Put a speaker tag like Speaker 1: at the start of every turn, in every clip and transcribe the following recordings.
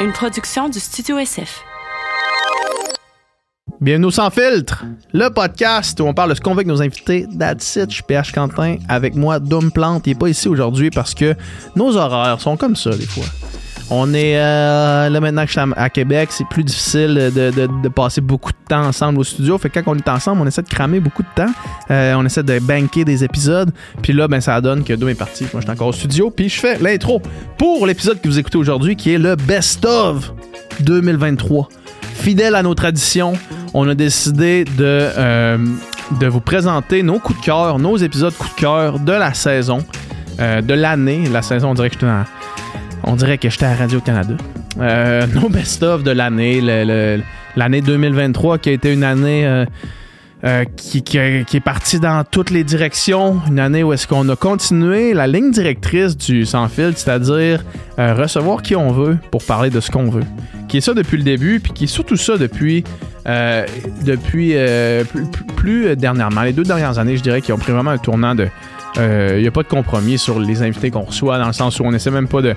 Speaker 1: une production du Studio SF.
Speaker 2: Bienvenue au Sans Filtre, le podcast où on parle de ce qu'on veut avec nos invités. That's it, je PH Quentin. Avec moi, Dom Plante. Il n'est pas ici aujourd'hui parce que nos horaires sont comme ça, des fois. On est euh, là maintenant que je suis à, Québec, c'est plus difficile de, passer beaucoup de temps ensemble au studio. Fait que quand on est ensemble, on essaie de cramer beaucoup de temps. Euh, on essaie de banker des épisodes. Puis là, ben, ça donne que Dom est parti. Moi, je suis encore au studio. Puis je fais l'intro pour l'épisode que vous écoutez aujourd'hui qui est le Best of 2023. Fidèle à nos traditions, on a décidé de, euh, de vous présenter nos coups de cœur, nos épisodes coups de cœur de la saison, de l'année. La saison, on dirait que j'étais dans- on dirait que j'étais à Radio-Canada. Euh, nos best-of de l'année, l'année 2023 qui a été une année euh, euh, qui, est partie dans toutes les directions. Une année où est-ce qu'on a continué la ligne directrice du Sans Filtre, c'est-à-dire recevoir qui on veut pour parler de ce qu'on veut. Qui est ça depuis le début, puis qui est surtout ça depuis, depuis plus dernièrement. Les deux dernières années, je dirais, qui ont pris vraiment un tournant de... Il n'y a pas de compromis sur les invités qu'on reçoit, dans le sens où on essaie même pas de...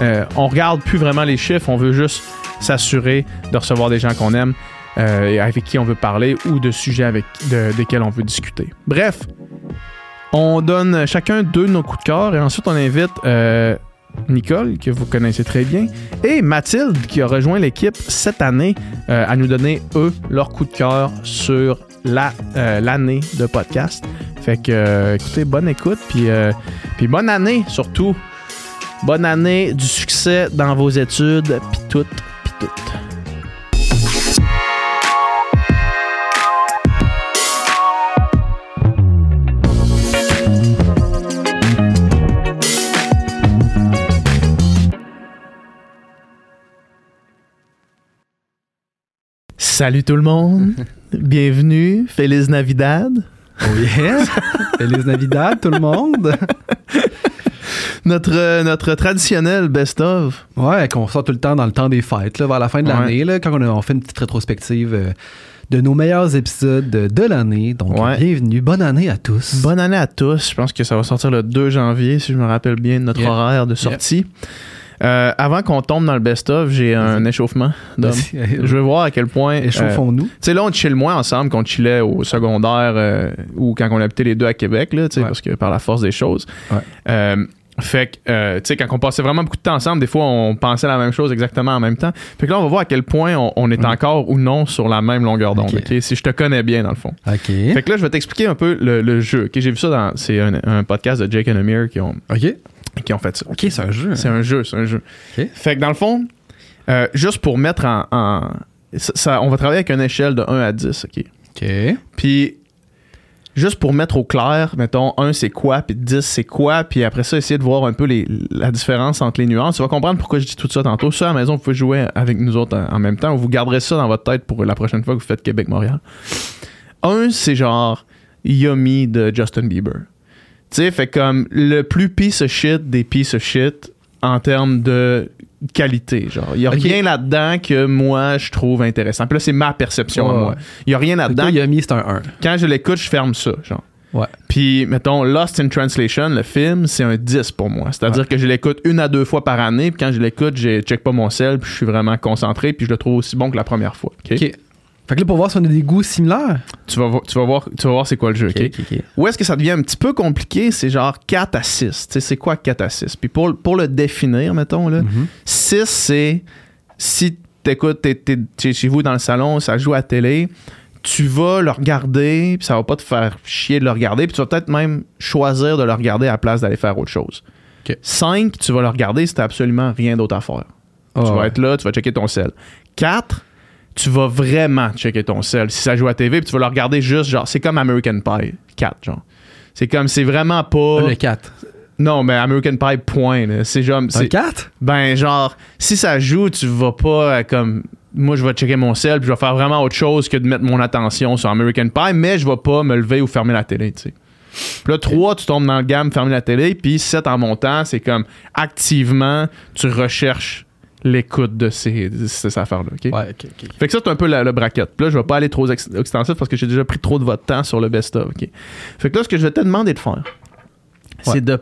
Speaker 2: euh, on regarde plus vraiment les chiffres, on veut juste s'assurer de recevoir des gens qu'on aime, euh, et avec qui on veut parler ou de sujets avec, de- desquels on veut discuter. Bref, on donne chacun deux de nos coups de cœur et ensuite on invite euh, Nicole, que vous connaissez très bien, et Mathilde, qui a rejoint l'équipe cette année, euh, à nous donner, eux, leur coup de cœur sur la, euh, l'année de podcast. Fait que, euh, écoutez, bonne écoute, puis, euh, puis bonne année surtout. Bonne année, du succès dans vos études, puis tout, puis tout. Salut tout le monde, bienvenue, Feliz Navidad.
Speaker 3: Oh yes! Feliz Navidad, tout le monde!
Speaker 2: Notre, notre traditionnel best-of.
Speaker 3: Ouais, qu'on sort tout le temps dans le temps des fêtes, là, vers la fin de l'année, là, quand on, a- on fait une petite rétrospective euh, de nos meilleurs épisodes de, de l'année. Donc,
Speaker 2: Ouais.
Speaker 3: bienvenue, bonne année à tous.
Speaker 2: Bonne année à tous. Je pense que ça va sortir le 2 janvier, si je me rappelle bien, de notre
Speaker 3: Yeah.
Speaker 2: horaire de sortie. Euh, avant qu'on tombe dans le best-of, j'ai un échauffement. Je veux voir à quel point. euh,
Speaker 3: Échauffons-nous.
Speaker 2: Tu sais, là, on chill moins ensemble qu'on chillait au secondaire euh, ou quand on habitait les deux à Québec, là,
Speaker 3: Ouais.
Speaker 2: parce que par la force des choses.
Speaker 3: Ouais.
Speaker 2: Fait que, tu sais, quand on passait vraiment beaucoup de temps ensemble, des fois, on pensait la même chose exactement en même temps. Fait que là, on va voir à quel point on, on est
Speaker 3: Mm.
Speaker 2: encore ou non sur la même longueur d'onde? Si je te connais bien, dans le fond.
Speaker 3: OK.
Speaker 2: Fait que là, je vais t'expliquer un peu le, le jeu. J'ai vu ça dans. C'est un, un podcast de Jake and Amir qui ont,
Speaker 3: OK.
Speaker 2: Qui ont fait ça.
Speaker 3: OK, c'est un jeu.
Speaker 2: C'est un jeu, c'est un jeu. Fait que dans le fond, euh, juste pour mettre en. en- ça, ça- on va travailler avec une échelle de 1 à 10, OK?
Speaker 3: OK.
Speaker 2: Puis, juste pour mettre au clair, mettons, 1 c'est quoi, puis 10 c'est quoi, puis après ça, essayer de voir un peu les- la différence entre les nuances. Tu vas comprendre pourquoi je dis tout ça tantôt. Ça, à la maison, vous pouvez jouer avec nous autres en, en même temps, ou vous garderez ça dans votre tête pour la prochaine fois que vous faites Québec-Montréal. 1, c'est genre Yummy de Justin Bieber. Tu sais, fait comme le plus piece of shit des piece of shit en termes de qualité. Genre, il y a rien là-dedans que moi je trouve intéressant. Puis là, c'est ma perception à moi. Il y a rien là-dedans.
Speaker 3: Toi, Yummy, c'est un 1.
Speaker 2: Quand je l'écoute, je ferme ça, genre.
Speaker 3: Ouais.
Speaker 2: Puis, mettons, Lost in Translation, le film, c'est un 10 pour moi. C'est-à-dire que je l'écoute une à deux fois par année, puis quand je l'écoute, je check pas mon sel, puis je suis vraiment concentré, puis je le trouve aussi bon que la première fois. ok?
Speaker 3: OK. Fait que là, pour voir si on a des goûts similaires.
Speaker 2: Tu, vas, vo- tu, vas voir, tu vas voir c'est quoi le jeu. ok? Où est-ce que ça devient un petit peu compliqué? C'est genre 4 à 6. Tu sais, c'est quoi 4 à 6? Puis pour, pour le définir, mettons, là,
Speaker 3: Mhm.
Speaker 2: 6, c'est si t'écoutes, t'es, chez vous dans le salon, ça joue à la télé, tu vas le regarder, puis ça va pas te faire chier de le regarder, puis tu vas peut-être même choisir de le regarder à la place d'aller faire autre chose.
Speaker 3: Ok.
Speaker 2: 5, tu vas le regarder si t'as absolument rien d'autre à faire. tu
Speaker 3: Ah,
Speaker 2: vas
Speaker 3: ouais.
Speaker 2: être là, tu vas checker ton sel. 4, tu vas vraiment checker ton sel. Si ça joue à TV, puis tu vas le regarder juste, genre, c'est comme American Pie 4, genre. C'est comme, c'est vraiment pas.
Speaker 3: Ah, Le 4.
Speaker 2: Non, mais American Pie, point. C'est genre. C'est-
Speaker 3: 4?
Speaker 2: ben, genre, si ça joue, tu vas pas euh, comme. Moi, je vais checker mon sel, puis je vais faire vraiment autre chose que de mettre mon attention sur American Pie, mais je vais pas me lever ou fermer la télé, tu sais. Puis là, 3, tu tombes dans le gamme, fermer la télé, puis 7 en montant, c'est comme activement, tu recherches l'écoute de ces, ces affaires-là, OK?
Speaker 3: Ouais.
Speaker 2: Fait que ça, c'est un peu la- le bracket. Puis là, je vais pas aller trop ex- extensif parce que j'ai déjà pris trop de votre temps sur le best-of. OK? Fait que là, ce que je vais te demander de faire,
Speaker 3: Ouais.
Speaker 2: c'est de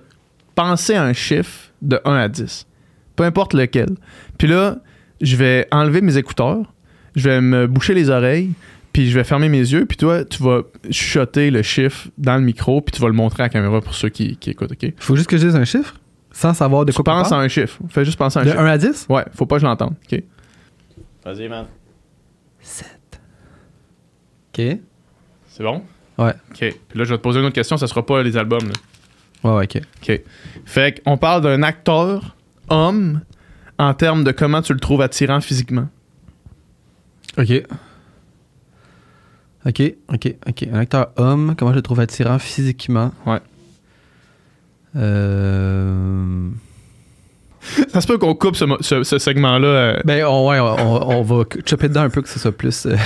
Speaker 2: penser à un chiffre de 1 à 10. Peu importe lequel. Puis là, je vais enlever mes écouteurs, je vais me boucher les oreilles, puis je vais fermer mes yeux, puis toi, tu vas chuchoter le chiffre dans le micro, puis tu vas le montrer à la caméra pour ceux qui, qui écoutent, OK?
Speaker 3: Faut juste que je dise un chiffre? Sans savoir de
Speaker 2: Tu
Speaker 3: quoi
Speaker 2: penses
Speaker 3: tu
Speaker 2: à un chiffre. Fais juste penser à un
Speaker 3: parles. De
Speaker 2: chiffre.
Speaker 3: 1 à 10?
Speaker 2: Ouais, faut pas que je l'entende, OK? Vas-y, man.
Speaker 3: 7. OK.
Speaker 2: C'est bon?
Speaker 3: Ouais.
Speaker 2: OK. Puis là, je vais te poser une autre question, ça sera pas les albums, là.
Speaker 3: Ouais, ouais, OK.
Speaker 2: OK. Fait qu'on parle d'un acteur homme en termes de comment tu le trouves attirant physiquement.
Speaker 3: OK. OK, OK, OK. Un acteur homme, comment je le trouve attirant physiquement?
Speaker 2: Ouais.
Speaker 3: Euh...
Speaker 2: Ça se peut qu'on coupe ce, mo- ce- ce segment-là. euh,
Speaker 3: Ben, on, ouais, on, on va chopper dedans un peu que ce soit plus. euh,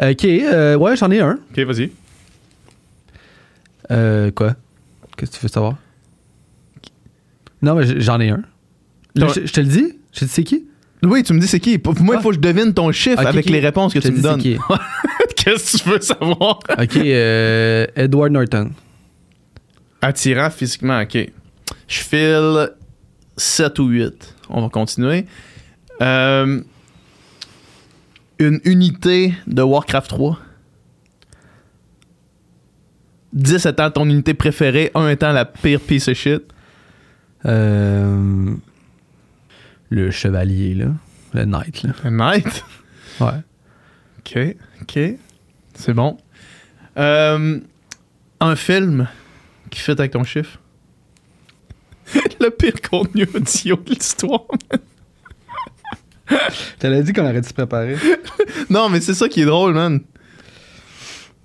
Speaker 3: ok, euh, ouais, j'en ai un.
Speaker 2: OK, vas-y.
Speaker 3: Euh, quoi? Qu'est-ce que tu veux savoir? Non, mais j'en ai un. Là, je, je te le dis? Je te dis c'est qui?
Speaker 2: Oui, tu me dis c'est qui? Pour- Moi, il
Speaker 3: Ah.
Speaker 2: faut que je devine ton chiffre avec les réponses que
Speaker 3: Je
Speaker 2: tu me donnes. Qu'est-ce que tu veux savoir?
Speaker 3: Ok, euh, Edward Norton.
Speaker 2: Attirant physiquement, OK. Je file 7 ou 8. On va continuer. Euh, une unité de Warcraft 3. 10 étant ton unité préférée, 1 étant la pire piece of shit.
Speaker 3: Euh, le chevalier, là. Le knight, là.
Speaker 2: Un Knight?
Speaker 3: Ouais.
Speaker 2: OK, OK. C'est bon. Euh, un film qui fait avec ton chiffre? Le pire contenu audio de l'histoire.
Speaker 3: T'avais dit qu'on aurait dû se préparer.
Speaker 2: Non, mais c'est ça qui est drôle, man.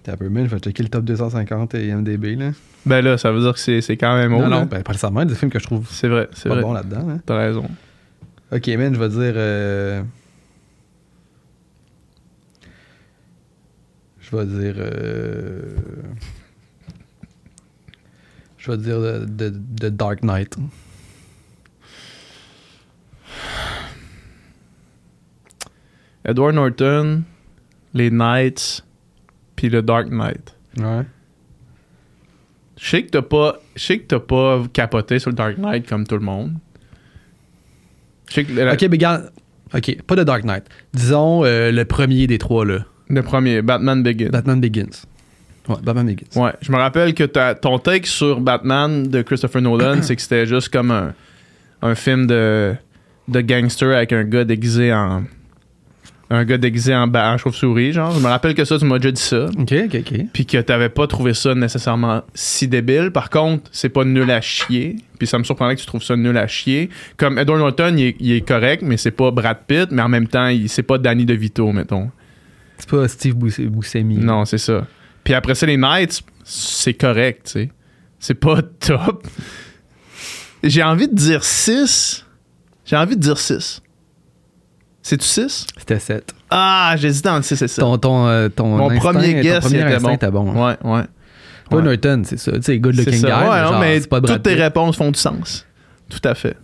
Speaker 3: T'as un peu mal, je vais checker le top 250 et IMDB, là.
Speaker 2: Ben là, ça veut dire que c'est, quand même haut.
Speaker 3: non,
Speaker 2: là.
Speaker 3: non, ben, pas nécessairement, des films que je trouve
Speaker 2: C'est vrai, c'est
Speaker 3: pas
Speaker 2: vrai.
Speaker 3: bons là-dedans, là.
Speaker 2: T'as raison.
Speaker 3: Ok, man, je vais dire. euh, Je vais dire. euh, Je vais dire The Dark Knight.
Speaker 2: Edward Norton, les Knights, puis le Dark Knight.
Speaker 3: Ouais.
Speaker 2: Je sais que t'as pas, je sais que t'as pas capoté sur le Dark Knight comme tout le monde. Je sais que
Speaker 3: Ok, mais regarde. Ok, pas The Dark Knight. Disons euh, le premier des trois, là.
Speaker 2: le premier, Batman Begins.
Speaker 3: Batman Begins. Ouais, Batman Begins.
Speaker 2: Ouais, je me rappelle que ta- ton take sur Batman de Christopher Nolan, c'est que c'était juste comme un, un film de, de gangster avec un gars déguisé en. Un gars déguisé en, en chauve-souris, genre. Je me rappelle que ça, tu m'as déjà dit ça.
Speaker 3: Ok, ok, ok.
Speaker 2: Puis que t'avais pas trouvé ça nécessairement si débile. Par contre, c'est pas nul à chier. Puis ça me surprendrait que tu trouves ça nul à chier. Comme Edward Norton, il est, il est correct, mais c'est pas Brad Pitt, mais en même temps, c'est pas Danny DeVito, mettons.
Speaker 3: C'est pas Steve Bus- Buscemi.
Speaker 2: Non, c'est ça. Puis après ça, les Knights, c'est correct, tu sais. C'est pas top. J'ai envie de dire 6. J'ai envie de dire 6. C'est-tu 6?
Speaker 3: C'était 7.
Speaker 2: Ah, j'hésite entre 6 et 7.
Speaker 3: Ton, ton, euh, ton
Speaker 2: Mon
Speaker 3: instinct-
Speaker 2: premier guess,
Speaker 3: premier
Speaker 2: il était
Speaker 3: instinct
Speaker 2: bon.
Speaker 3: bon.
Speaker 2: Ouais, ouais.
Speaker 3: Pas
Speaker 2: Ouais.
Speaker 3: Norton, c'est ça. Tu sais, good looking guy.
Speaker 2: Ouais, non, mais
Speaker 3: pas
Speaker 2: toutes tes réponses font du sens. Tout à fait.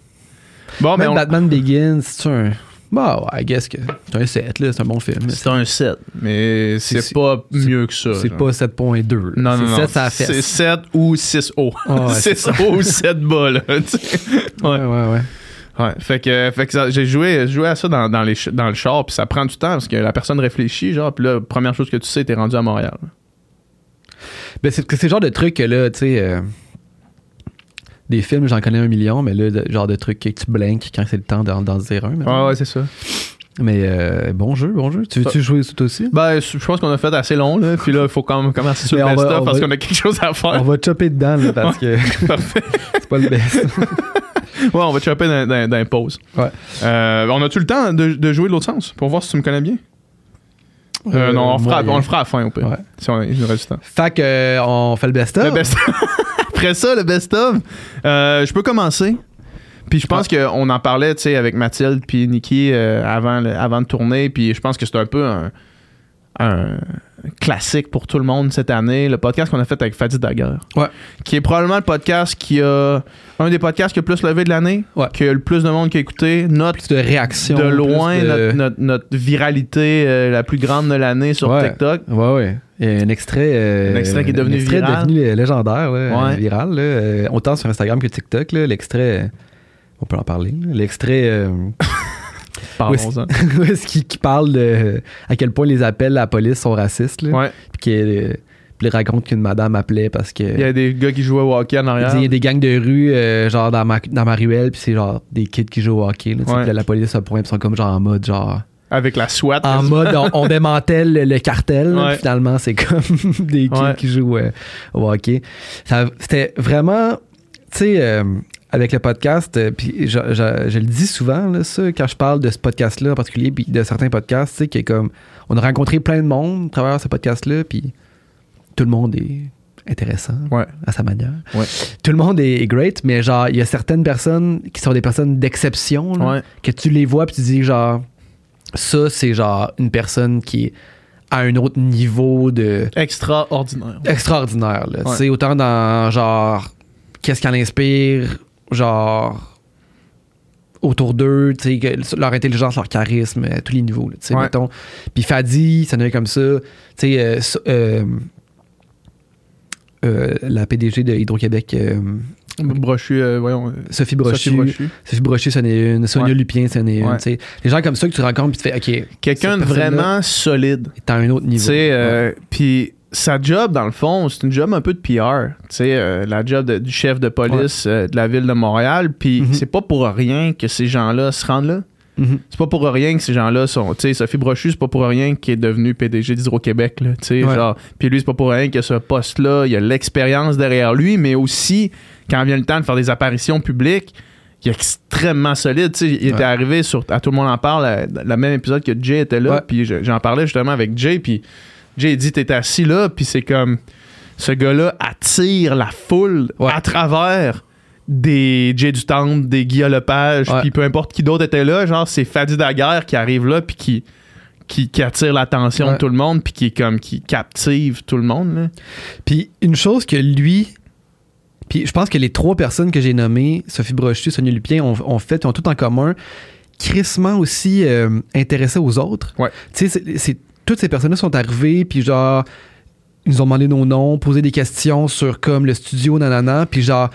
Speaker 2: Bon, mais on-
Speaker 3: Batman Begins, c'est un. Bah, ouais, I guess que c'est un 7, là. C'est un bon film.
Speaker 2: c'est un 7, mais c'est pas mieux que ça.
Speaker 3: C'est pas 7.2. là.
Speaker 2: Non, non,
Speaker 3: C'est
Speaker 2: non.
Speaker 3: 7, ça.
Speaker 2: C'est 7 ou 6 haut.
Speaker 3: Ah ouais, c'est
Speaker 2: 6 haut ou 7 bas, là.
Speaker 3: Ouais, ouais, ouais.
Speaker 2: Ouais, fait que, fait que ça- j'ai joué, joué à ça dans, dans, les, ch- dans le char, puis ça prend du temps parce que la personne réfléchit, genre, puis là, première chose que tu sais, t'es rendu à Montréal.
Speaker 3: Ben, c'est le genre de truc que là, tu sais. euh, des films, j'en connais un million, mais là, de- genre de trucs que tu blinks quand c'est le temps d'en dire un.
Speaker 2: Ouais,
Speaker 3: maintenant.
Speaker 2: ouais, c'est ça.
Speaker 3: Mais euh, bon jeu, bon jeu. Tu veux-tu jouer tout aussi?
Speaker 2: Ben, je pense qu'on a fait assez long, là, puis là, il faut quand même commencer sur le
Speaker 3: va-
Speaker 2: best-of parce
Speaker 3: va-
Speaker 2: qu'on a quelque chose à faire.
Speaker 3: On va chopper dedans, là, parce que
Speaker 2: Parfait.
Speaker 3: c'est pas le best.
Speaker 2: Ouais, on va chopper dans, dans, dans les pauses.
Speaker 3: Ouais.
Speaker 2: Euh, on a-tu le temps de, de jouer de l'autre sens pour voir si tu me connais bien? Euh, non, on, fera, on le fera à la fin, au pire.
Speaker 3: Ouais.
Speaker 2: Si on, il nous reste du temps.
Speaker 3: Fait que, euh, on fait le best-of.
Speaker 2: Le best Après ça, le best-of, euh, je peux commencer. Puis je pense qu'on en parlait, tu sais, avec Mathilde puis Nikki euh, avant, le- avant de tourner. Puis je pense que c'est un peu un, un classique pour tout le monde cette année. Le podcast qu'on a fait avec Fadi Daguerre.
Speaker 3: Ouais.
Speaker 2: Qui est probablement le podcast qui a... Un des podcasts qui a le plus levé de l'année.
Speaker 3: Ouais.
Speaker 2: Qui a le plus de monde qui a écouté. Notre
Speaker 3: Plus de réaction.
Speaker 2: de loin,
Speaker 3: de-
Speaker 2: Notre, notre- notre viralité euh, la plus grande de l'année sur
Speaker 3: Ouais.
Speaker 2: TikTok.
Speaker 3: Ouais, ouais. Il y a un extrait. euh,
Speaker 2: Un extrait qui est devenu
Speaker 3: un extrait
Speaker 2: viral.
Speaker 3: devenu légendaire, là,
Speaker 2: Ouais.
Speaker 3: euh, viral. là. Euh, autant sur Instagram que TikTok. L'extrait. On peut en parler. L'extrait. euh,
Speaker 2: Parlons-en.
Speaker 3: Où est-ce qu'il qu'il parle de à quel point les appels à la police sont racistes. Puis qu'il puis il raconte qu'une madame appelait parce que.
Speaker 2: Il y a des gars qui jouaient au hockey en arrière.
Speaker 3: il y a des gangs de rue, euh, genre dans ma, dans ma ruelle, puis c'est genre des kids qui jouent au hockey. Là,
Speaker 2: Ouais.
Speaker 3: puis la police se pointe, sont comme genre en mode genre.
Speaker 2: Avec la SWAT.
Speaker 3: En mode on, on démantèle le, cartel,
Speaker 2: Ouais.
Speaker 3: finalement c'est comme des kids
Speaker 2: Ouais.
Speaker 3: qui jouent euh, au hockey. C'était vraiment, tu sais, euh, avec le podcast, euh, puis je, je- je le dis souvent, là, ça, quand je parle de ce podcast-là en particulier, puis de certains podcasts, tu sais, que comme on a rencontré plein de monde à travers ce podcast-là, puis tout le monde est intéressant
Speaker 2: Ouais.
Speaker 3: à sa manière.
Speaker 2: Ouais.
Speaker 3: Tout le monde est, est great, mais genre, il y a certaines personnes qui sont des personnes d'exception, là,
Speaker 2: Ouais.
Speaker 3: que tu les vois puis tu dis genre, ça, c'est genre une personne qui est à un autre niveau de
Speaker 2: Extraordinaire.
Speaker 3: extraordinaire. Là. C'est autant dans genre, qu'est-ce qu'elle inspire, genre autour d'eux, tu sais, que- leur intelligence, leur charisme, à tous les niveaux. là, tu sais,
Speaker 2: Ouais.
Speaker 3: mettons. Puis Fadi, ça n'est comme ça. Tu sais, euh, euh, euh, la PDG de Hydro-Québec, euh,
Speaker 2: Brochu, euh, voyons.
Speaker 3: Sophie Brochu.
Speaker 2: Sophie Brochu.
Speaker 3: Sophie Brochu, c'en est une. Sonia
Speaker 2: Ouais.
Speaker 3: Lupien, c'en est une.
Speaker 2: Ouais.
Speaker 3: Des gens comme ça que tu rencontres puis tu fais, OK,
Speaker 2: Quelqu'un de vraiment solide.
Speaker 3: t'es à un autre niveau.
Speaker 2: puis sa job, dans le fond, c'est une job un peu de PR. Sais, la job de- du chef de police de la ville de Montréal. Puis
Speaker 3: Mhm.
Speaker 2: c'est pas pour rien que ces gens-là se rendent là.
Speaker 3: Mhm.
Speaker 2: C'est pas pour rien que ces gens-là sont. Tu sais, Sophie Brochu, c'est pas pour rien qu'il est devenu PDG d'Hydro-Québec.
Speaker 3: Ouais.
Speaker 2: Puis lui, c'est pas pour rien qu'il a ce poste-là. Il a l'expérience derrière lui, mais aussi, quand vient le temps de faire des apparitions publiques, il est extrêmement solide. Tu sais, il était arrivé sur. À tout le monde en parle, le même épisode que Jay était là. Puis je- j'en parlais justement avec Jay. Puis Jay dit T'es assis là, puis c'est comme. Ce gars-là attire la foule
Speaker 3: Ouais.
Speaker 2: à travers des Jay du Temple, des Guillaume Lepage, puis peu importe qui d'autre était là, genre c'est Fadi Daguerre qui arrive là puis qui, qui, qui attire l'attention
Speaker 3: Ouais.
Speaker 2: de tout le monde puis qui est comme qui captive tout le monde.
Speaker 3: Puis une chose que lui. Puis je pense que les trois personnes que j'ai nommées, Sophie Brochu, Sonia Lupien, ont, ont fait, ont tout en commun, crissement aussi euh, intéressés aux autres.
Speaker 2: Ouais.
Speaker 3: Tu sais, toutes ces personnes-là sont arrivées, puis genre, ils nous ont demandé nos noms, posé des questions sur comme le studio, nanana, puis genre,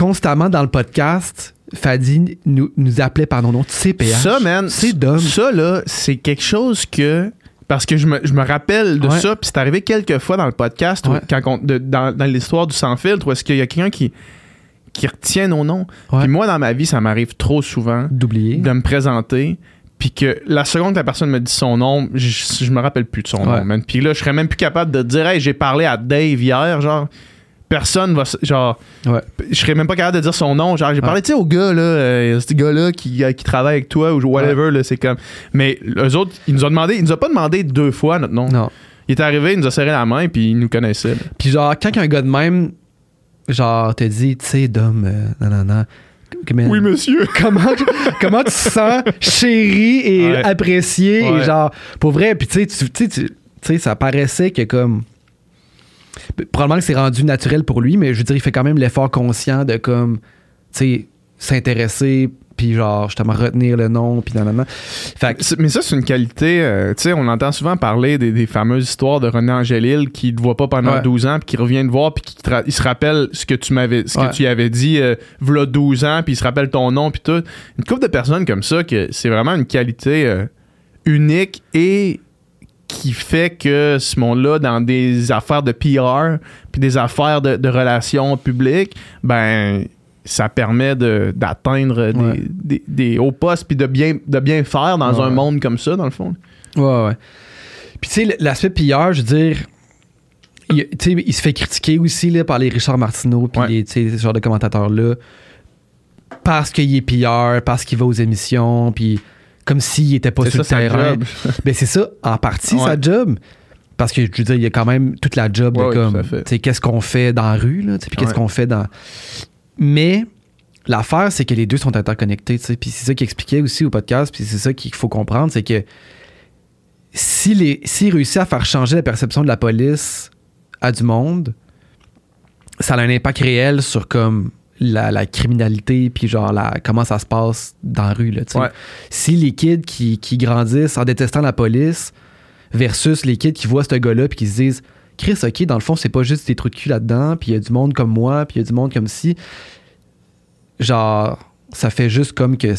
Speaker 3: constamment dans le podcast, Fadi nous, nous appelait par nos noms. Tu sais, PH.
Speaker 2: Ça man,
Speaker 3: C'est dumb.
Speaker 2: Ça là, c'est quelque chose que parce que je me, je me rappelle de
Speaker 3: Ouais.
Speaker 2: ça, puis c'est arrivé quelques fois dans le podcast,
Speaker 3: Ouais.
Speaker 2: quand on- de- dans, dans l'histoire du sans filtre, où est-ce qu'il y a quelqu'un qui, qui retient nos noms. Puis moi, dans ma vie, ça m'arrive trop souvent
Speaker 3: D'oublier.
Speaker 2: de me présenter, puis que la seconde que la personne me dit son nom, je, je me rappelle plus de son
Speaker 3: Ouais.
Speaker 2: nom, man. Puis là, je serais même plus capable de dire, hey, j'ai parlé à Dave hier, genre, personne va, genre,
Speaker 3: Ouais.
Speaker 2: je serais même pas capable de dire son nom, genre, j'ai
Speaker 3: Ouais.
Speaker 2: parlé, tu sais, au gars, là, euh, ce gars-là qui, euh, qui travaille avec toi, ou whatever, là, c'est comme. Mais eux autres, ils nous ont demandé, ils nous ont pas demandé deux fois notre nom.
Speaker 3: Non.
Speaker 2: Il est arrivé, il nous a serré la main, puis il nous connaissait. là.
Speaker 3: Puis genre, quand un gars de même, genre, te dit, tu sais, Dom, euh, non, non, non. mais-
Speaker 2: Oui, monsieur.
Speaker 3: comment, comment tu te sens chéri et apprécié et genre, pour vrai, puis tu sais, tu sais, ça paraissait que comme. Probablement que c'est rendu naturel pour lui, mais je veux dire, il fait quand même l'effort conscient de comme, tu sais, s'intéresser, puis genre, justement, retenir le nom, puis nanana. Fait que,
Speaker 2: Mais ça, c'est une qualité. euh, tu sais, on entend souvent parler des, des fameuses histoires de René Angélil qui ne te voit pas pendant
Speaker 3: Ouais.
Speaker 2: 12 ans, puis qui revient te voir, puis qui te il se rappelle ce que tu m'avais, ce
Speaker 3: Ouais.
Speaker 2: que tu y avais dit, euh, v'là 12 ans, puis il se rappelle ton nom, puis tout. Une couple de personnes comme ça, que c'est vraiment une qualité euh, unique et qui fait que ce monde-là, dans des affaires de PR, puis des affaires de, de relations publiques, ben ça permet de- d'atteindre des-
Speaker 3: Ouais.
Speaker 2: des, des hauts postes puis de bien, de bien faire dans
Speaker 3: Ouais.
Speaker 2: un monde comme ça, dans le fond.
Speaker 3: Ouais, ouais. Puis tu sais, l'aspect pilleur, je veux dire, il, tu sais, il se fait critiquer aussi là, par les Richard Martineau, puis
Speaker 2: Ouais.
Speaker 3: les, tu sais, ce genre de commentateurs-là, parce qu'il est pilleur, parce qu'il va aux émissions, puis comme s'il était pas sur
Speaker 2: ça,
Speaker 3: le
Speaker 2: sa
Speaker 3: terrain.
Speaker 2: job.
Speaker 3: Ben c'est ça, en partie,
Speaker 2: Ouais.
Speaker 3: sa job. Parce que je veux dire, il y a quand même toute la job
Speaker 2: Ouais,
Speaker 3: de comme, sais, qu'est-ce qu'on fait dans la rue, là, puis qu'est-ce qu'on fait dans. Mais l'affaire, c'est que les deux sont interconnectés, tu sais, puis c'est ça qu'il expliquait aussi au podcast, puis c'est ça qu'il faut comprendre, c'est que si s'il réussit à faire changer la perception de la police à du monde, ça a un impact réel sur comme la, la criminalité puis genre la, comment ça se passe dans la rue là, tu sais.
Speaker 2: Ouais.
Speaker 3: Si les kids qui, qui grandissent en détestant la police versus les kids qui voient ce gars-là puis qui se disent Chris, ok, dans le fond, c'est pas juste des trous de cul là-dedans, puis il y a du monde comme moi, puis il y a du monde comme si. Genre, ça fait juste comme que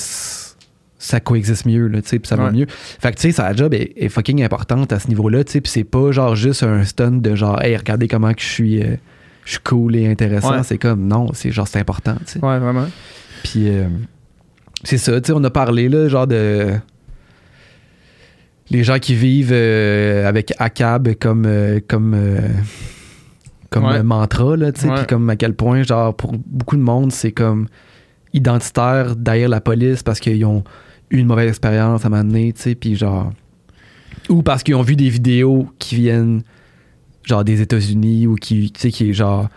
Speaker 3: ça coexiste mieux, là, tu sais, puis ça va
Speaker 2: Ouais.
Speaker 3: mieux. Fait que, tu sais, sa job est, est fucking importante à ce niveau-là, tu sais, puis c'est pas genre juste un stunt de genre, hey, regardez comment que je suis, euh, je suis cool et intéressant.
Speaker 2: Ouais.
Speaker 3: C'est comme, non, c'est genre, c'est important, tu sais.
Speaker 2: Ouais, vraiment.
Speaker 3: Puis, euh, c'est ça, tu sais, on a parlé, là, genre de. Les gens qui vivent euh, avec ACAB comme. euh, comme comme
Speaker 2: Ouais.
Speaker 3: mantra, là, tu sais, puis comme à quel point, genre, pour beaucoup de monde, c'est comme identitaire derrière la police parce qu'ils ont eu une mauvaise expérience à un moment donné, tu sais, puis genre. Ou parce qu'ils ont vu des vidéos qui viennent, genre, des États-Unis ou qui, tu sais, qui est genre.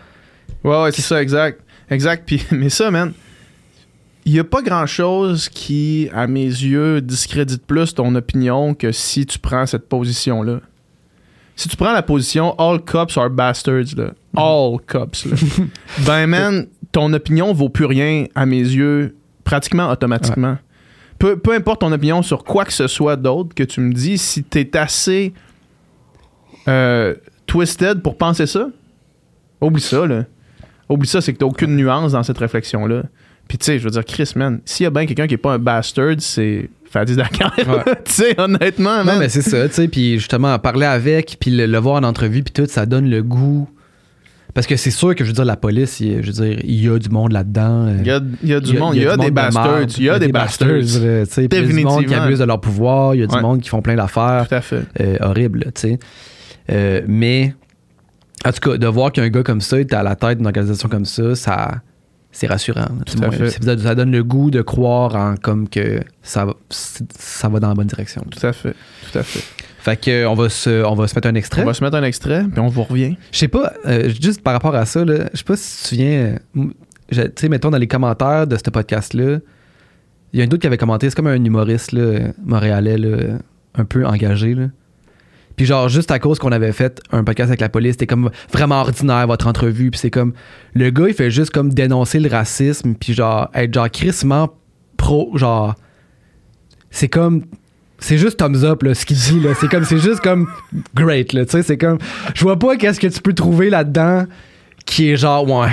Speaker 2: Ouais, ouais, c'est ça, exact. Exact. Puis, mais ça, man, il n'y a pas grand-chose qui, à mes yeux, discrédite plus ton opinion que si tu prends cette position-là. Si tu prends la position All cops are bastards, là. All cops, là. ben, man, ton opinion vaut plus rien, à mes yeux, pratiquement automatiquement. Peu, peu importe ton opinion sur quoi que ce soit d'autre que tu me dis, si t'es assez euh, twisted pour penser ça, oublie ça, là. Oublie ça, c'est que t'as aucune nuance dans cette réflexion-là. Puis tu sais, je veux dire, Chris, man, s'il y a bien quelqu'un qui est pas un bastard, c'est Fadi Dakar.
Speaker 3: Ouais.
Speaker 2: tu sais, honnêtement,
Speaker 3: Non,
Speaker 2: man.
Speaker 3: mais c'est ça, tu sais, puis justement, parler avec, puis le, le voir en entrevue, puis tout, ça donne le goût. Parce que c'est sûr que, je veux dire, la police, il, je veux dire, il y a du monde là-dedans. euh,
Speaker 2: il y a, il y a du monde, il y a, des
Speaker 3: de
Speaker 2: bastards, il y a des bastards.
Speaker 3: tu sais, il y a du monde qui abuse de leur pouvoir, il y a du
Speaker 2: Ouais.
Speaker 3: monde qui font plein d'affaires
Speaker 2: Tout à fait.
Speaker 3: euh, tu sais. Euh, mais, en tout cas, de voir qu'un gars comme ça est à la tête d'une organisation comme ça, ça c'est rassurant. là, Ça, ça donne le goût de croire en comme que ça, ça va dans la bonne direction.
Speaker 2: Tout à fait. Tout à fait.
Speaker 3: Fait que on va se, on va se mettre un extrait.
Speaker 2: On va se mettre un extrait, puis on vous revient.
Speaker 3: Je sais pas, euh, juste par rapport à ça, là, je sais pas si tu te souviens, euh, tu sais, mettons dans les commentaires de ce podcast-là, il y a un doute qui avait commenté, c'est comme un humoriste là, montréalais, là, un peu engagé. Là. Puis genre, juste à cause qu'on avait fait un podcast avec la police, c'était comme vraiment ordinaire votre entrevue, puis c'est comme, le gars, il fait juste comme dénoncer le racisme, puis genre, être genre crissement pro, genre, c'est comme c'est juste thumbs up là, ce qu'il dit là c'est comme c'est juste comme great là tu sais c'est comme je vois pas qu'est-ce que tu peux trouver là-dedans qui est genre ouais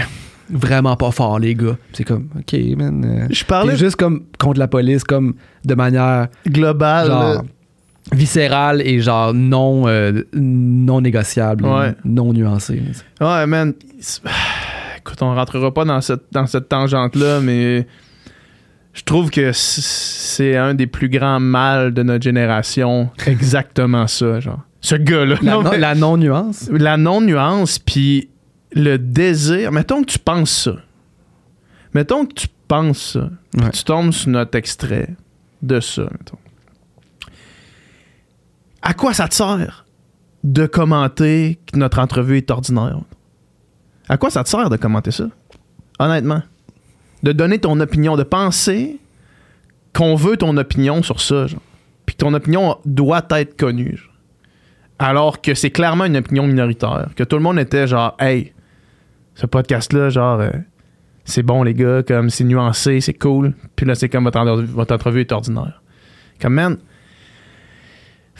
Speaker 3: vraiment pas fort les gars c'est comme ok man euh,
Speaker 2: Je parlais
Speaker 3: juste comme contre la police comme de manière
Speaker 2: global. là.
Speaker 3: genre viscérale et genre non euh, non négociable
Speaker 2: Ouais.
Speaker 3: non nuancée
Speaker 2: Ouais, man. Écoute, on rentrera pas dans cette, dans cette tangente-là, mais je trouve que c'est un des plus grands mâles de notre génération. Exactement ça, genre. Ce gars-là.
Speaker 3: la,
Speaker 2: Non,
Speaker 3: la non nuance
Speaker 2: la non-nuance, puis le désir. Mettons que tu penses ça. Mettons que tu penses ça.
Speaker 3: Ouais.
Speaker 2: Tu tombes sur notre extrait de ça, mettons. À quoi ça te sert de commenter que notre entrevue est ordinaire? À quoi ça te sert de commenter ça? Honnêtement. De donner ton opinion, de penser qu'on veut ton opinion sur ça. Puis que ton opinion doit être connue. Alors que c'est clairement une opinion minoritaire. Que tout le monde était genre, hey, ce podcast-là, genre, euh, c'est bon, les gars, comme c'est nuancé, c'est cool. Puis là, c'est comme votre, votre entrevue est ordinaire. Comme, man,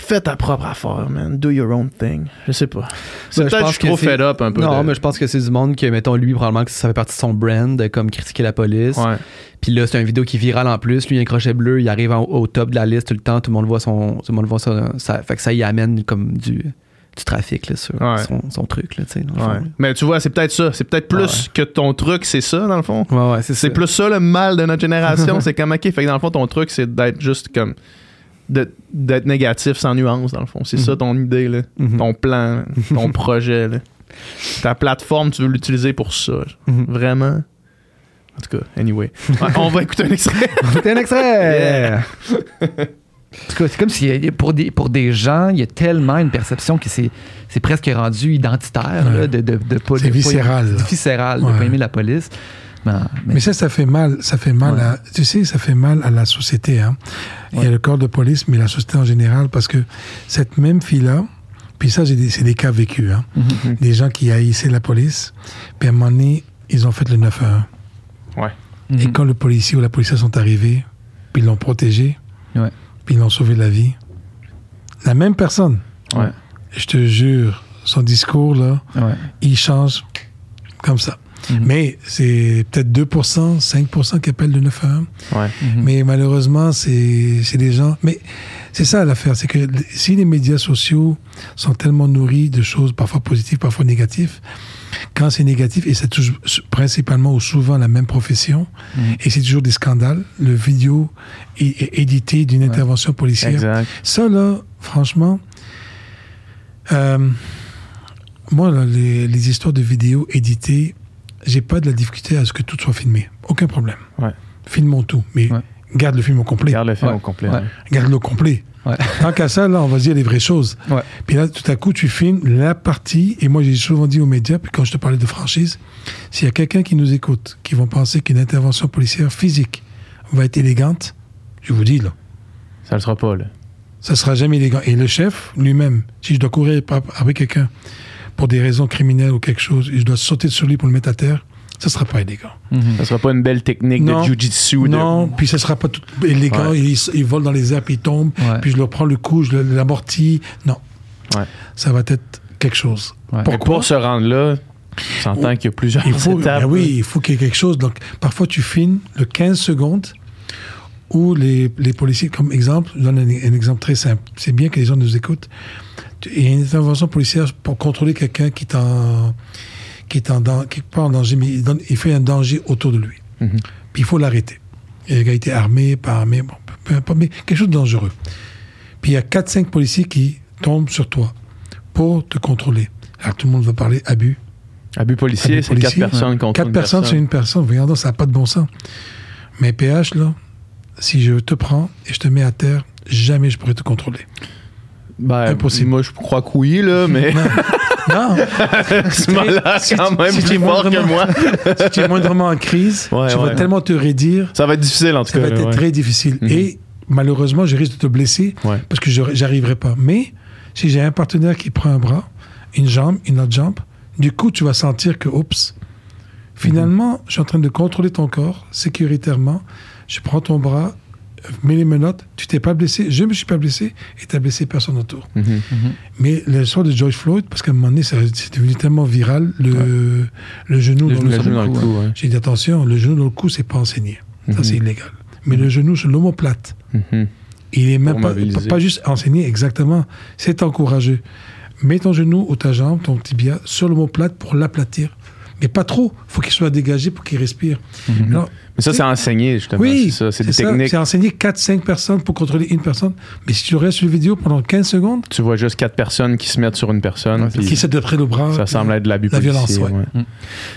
Speaker 2: fais ta propre affaire, man. Do your own thing. Je sais pas. C'est
Speaker 3: Ben,
Speaker 2: peut-être que je suis trop fed up un peu.
Speaker 3: non
Speaker 2: de-
Speaker 3: mais je pense que c'est du monde que mettons lui probablement que ça fait partie de son brand de comme critiquer la police
Speaker 2: Ouais.
Speaker 3: Puis là, c'est une vidéo qui est virale en plus. Lui, il a un crochet bleu, il arrive en- au top de la liste tout le temps. Tout le monde voit son. Tout le monde voit ça. ça fait que ça y amène comme du, du trafic là, sur
Speaker 2: Ouais.
Speaker 3: son, son truc. Là, tu sais, dans le
Speaker 2: Ouais.
Speaker 3: fond,
Speaker 2: Mais tu vois, c'est peut-être ça. C'est peut-être plus que ton truc, c'est ça, dans le fond.
Speaker 3: là. Ouais, ouais, c'est
Speaker 2: plus ça le mal de notre génération. c'est comme, ok, fait que dans le fond, ton truc, c'est d'être juste comme. De- d'être négatif sans nuance, dans le fond. C'est ça ton idée, là.
Speaker 3: Mhm.
Speaker 2: Ton plan, ton projet, là. Ta plateforme, tu veux l'utiliser pour ça.
Speaker 3: Mhm.
Speaker 2: Vraiment? En tout cas, anyway. Ouais, on va écouter un extrait.
Speaker 3: C'était un extrait!
Speaker 2: Yeah.
Speaker 4: En tout cas, c'est comme si pour des, pour des gens, il y a tellement une perception que c'est, c'est presque rendu identitaire
Speaker 5: Ouais.
Speaker 4: là, de, de, de pas
Speaker 5: C'est
Speaker 4: de pas-
Speaker 5: viscéral, là.
Speaker 4: viscéral de
Speaker 5: Ouais.
Speaker 4: pas aimer la police. Ben, mais-
Speaker 5: Mais ça, ça fait mal. Ça fait mal
Speaker 4: Ouais.
Speaker 5: à, tu sais, ça fait mal à la société. Hein. Il y a
Speaker 4: Ouais.
Speaker 5: le corps de police, mais la société en général, parce que cette même fille-là, puis ça, c'est des cas vécus, hein.
Speaker 4: Mhm.
Speaker 5: des gens qui haïssaient la police, puis à un moment donné, ils ont fait le 9-1. Et
Speaker 4: Mhm.
Speaker 5: quand le policier ou la policière sont arrivés, puis ils l'ont protégé,
Speaker 4: Ouais.
Speaker 5: puis ils l'ont sauvé la vie, la même personne,
Speaker 4: Ouais.
Speaker 5: je te jure, son discours, là,
Speaker 4: Ouais.
Speaker 5: il change comme ça. Mais c'est peut-être 2%, 5% qui appellent le 911.
Speaker 2: Ouais.
Speaker 5: Mais malheureusement, c'est c'est des gens. Mais c'est ça l'affaire, c'est que si les médias sociaux sont tellement nourris de choses parfois positives, parfois négatives, quand c'est négatif, et c'est toujours principalement ou souvent la même profession, et c'est toujours des scandales, le vidéo est, est édité d'une intervention policière.
Speaker 2: Exact.
Speaker 5: Ça, là, franchement, euh, moi, là, les, les histoires de vidéos éditées, j'ai pas de la difficulté à ce que tout soit filmé. Aucun problème.
Speaker 2: Ouais.
Speaker 5: Filmons tout, mais
Speaker 3: Ouais.
Speaker 5: garde le film au complet.
Speaker 2: Regarde le film
Speaker 3: Ouais.
Speaker 2: au complet.
Speaker 5: Garde-le au complet. Tant qu'à ça, là, on va se dire les vraies choses. Puis là, tout à coup, tu filmes la partie, et moi, j'ai souvent dit aux médias, puis quand je te parlais de franchise, s'il y a quelqu'un qui nous écoute, qui vont penser qu'une intervention policière physique va être élégante, je vous dis, là,
Speaker 2: Ça le sera pas, là.
Speaker 5: ça sera jamais élégant. Et le chef lui-même, si je dois courir avec quelqu'un pour des raisons criminelles ou quelque chose, et je dois sauter sur lui pour le mettre à terre, ça sera pas élégant.
Speaker 2: Ça sera pas une belle technique
Speaker 5: Non.
Speaker 2: de jujitsu. de-
Speaker 5: Non, puis ça sera pas tout élégant.
Speaker 2: Ouais.
Speaker 5: Il, il vole dans les airs, puis il tombe,
Speaker 3: Ouais.
Speaker 5: puis je leur prends le coup, je l'amortis. Non.
Speaker 2: Ouais.
Speaker 5: Ça va être quelque chose.
Speaker 3: Ouais.
Speaker 2: Mais
Speaker 5: Pourquoi?
Speaker 2: pour se rendre là, on s'entend qu'il y a plusieurs
Speaker 5: Il faut,
Speaker 2: étapes.
Speaker 5: ben oui, il faut qu'il y ait quelque chose. Donc, parfois, tu filmes le 15 secondes où les, les policiers, comme exemple, je donne un, un exemple très simple. C'est bien que les gens nous écoutent. Il a une intervention policière pour contrôler quelqu'un qui est en, qui est en, dan- qui est pas en danger, mais il, donne- il fait un danger autour de lui.
Speaker 2: Mhm.
Speaker 5: Puis il faut l'arrêter. Et le gars était armé, pas armé, bon, peu, importe, mais quelque chose de dangereux. Puis il y a 4-5 policiers qui tombent sur toi pour te contrôler. Alors tout le monde va parler abus,
Speaker 2: Abus policier, c'est quatre
Speaker 5: policier.
Speaker 2: personnes contre
Speaker 5: Quatre
Speaker 2: une
Speaker 5: personnes
Speaker 2: personne.
Speaker 5: sur une personne. Regardons, ça n'a pas de bon sens. Mais PH, là, si je te prends et je te mets à terre, jamais je pourrais te contrôler.
Speaker 2: Ben,
Speaker 5: Impossible.
Speaker 2: Moi, je crois que oui, là, mais
Speaker 5: Non,
Speaker 2: ce là
Speaker 5: si
Speaker 2: quand même
Speaker 5: si
Speaker 2: plus
Speaker 5: es
Speaker 2: fort que moi.
Speaker 5: si tu es moindrement en crise,
Speaker 2: Ouais,
Speaker 5: tu
Speaker 2: ouais.
Speaker 5: vas tellement te raidir,
Speaker 2: Ça va être difficile, en tout
Speaker 5: ça
Speaker 2: cas.
Speaker 5: va être
Speaker 2: ouais.
Speaker 5: très difficile.
Speaker 2: Mhm.
Speaker 5: Et malheureusement, je risque de te blesser parce que je j'arriverai pas. Mais si j'ai un partenaire qui prend un bras, une jambe, une autre jambe, du coup, tu vas sentir que, oups, finalement, je suis en train de contrôler ton corps sécuritairement. Je prends ton bras, mets les menottes, tu t'es pas blessé, je me suis pas blessé et tu blessé personne autour.
Speaker 2: Mhm.
Speaker 5: Mais l'histoire de George Floyd, parce qu'à un moment donné, c'est devenu tellement viral, le, le genou
Speaker 3: Le
Speaker 5: dans
Speaker 3: genou
Speaker 5: le
Speaker 2: dans cou, ouais.
Speaker 5: J'ai dit attention, le genou dans le cou, c'est pas enseigné. Ça,
Speaker 2: Mhm.
Speaker 5: c'est illégal. Mais le genou sur l'omoplate,
Speaker 2: Mhm.
Speaker 5: il est même pas juste enseigné exactement, c'est encouragé. Mets ton genou ou ta jambe, ton tibia, sur l'omoplate pour l'aplatir. Mais pas trop. faut qu'il soit dégagé pour qu'il respire. Alors,
Speaker 2: Mais ça, c'est enseigné, justement.
Speaker 5: oui,
Speaker 2: c'est des
Speaker 5: ça.
Speaker 2: techniques.
Speaker 5: C'est enseigné 4-5 personnes pour contrôler une personne. Mais si tu restes sur la vidéo pendant 15 secondes,
Speaker 2: Tu vois juste quatre personnes qui se mettent sur une personne. puis
Speaker 5: qui essaie de près le bras.
Speaker 2: ça semble être de l'abus
Speaker 5: La violence, ouais.
Speaker 2: ouais.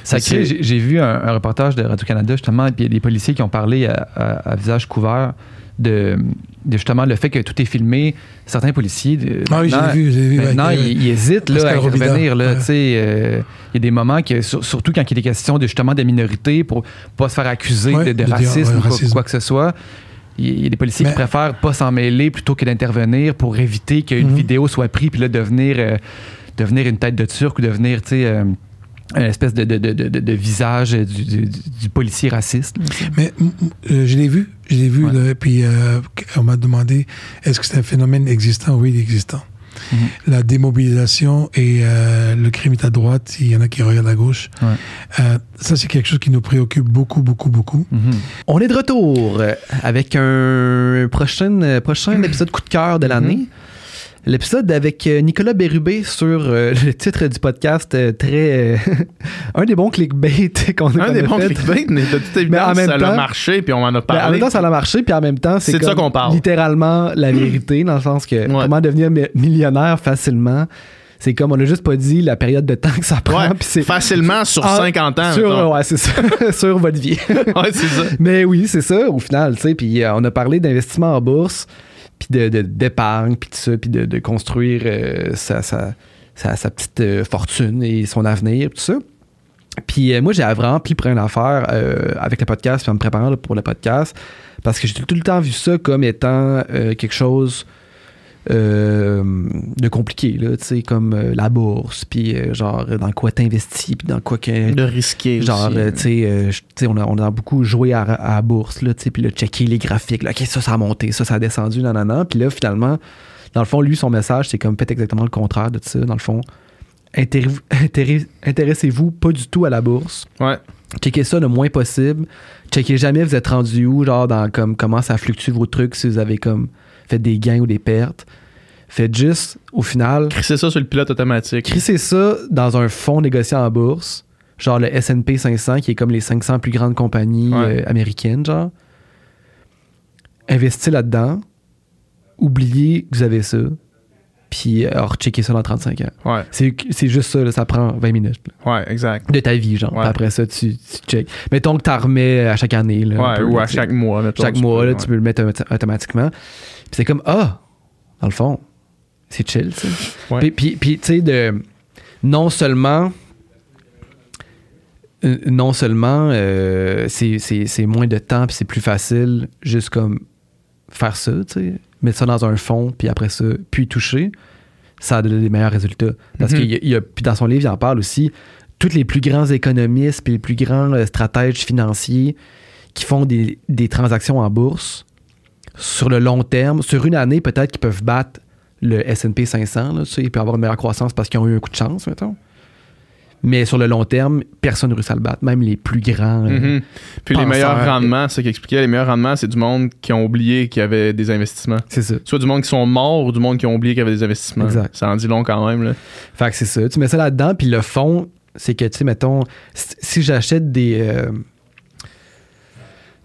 Speaker 3: Ça crée- j'ai vu un, un reportage de Radio-Canada justement, puis il y a des policiers qui ont parlé à, à- à visage couvert de, de justement le fait que tout est filmé. Certains policiers. de-
Speaker 5: Ah oui, j'ai vu, j'ai vu.
Speaker 3: Maintenant,
Speaker 5: avec, euh,
Speaker 3: ils, ils hésitent là, à. Là,
Speaker 5: ouais.
Speaker 3: sais, euh, Il y a des moments, que, sur- surtout quand il est question de, justement de minorités, pour pas se faire accuser
Speaker 5: Ouais,
Speaker 3: de, de
Speaker 5: de dire,
Speaker 3: racisme
Speaker 5: ouais,
Speaker 3: ou quoi, que ce soit. Il y a des policiers
Speaker 5: Mais-
Speaker 3: qui préfèrent pas s'en mêler plutôt que d'intervenir pour éviter qu'une
Speaker 5: Mhm.
Speaker 3: vidéo soit prise puis là devenir, euh, devenir une tête de turc ou devenir, tu sais, euh, une espèce de, de, de, de, visage du, du- du policier raciste.
Speaker 5: Mais euh, je l'ai vu, je l'ai vu,
Speaker 3: Ouais.
Speaker 5: là, puis euh, on m'a demandé est-ce que c'est un phénomène existant? Oui, il est existant.
Speaker 3: Mhm.
Speaker 5: La démobilisation et euh, le crime est à droite, il y en a qui regardent à gauche.
Speaker 3: Ouais.
Speaker 5: Ça, c'est quelque chose qui nous préoccupe beaucoup, beaucoup, beaucoup.
Speaker 3: Mhm. On est de retour avec un prochain, prochain épisode coup de cœur de l'année. L'épisode avec euh, Nicolas Bérubé sur euh, le titre du podcast euh, très... euh, un des bons clickbait qu'on qu'on
Speaker 2: Un des
Speaker 3: a
Speaker 2: bons
Speaker 3: fait.
Speaker 2: clickbait, mais de toute
Speaker 3: Mais en
Speaker 2: évidence,
Speaker 3: même
Speaker 2: ça a
Speaker 3: temps-
Speaker 2: marché, puis on en a
Speaker 3: Ben, en
Speaker 2: parlé.
Speaker 3: même temps, ça a marché, puis en même temps, c'est
Speaker 2: ça qu'on parle.
Speaker 3: littéralement la vérité, dans le sens que
Speaker 2: Ouais.
Speaker 3: comment devenir mi- millionnaire facilement, c'est comme on a juste pas dit la période de temps que ça prend,
Speaker 2: Ouais,
Speaker 3: puis c'est
Speaker 2: facilement sur
Speaker 3: Ah,
Speaker 2: 50 ans.
Speaker 3: sur, ouais, c'est ça, sur votre vie.
Speaker 2: Ouais, c'est ça.
Speaker 3: Mais oui, c'est ça, au final, tu sais. Puis on a parlé d'investissement en bourse, puis de, de- d'épargne, puis tout ça, puis de, de construire euh, sa, sa, sa- petite euh, fortune et son avenir, tout ça. Puis euh, moi, j'ai vraiment pris plein d'affaires euh, avec le podcast, puis en me préparant pour le podcast, parce que j'ai tout le temps vu ça comme étant quelque chose euh, de compliqué, là, tu sais, comme euh, la bourse, puis euh, genre dans quoi t'investis, puis dans quoi que...
Speaker 2: De risquer.
Speaker 3: Genre, euh, tu sais, on a, on a beaucoup joué à, à la bourse, là, tu sais, puis là, checker les graphiques, là, OK, ça, ça a monté, ça, ça a descendu, nanana. Puis là, finalement, dans le fond, lui, son message, c'est comme, faites exactement le contraire de ça. Dans le fond, intér- intér- intéressez-vous pas du tout à la bourse.
Speaker 2: Ouais.
Speaker 3: Checkez ça le moins possible. Checkez jamais vous êtes rendu où, genre dans comme comment ça fluctue vos trucs, si vous avez comme fait des gains ou des pertes. Faites juste, au final,
Speaker 2: Crisser ça sur le pilote automatique.
Speaker 3: crissez ça dans un fonds négocié en bourse, genre le S&P 500, qui est comme les 500 plus grandes compagnies
Speaker 2: Ouais.
Speaker 3: euh, américaines, genre. Investissez là-dedans. Oubliez que vous avez ça. Puis, euh, alors, checkez ça dans 35 ans.
Speaker 2: Ouais,
Speaker 3: C'est juste ça, là, ça prend 20 minutes là,
Speaker 2: ouais, exact.
Speaker 3: de ta vie, genre.
Speaker 2: Ouais.
Speaker 3: Après ça, tu, tu check. Mettons que tu remets à chaque année. Là,
Speaker 2: Ouais,
Speaker 3: peu,
Speaker 2: ou à chaque mois. mettons,
Speaker 3: Chaque mois,
Speaker 2: peux,
Speaker 3: tu peux le mettre autom- automatiquement. Puis c'est comme, ah, dans le fond, c'est chill, tu sais.
Speaker 2: Ouais.
Speaker 3: Puis, puis, tu sais, de non seulement. euh, Non seulement euh, c'est- moins de temps puis c'est plus facile juste comme faire ça, tu sais, mettre ça dans un fond puis après ça, puis toucher, ça a donné des meilleurs résultats. Parce qu'il y a- il y a, puis dans son livre, il en parle aussi, tous les plus grands économistes puis les plus grands euh, stratèges financiers qui font des, des transactions en bourse sur le long terme, sur une année, peut-être qu'ils peuvent battre le S&P 500, là, tu sais, ils peuvent avoir une meilleure croissance parce qu'ils ont eu un coup de chance, mettons. Mais sur le long terme, personne ne réussit à le battre, même les plus grands. euh,
Speaker 2: Mhm. Puis les meilleurs rendements, c'est ce qu'il expliquait, les meilleurs rendements, c'est du monde qui ont oublié qu'il y avait des investissements.
Speaker 3: C'est ça.
Speaker 2: Soit du monde qui sont morts ou du monde qui ont oublié qu'il y avait des investissements.
Speaker 3: Exact.
Speaker 2: Ça en dit long quand même. Là.
Speaker 3: Fait que c'est ça. Tu mets ça là-dedans, puis le fond, c'est que, tu sais, mettons, si si j'achète des. euh,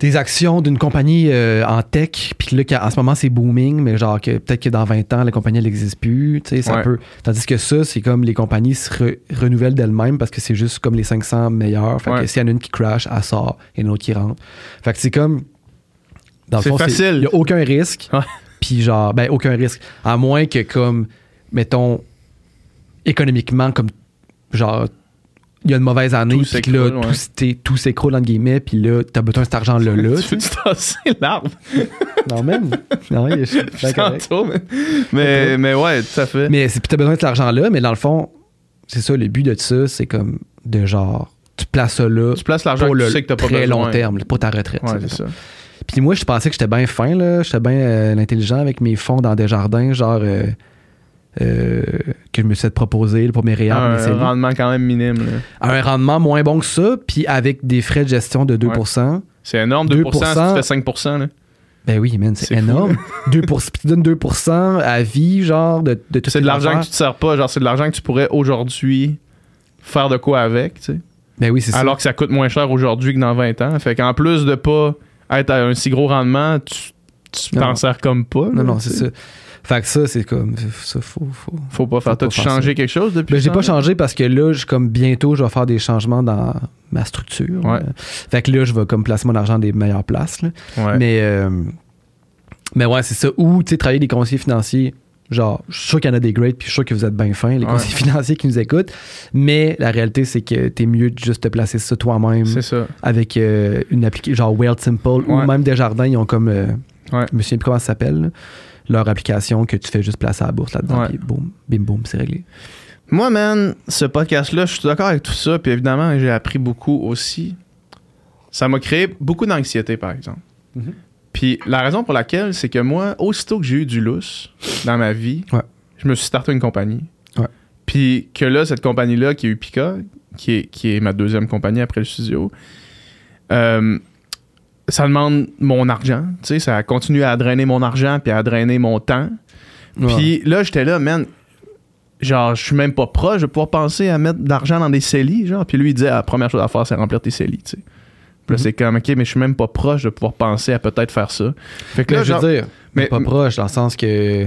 Speaker 3: des actions d'une compagnie euh, en tech, puis là, qu'en- en ce moment, c'est booming, mais genre que peut-être que dans 20 ans, la compagnie, elle n'existe plus, tu sais, ça
Speaker 2: Ouais.
Speaker 3: peut... Tandis que ça, c'est comme les compagnies se re- renouvellent d'elles-mêmes parce que c'est juste comme les 500 meilleurs. Fait
Speaker 2: Ouais.
Speaker 3: que s'il y en a une qui crash, elle sort, et une autre qui rentre. Fait que c'est comme... Dans le fond,
Speaker 2: facile.
Speaker 3: Il n'y a aucun risque. Puis genre, ben, aucun risque. À moins que comme, mettons, économiquement, comme, genre, il y a une mauvaise année,
Speaker 2: Tout
Speaker 3: puis que là,
Speaker 2: ouais.
Speaker 3: tout, s'é- tout s'écroule, entre guillemets, puis là, t'as besoin de cet argent-là, là.
Speaker 2: tu veux-tu tasser l'arbre?
Speaker 3: non, même. Non, il est.
Speaker 2: Tantôt, mais, mais, mais ouais, tout à fait.
Speaker 3: Mais c'est- puis t'as besoin de cet argent-là, mais dans le fond, c'est ça, le but de ça, c'est comme, de genre, tu places ça là
Speaker 2: tu places l'argent
Speaker 3: pour
Speaker 2: que
Speaker 3: le
Speaker 2: tu sais que t'as pas
Speaker 3: très
Speaker 2: besoin.
Speaker 3: long terme, pour ta retraite.
Speaker 2: Ouais, c'est ça.
Speaker 3: Puis moi, je pensais que j'étais bien fin, là. J'étais bien euh, intelligent avec mes fonds dans des jardins, genre, euh, euh, que je me suis fait proposer mes réels, mes
Speaker 2: Un
Speaker 3: CELI.
Speaker 2: rendement quand même minime. là.
Speaker 3: Un rendement moins bon que ça, puis avec des frais de gestion de 2%.
Speaker 2: C'est énorme, 2%,
Speaker 3: 2%,
Speaker 2: si tu fais 5%. Là.
Speaker 3: Ben oui, man, c'est
Speaker 2: fou,
Speaker 3: énorme. 2 puis tu donnes 2% à vie, genre, de, de tout
Speaker 2: C'est de l'argent que tu te sers pas. Genre, c'est de l'argent que tu pourrais aujourd'hui faire de quoi avec, tu sais.
Speaker 3: Ben oui, c'est ça.
Speaker 2: Alors que ça coûte moins cher aujourd'hui que dans 20 ans. Fait qu'en plus de pas être à un si gros rendement, tu t'en sers comme pas.
Speaker 3: Non,
Speaker 2: là,
Speaker 3: non, c'est ça. Fait que ça, c'est comme. Ça, faut. faut...
Speaker 2: Faut pas faire. T'as-tu changé quelque chose depuis
Speaker 3: Ben, j'ai pas changé parce que là, je, comme bientôt, je vais faire des changements dans ma structure.
Speaker 2: Ouais.
Speaker 3: Euh, Fait que là, je vais comme placer mon argent des meilleures places. là.
Speaker 2: Ouais.
Speaker 3: Mais, euh, mais ouais, c'est ça. Ou, tu sais, travailler des conseillers financiers. Genre, je suis sûr qu'il y en a des greats, puis je suis sûr que vous êtes bien fins, les
Speaker 2: Ouais.
Speaker 3: conseillers financiers qui nous écoutent. Mais la réalité, c'est que t'es mieux de juste te placer ça toi-même
Speaker 2: C'est ça.
Speaker 3: avec euh, une application, genre Wealth Simple, ou même Desjardins, ils ont comme. euh,
Speaker 2: Ouais.
Speaker 3: Je me souviens plus comment ça s'appelle. Leur application que tu fais juste placer à la bourse là-dedans,
Speaker 2: Ouais.
Speaker 3: puis boum, bim boum, c'est réglé.
Speaker 2: Moi, man, ce podcast-là, je suis d'accord avec tout ça. Puis évidemment, j'ai appris beaucoup aussi. Ça m'a créé beaucoup d'anxiété, par exemple.
Speaker 3: Mhm.
Speaker 2: Puis la raison pour laquelle, c'est que moi, aussitôt que j'ai eu du lousse dans ma vie,
Speaker 3: Ouais.
Speaker 2: je me suis starté une compagnie.
Speaker 3: Ouais.
Speaker 2: Puis que là, cette compagnie-là, qui est Upica, qui est, qui est ma deuxième compagnie après le studio, euh, ça demande mon argent. Tu sais, ça continue à drainer mon argent puis à drainer mon temps. Puis là, j'étais là, man. Genre, je suis même pas proche de pouvoir penser à mettre de l'argent dans des CELI. Genre, puis lui, il disait, ah, la première chose à faire, c'est remplir tes CELI. Tu sais. Puis là,
Speaker 3: Mhm.
Speaker 2: c'est comme, ok, mais je suis même pas proche de pouvoir penser à peut-être faire ça. Fait que là,
Speaker 3: je
Speaker 2: genre,
Speaker 3: veux dire,
Speaker 2: mais
Speaker 3: pas proche, dans le sens que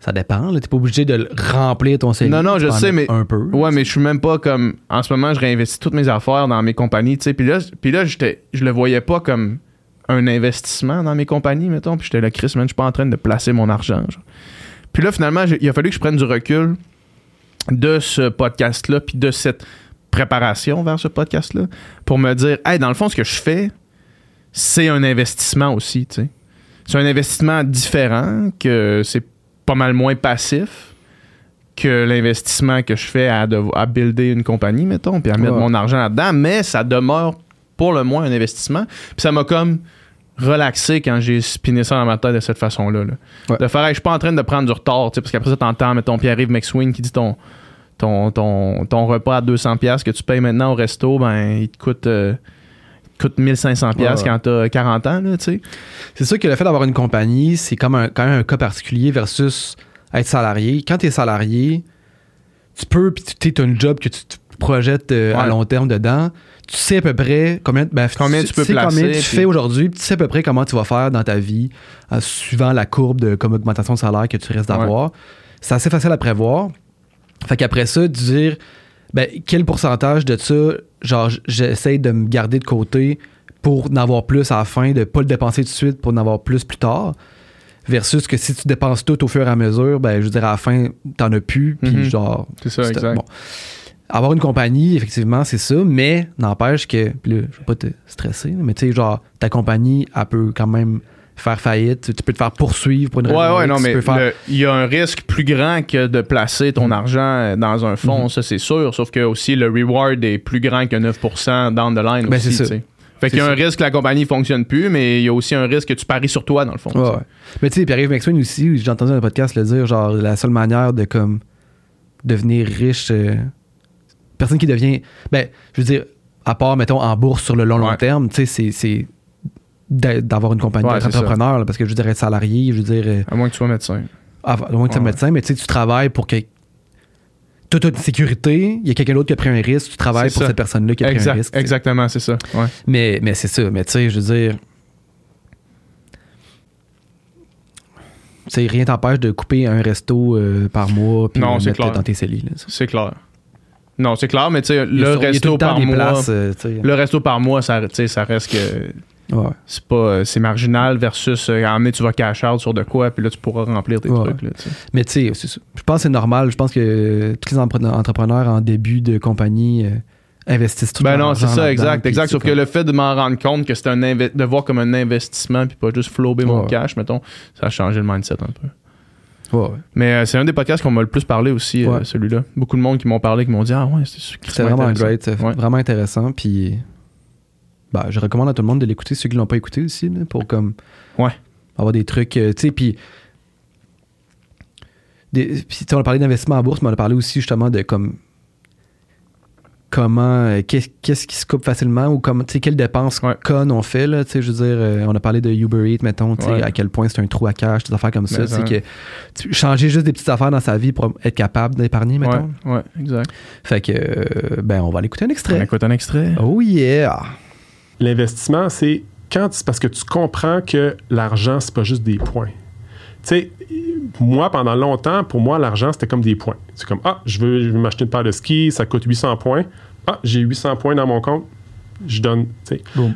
Speaker 3: ça dépend. là. T'es pas obligé de le remplir ton CELI.
Speaker 2: Non, non, je sais, mais-
Speaker 3: Un peu.
Speaker 2: Ouais, mais je suis même pas comme. En ce moment, je réinvestis toutes mes affaires dans mes compagnies, tu sais. Puis là, puis là je le voyais pas comme un investissement dans mes compagnies, mettons. Puis j'étais là, Chris, man, je suis pas en train de placer mon argent. genre. Puis là, finalement, il a fallu que je prenne du recul de ce podcast-là, puis de cette préparation vers ce podcast-là, pour me dire, hey, dans le fond, ce que je fais, c'est un investissement aussi, tu sais. C'est un investissement différent, que c'est pas mal moins passif que l'investissement que je fais à, à builder une compagnie, mettons, puis à mettre
Speaker 3: Ouais.
Speaker 2: mon argent là-dedans, mais ça demeure pour le moins un investissement. Puis ça m'a comme relaxé quand j'ai spiné ça dans ma tête de cette façon-là. là.
Speaker 3: Ouais.
Speaker 2: De faire, hey, je suis pas en train de prendre du retard, parce qu'après ça, t'entends, mettons, Pierre-Yves McSween qui dit ton, ton, ton, ton repas à 200$ pièces que tu payes maintenant au resto, ben, il te coûte, euh, coûte 1500$ pièces
Speaker 3: Ouais, ouais.
Speaker 2: quand t'as 40 ans, là, tu sais.
Speaker 3: C'est sûr que le fait d'avoir une compagnie, c'est comme un, quand même un cas particulier versus être salarié. Quand tu es salarié, tu peux, puis tu as une job que tu te projettes euh, à long terme dedans. Tu sais à peu près combien, ben,
Speaker 2: Combien tu peux
Speaker 3: sais
Speaker 2: placer,
Speaker 3: combien tu
Speaker 2: puis-
Speaker 3: fais aujourd'hui, puis tu sais à peu près comment tu vas faire dans ta vie, euh, suivant la courbe de comme augmentation de salaire que tu risques d'avoir. C'est assez facile à prévoir. Fait qu'après ça, de dire ben, quel pourcentage de ça, genre, j'essaie de me garder de côté pour en avoir plus à la fin, de pas le dépenser tout de suite pour en avoir plus plus tard. Versus que si tu dépenses tout au fur et à mesure, ben, je veux dire, à la fin, t'en as plus, puis
Speaker 2: Mhm.
Speaker 3: genre.
Speaker 2: C'est ça, exact.
Speaker 3: bon. Avoir une compagnie, effectivement, c'est ça, mais n'empêche que, puis là, je veux pas te stresser, mais tu sais, genre, ta compagnie, elle peut quand même faire faillite, tu peux te faire poursuivre pour une
Speaker 2: Ouais,
Speaker 3: raison
Speaker 2: ouais,
Speaker 3: X,
Speaker 2: non, mais
Speaker 3: faire-
Speaker 2: le- il y a un risque plus grand que de placer ton argent euh, dans un fonds,
Speaker 3: Mhm.
Speaker 2: ça c'est sûr. Sauf que aussi le reward est plus grand que 9% down the line
Speaker 3: Ben,
Speaker 2: aussi.
Speaker 3: c'est ça.
Speaker 2: Fait qu'il y a un risque que la compagnie fonctionne plus, mais il y a aussi un risque que tu paries sur toi dans le fond.
Speaker 3: Ouais, ouais. Mais tu sais, Pierre-Yves McSween aussi, j'ai entendu dans un podcast le dire, genre, la seule manière de comme devenir riche, euh, personne qui devient, ben, je veux dire, à part, mettons, en bourse sur le long, long
Speaker 2: Ouais.
Speaker 3: terme, tu sais, c'est- d'avoir une compagnie
Speaker 2: Ouais,
Speaker 3: d'être
Speaker 2: c'est ça.
Speaker 3: entrepreneur, là, parce que je veux dire, être salarié, je veux dire, euh,
Speaker 2: À moins que tu sois médecin.
Speaker 3: à à moins que tu sois
Speaker 2: Ouais.
Speaker 3: médecin, mais tu sais, tu travailles pour que tu as une sécurité, il y a quelqu'un d'autre qui a pris un risque, tu travailles pour
Speaker 2: ça.
Speaker 3: cette personne-là qui a pris un risque.
Speaker 2: exactement, c'est ça. Ouais.
Speaker 3: Mais, mais c'est ça. Mais tu sais, je veux dire. Tu sais, rien t'empêche de couper un resto euh, par mois puis
Speaker 2: Non,
Speaker 3: le mettre
Speaker 2: clair.
Speaker 3: dans tes cellules.
Speaker 2: C'est clair. Non, c'est clair, mais tu sais, le resto par mois.
Speaker 3: places, euh.
Speaker 2: Le resto par mois, ça, ça reste que
Speaker 3: Ouais.
Speaker 2: c'est pas euh, c'est marginal versus euh, donné, tu vas cash out sur de quoi puis là tu pourras remplir tes
Speaker 3: Ouais.
Speaker 2: trucs là.
Speaker 3: Mais tu sais, je pense que c'est normal. Je pense que tous les entrepreneurs en début de compagnie euh, investissent tout
Speaker 2: Ben non, c'est ça, exact, exact. Sauf que le fait de m'en rendre compte que c'est un de voir comme un investissement puis pas juste flober mon cash, mettons, ça a changé le mindset un peu.
Speaker 3: Ouais, ouais.
Speaker 2: Mais euh, c'est un des podcasts qu'on m'a le plus parlé aussi, euh, celui-là. Beaucoup de monde qui m'ont parlé, qui m'ont dit Ah ouais, c'est
Speaker 3: C'est vraiment great, vraiment intéressant. Puis, ben, je recommande à tout le monde de l'écouter, ceux qui l'ont pas écouté aussi, là, pour comme
Speaker 2: Ouais.
Speaker 3: avoir des trucs, euh, tu sais, puis. des- on a parlé d'investissement en bourse, mais on a parlé aussi justement de comme. Comment. euh, Qu'est-ce qui se coupe facilement ou comme, quelles dépenses
Speaker 2: Ouais.
Speaker 3: connes on fait, là, je veux dire, euh, on a parlé de Uber Eats, mettons,
Speaker 2: Ouais.
Speaker 3: à quel point c'est un trou à cash, des affaires comme ça,
Speaker 2: ça.
Speaker 3: que. changer juste des petites affaires dans sa vie pour être capable d'épargner, mettons.
Speaker 2: ouais, exact.
Speaker 3: Fait que, euh, ben, on va aller écouter un
Speaker 2: On
Speaker 3: extrait.
Speaker 2: écoute un extrait.
Speaker 3: Oh yeah!
Speaker 6: L'investissement, c'est quand parce que tu comprends que l'argent, c'est pas juste des points. Tu sais, moi, pendant longtemps, pour moi, l'argent, c'était comme des points. C'est comme, ah, je veux, je veux m'acheter une paire de skis, ça coûte 800 points. Ah, j'ai 800 points dans mon compte, je donne.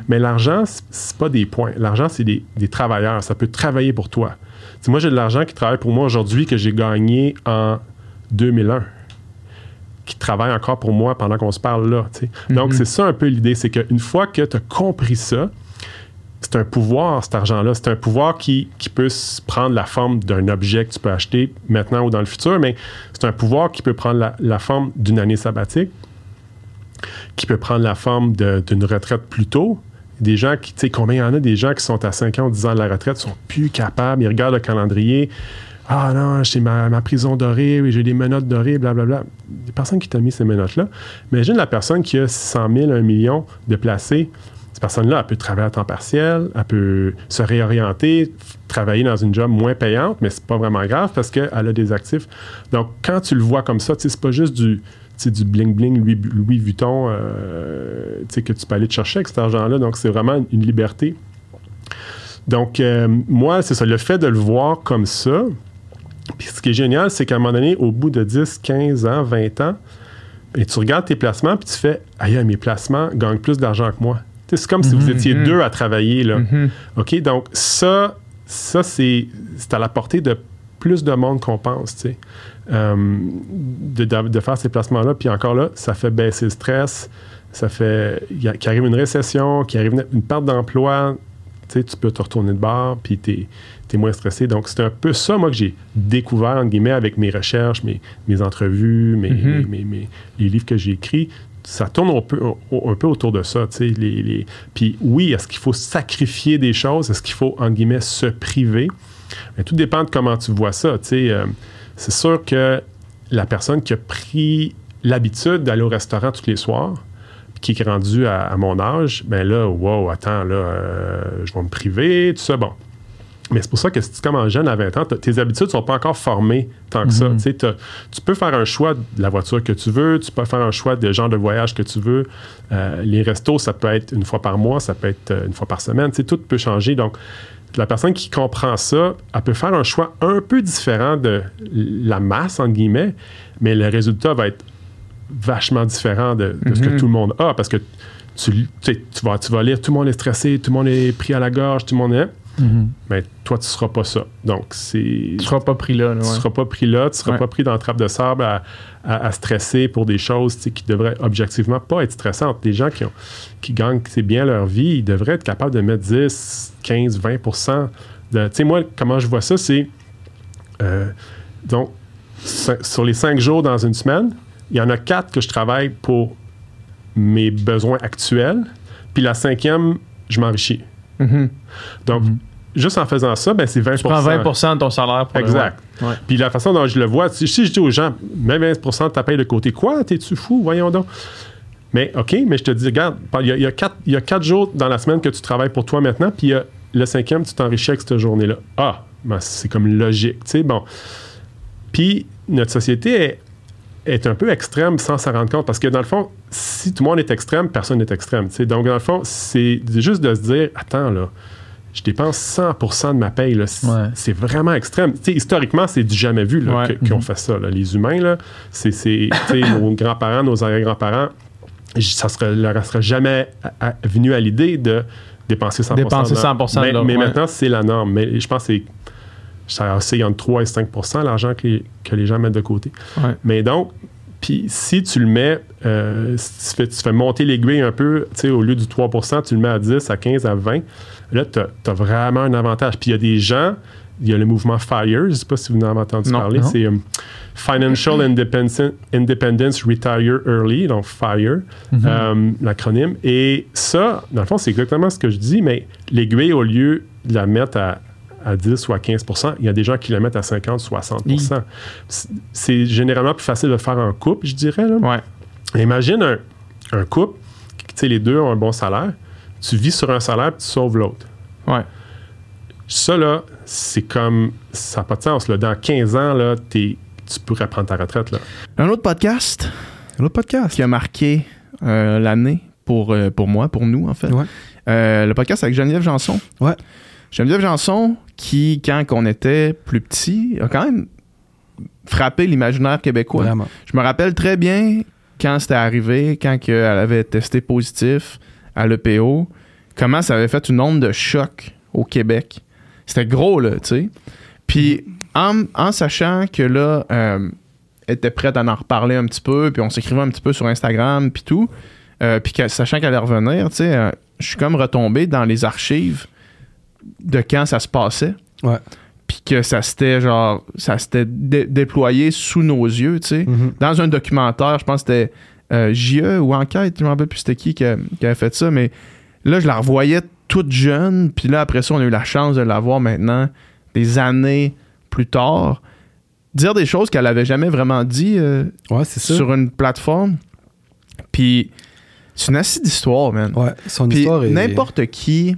Speaker 6: Mais l'argent, c'est- pas des points. L'argent, c'est des, des travailleurs. Ça peut travailler pour toi. Moi, j'ai de l'argent qui travaille pour moi aujourd'hui que j'ai gagné en 2001 qui travaille encore pour moi pendant qu'on se parle là. Donc, c'est ça un peu l'idée, c'est qu'une fois que tu as compris ça, c'est un pouvoir, cet argent-là. C'est un pouvoir qui, qui peut prendre la forme d'un objet que tu peux acheter maintenant ou dans le futur, mais c'est un pouvoir qui peut prendre la, la forme d'une année sabbatique, qui peut prendre la forme d'une retraite plus tôt. Des gens qui, tu sais, combien il y en a des gens qui sont à 5 ans ou 10 ans de la retraite, sont plus capables, ils regardent le calendrier. Ah non, j'ai ma, ma prison dorée, oui, j'ai des menottes dorées, blablabla. Des personnes qui t'ont mis ces menottes-là. Imagine la personne qui a 100 000, 1 million de placés. Cette personne-là, elle peut travailler à temps partiel, elle peut se réorienter, travailler dans une job moins payante, mais c'est pas vraiment grave parce qu'elle a des actifs. Donc, quand tu le vois comme ça, c'est pas juste du, du bling-bling Louis, Louis Vuitton euh, que tu peux aller te chercher avec cet argent-là. Donc, c'est vraiment une liberté. Donc, euh, moi, c'est ça, le fait de le voir comme ça, puis ce qui est génial, c'est qu'à un moment donné, au bout de 10, 15 ans, 20 ans, et tu regardes tes placements, puis tu fais Aïe, mes placements gagnent plus d'argent que moi. C'est comme si vous étiez deux à travailler. Là. OK? Donc, ça, ça c'est c'est à la portée de plus de monde qu'on pense. tu sais. Euh, de, de- de faire ces placements-là. Puis encore là, ça fait baisser le stress. Ça fait qu'il arrive une récession, qu'il arrive une, une perte d'emploi. Tu sais, tu peux te retourner de bord, puis tu es, moins stressé. Donc, c'est un peu ça, moi, que j'ai découvert, entre guillemets, avec mes recherches, mes, mes entrevues, mes, mes- les livres que j'ai écrits. Ça tourne un peu, un- un peu autour de ça. Les, les- Puis oui, est-ce qu'il faut sacrifier des choses? Est-ce qu'il faut, entre guillemets, se priver? Mais tout dépend de comment tu vois ça. Euh, c'est sûr que la personne qui a pris l'habitude d'aller au restaurant tous les soirs, qui est rendu à, à mon âge, ben là, wow, attends, là, euh, je vais me priver, tout ça, bon. Mais c'est pour ça que si tu commences jeune à 20 ans, tes habitudes sont pas encore formées tant que ça. T'as- tu peux faire un choix de la voiture que tu veux, tu peux faire un choix de genre de voyage que tu veux. Euh, les restos, ça peut être une fois par mois, ça peut être euh, une fois par semaine. Tout peut changer. Donc, la personne qui comprend ça, elle peut faire un choix un peu différent de la masse, entre guillemets, mais le résultat va être vachement différent de, de ce que tout le monde a parce que tu, tu sais, tu vas, tu vas lire tout le monde est stressé, tout le monde est pris à la gorge, tout le monde est. Mais toi, tu ne seras pas ça. Donc, c'est.
Speaker 2: Tu seras pas pris là. là,
Speaker 6: Tu ne seras pas pris là, tu ne seras
Speaker 2: Ouais.
Speaker 6: pas pris dans le trappe de sable à, à- à stresser pour des choses qui devraient objectivement pas être stressantes. Des gens qui, ont, qui gagnent c'est bien leur vie, ils devraient être capables de mettre 10, 15, 20 de. Tu sais, moi, comment je vois ça, c'est. euh, donc, sur les cinq jours dans une semaine, il y en a quatre que je travaille pour mes besoins actuels, puis la cinquième, je m'enrichis.
Speaker 2: Mhm.
Speaker 6: Donc, juste en faisant ça, ben, c'est 20
Speaker 2: Tu prends 20 de ton salaire pour
Speaker 6: Exact.
Speaker 2: Ouais.
Speaker 6: Puis la façon dont je le vois, si, si je dis aux gens, mets 20 de ta paye de côté, quoi, t'es-tu fou? Voyons donc. Mais OK, mais je te dis, regarde, il y, a, il y a quatre, il y a quatre jours dans la semaine que tu travailles pour toi maintenant, puis il y a le cinquième, tu t'enrichis avec cette journée-là. Ah, ben, c'est comme logique, tu sais, bon. Puis notre société est, est un peu extrême sans s'en rendre compte, parce que dans le fond, si tout le monde est extrême, personne n'est extrême. Donc dans le fond, c'est juste de se dire, attends, là, je dépense 100% de ma paye. là. C'est
Speaker 3: Ouais.
Speaker 6: vraiment extrême. Historiquement, c'est du jamais vu là,
Speaker 2: Ouais.
Speaker 6: qui ont fait ça. là. Les humains, là, c'est, nos grands-parents, nos arrière-grands-parents, ça serait, leur serait jamais à- à- venu à l'idée de dépenser 100%.
Speaker 2: Dépenser
Speaker 6: de leur-
Speaker 2: 100% de
Speaker 6: Mais,
Speaker 2: leur-
Speaker 6: mais
Speaker 2: ouais.
Speaker 6: maintenant, c'est la norme. Mais je pense que c'est ça oscille entre 3 et 5% l'argent que les, que les gens mettent de côté.
Speaker 2: Ouais.
Speaker 6: Mais donc, puis si tu le mets, euh, si tu fais, tu fais monter l'aiguille un peu, tu sais, au lieu du 3% tu le mets à 10, à 15, à 20, là, tu as, vraiment un avantage. Puis il y a des gens, il y a le mouvement FIRE, je ne sais pas si vous en avez entendu
Speaker 2: Non,
Speaker 6: parler, c'est euh, Financial Independence, Independence Retire Early, donc FIRE, euh, l'acronyme. Et ça, dans le fond, c'est exactement ce que je dis, mais l'aiguille, au lieu de la mettre à, à 10 ou à 15% il y a des gens qui la mettent à 50, 60 C'est- C'est généralement plus facile de faire en couple, je dirais. là.
Speaker 2: Ouais.
Speaker 6: Imagine un, un couple, tu sais, les deux ont un bon salaire, tu vis sur un salaire puis tu sauves l'autre.
Speaker 2: Ouais.
Speaker 6: Ça, là, c'est comme. Ça n'a pas de sens. Là. Dans 15 ans, là, t'es- tu pourrais prendre ta retraite. Là.
Speaker 2: Un autre podcast?
Speaker 3: Un autre podcast.
Speaker 2: qui a marqué euh, l'année pour, euh, pour moi, pour nous, en fait.
Speaker 3: Ouais.
Speaker 2: Euh, le podcast avec Geneviève Janson.
Speaker 3: Ouais.
Speaker 2: Geneviève Janson, qui, quand on était plus petit, a quand même frappé l'imaginaire québécois.
Speaker 3: Vraiment.
Speaker 2: Je me rappelle très bien quand c'était arrivé, quand elle avait testé positif à l'EPO, comment ça avait fait une onde de choc au Québec. C'était gros, là, tu sais. Puis, en, en sachant que là, euh, elle était prête à en reparler un petit peu, puis on s'écrivait un petit peu sur Instagram, puis tout, euh, puis que- sachant qu'elle allait revenir, tu sais, euh, je suis comme retombé dans les archives de quand ça se passait
Speaker 3: Ouais.
Speaker 2: puis que ça s'était genre ça s'était dé- déployé sous nos yeux, tu sais.
Speaker 3: Mhm.
Speaker 2: Dans un documentaire, je pense que c'était euh, JE ou Enquête, je me rappelle plus c'était qui qui, a- qui avait fait ça, mais là je la revoyais toute jeune, puis là après ça on a eu la chance de la voir maintenant des années plus tard dire des choses qu'elle avait jamais vraiment dit euh,
Speaker 3: Ouais, c'est ça.
Speaker 2: sur une plateforme. Puis c'est une assise d'histoire, man.
Speaker 3: Ouais, son
Speaker 2: Puis
Speaker 3: est.
Speaker 2: n'importe qui.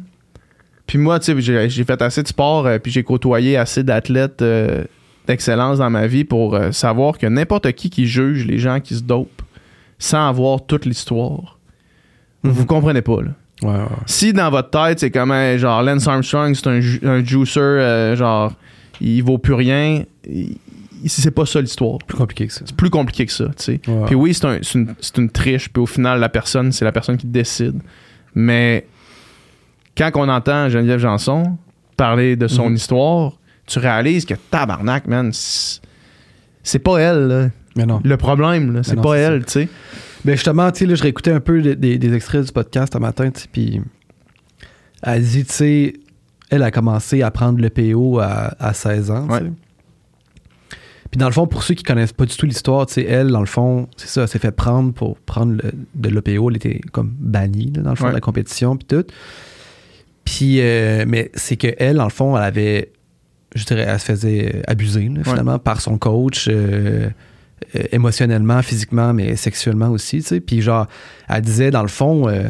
Speaker 2: Puis moi, tu sais, j'ai fait assez de sport, euh, puis j'ai côtoyé assez d'athlètes euh, d'excellence dans ma vie pour euh, savoir que n'importe qui qui juge les gens qui se dopent sans avoir toute l'histoire,
Speaker 3: Mhm.
Speaker 2: vous comprenez pas, là.
Speaker 3: Ouais, ouais.
Speaker 2: Si dans votre tête, c'est comme, genre, Lance Armstrong, c'est un, ju- un juicer, euh, genre, il vaut plus rien, il- c'est pas ça l'histoire.
Speaker 3: Plus compliqué que ça.
Speaker 2: C'est plus compliqué que ça, tu sais.
Speaker 3: Ouais.
Speaker 2: Puis oui, c'est un- une, c'est une triche, puis au final, la personne, c'est la personne qui décide. Mais quand on entend Geneviève Janson parler de son
Speaker 3: Mhm.
Speaker 2: histoire, tu réalises que tabarnak, man, c'est pas elle, là.
Speaker 3: Mais non.
Speaker 2: le problème. C'est pas elle, tu sais.
Speaker 3: Ben justement, tu sais, je réécoutais un peu des, des- des extraits du podcast un matin, puis elle dit, tu sais, elle a commencé à prendre le PO à, à 16 ans.
Speaker 2: Ouais.
Speaker 3: Puis dans le fond, pour ceux qui connaissent pas du tout l'histoire, tu sais, elle, dans le fond, c'est ça, elle s'est fait prendre pour prendre le- de l'OPO, elle était comme bannie, là, dans le fond,
Speaker 2: Ouais.
Speaker 3: de la compétition, puis tout. Puis, euh, mais c'est que elle, dans le fond, elle avait, je dirais, elle se faisait abuser, là, finalement, par son coach. euh, euh, émotionnellement, physiquement, mais sexuellement aussi, tu sais. Puis genre, elle disait, dans le fond, euh,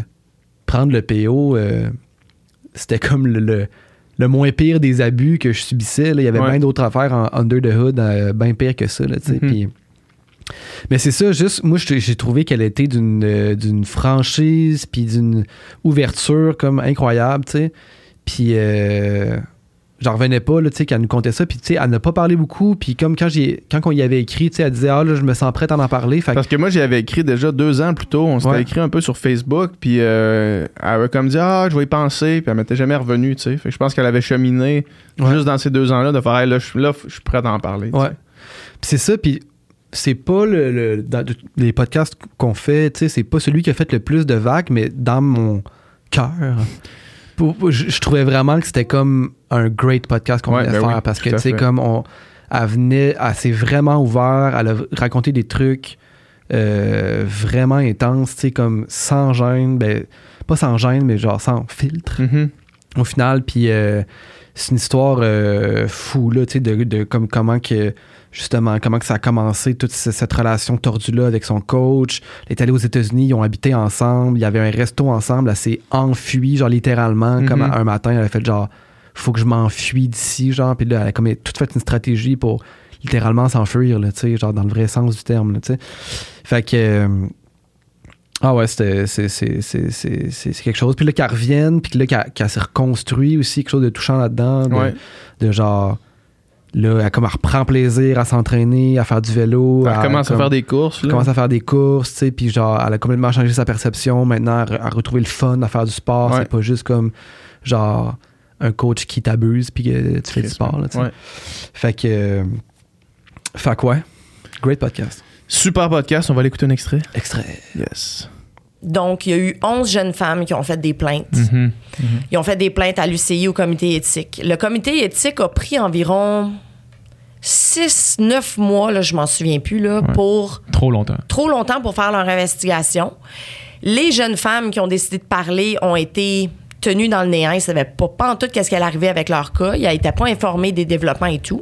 Speaker 3: prendre le PO, c'était comme le, le, le moins pire des abus que je subissais. là. Il y avait
Speaker 2: Ouais.
Speaker 3: bien d'autres affaires en under the hood, bien pire que ça, là, tu sais.
Speaker 2: Mhm.
Speaker 3: Puis- mais c'est ça, juste, moi, j'ai trouvé qu'elle était d'une euh, d'une franchise, puis d'une ouverture comme incroyable, tu sais. Puis, euh, j'en revenais pas, tu sais, qu'elle nous contait ça. Puis, tu sais, elle n'a pas parlé beaucoup. Puis, comme quand, quand on y avait écrit, tu sais, elle disait, ah, là, je me sens prête à en parler. Fait
Speaker 2: Parce que moi, j'y avais écrit déjà deux ans plus tôt. On s'était
Speaker 3: Ouais.
Speaker 2: écrit un peu sur Facebook. Puis euh, elle avait comme dit Ah, je vais y penser. Puis elle m'était jamais revenue. tu sais. Fait que je pense qu'elle avait cheminé
Speaker 3: Ouais.
Speaker 2: juste dans ces deux ans-là de faire Hey, là, je suis là, je suis prêt à en parler. tu
Speaker 3: Ouais. Puis c'est ça, puis c'est pas le, le- dans les podcasts qu'on fait, tu sais, c'est pas celui qui a fait le plus de vagues, mais dans mon cœur, je, je trouvais vraiment que c'était comme un great podcast qu'on
Speaker 2: Ouais,
Speaker 3: voulait
Speaker 2: ben
Speaker 3: faire
Speaker 2: oui,
Speaker 3: parce que tu sais comme on elle venait, elle s'est vraiment ouvert, elle a raconté des trucs euh, vraiment intenses, tu sais comme sans gêne, ben pas sans gêne, mais genre sans filtre
Speaker 2: Mhm.
Speaker 3: au final. Puis euh, c'est une histoire euh, fou, là, tu sais, de, de comme, comment que, justement, comment que ça a commencé, toute ce- cette relation tordue-là avec son coach. Elle est allée aux États-Unis, ils ont habité ensemble, il y avait un resto ensemble, elle s'est enfuie, genre littéralement,
Speaker 2: Mhm.
Speaker 3: comme un matin, elle a fait genre, faut que je m'enfuis d'ici, genre, puis là, elle a comme tout fait une stratégie pour littéralement s'enfuir, là, tu sais, genre dans le vrai sens du terme, là, tu sais. Fait que. euh, ah ouais, c'était, c'est, c'est, c'est, c'est, c'est- c'est quelque chose. Puis là, qu'elle revienne, puis là, qu'elle, qu'elle s'est reconstruit aussi, quelque chose de touchant là-dedans. De,
Speaker 2: Ouais.
Speaker 3: de genre, là, elle, comme, elle reprend plaisir à s'entraîner, à faire du vélo.
Speaker 2: Elle commence à faire des courses.
Speaker 3: elle
Speaker 2: là.
Speaker 3: commence à faire des courses, tu sais, puis genre, elle a complètement changé sa perception. Maintenant, elle a retrouvé le fun à faire du sport.
Speaker 2: Ouais.
Speaker 3: C'est pas juste comme, genre, un coach qui t'abuse, puis que tu fais du sport, là, tu sais.
Speaker 2: Ouais.
Speaker 3: Fait que. euh, fait que ouais. Great podcast.
Speaker 2: Super podcast. On va l'écouter un extrait.
Speaker 3: Extrait.
Speaker 2: Yes.
Speaker 7: Donc, il y a eu 11 jeunes femmes qui ont fait des plaintes.
Speaker 2: Mhm.
Speaker 7: Ils ont fait des plaintes à l'UCI, au comité éthique. Le comité éthique a pris environ 6-9 mois, là, je m'en souviens plus, là, pour
Speaker 8: Trop longtemps.
Speaker 7: trop longtemps pour faire leur investigation. Les jeunes femmes qui ont décidé de parler ont été tenues dans le néant. Ils ne savaient pas, pas en tout qu'est-ce qui allait arriver avec leur cas. Ils n'étaient pas informés des développements et tout.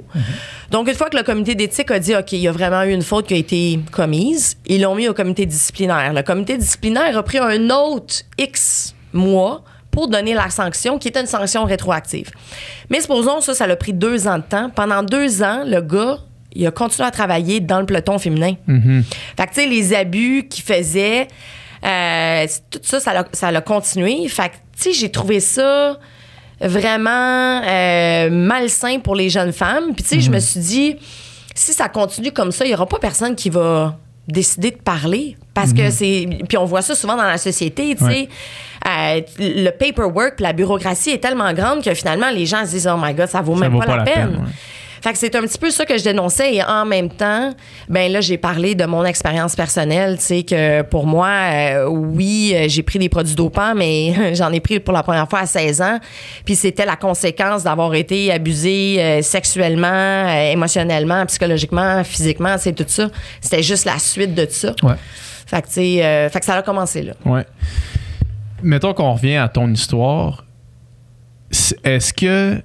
Speaker 7: Donc, une fois que le comité d'éthique a dit, OK, il y a vraiment eu une faute qui a été commise, ils l'ont mis au comité disciplinaire. Le comité disciplinaire a pris un autre X mois pour donner la sanction, qui était une sanction rétroactive. Mais supposons, ça, ça l'a pris deux ans de temps. Pendant deux ans, le gars, il a continué à travailler dans le peloton féminin. Fait que, tu sais, les abus qu'il faisait, euh, tout ça, ça l'a, ça l'a continué. Fait que, tu sais, j'ai trouvé ça vraiment euh, malsain pour les jeunes femmes. Puis, tu sais, je me suis dit, si ça continue comme ça, il n'y aura pas personne qui va décider de parler. Parce que c'est. Puis, on voit ça souvent dans la société, tu sais.
Speaker 8: Ouais.
Speaker 7: Euh, le paperwork, la bureaucratie est tellement grande que finalement, les gens se disent, oh my God, ça vaut
Speaker 8: Ça
Speaker 7: même
Speaker 8: vaut
Speaker 7: pas, la, peine.
Speaker 8: ouais.
Speaker 7: Fait que c'est un petit peu ça que je dénonçais et en même temps, ben là j'ai parlé de mon expérience personnelle, tu sais que pour moi euh, oui, euh, j'ai pris des produits dopants mais j'en ai pris pour la première fois à 16 ans, puis c'était la conséquence d'avoir été abusée euh, sexuellement, euh, émotionnellement, psychologiquement, physiquement, c'est tout ça. C'était juste la suite de ça.
Speaker 8: Ouais.
Speaker 7: Fait que euh, fait que ça a commencé là.
Speaker 8: Ouais. Mettons qu'on revient à ton histoire. Est-ce que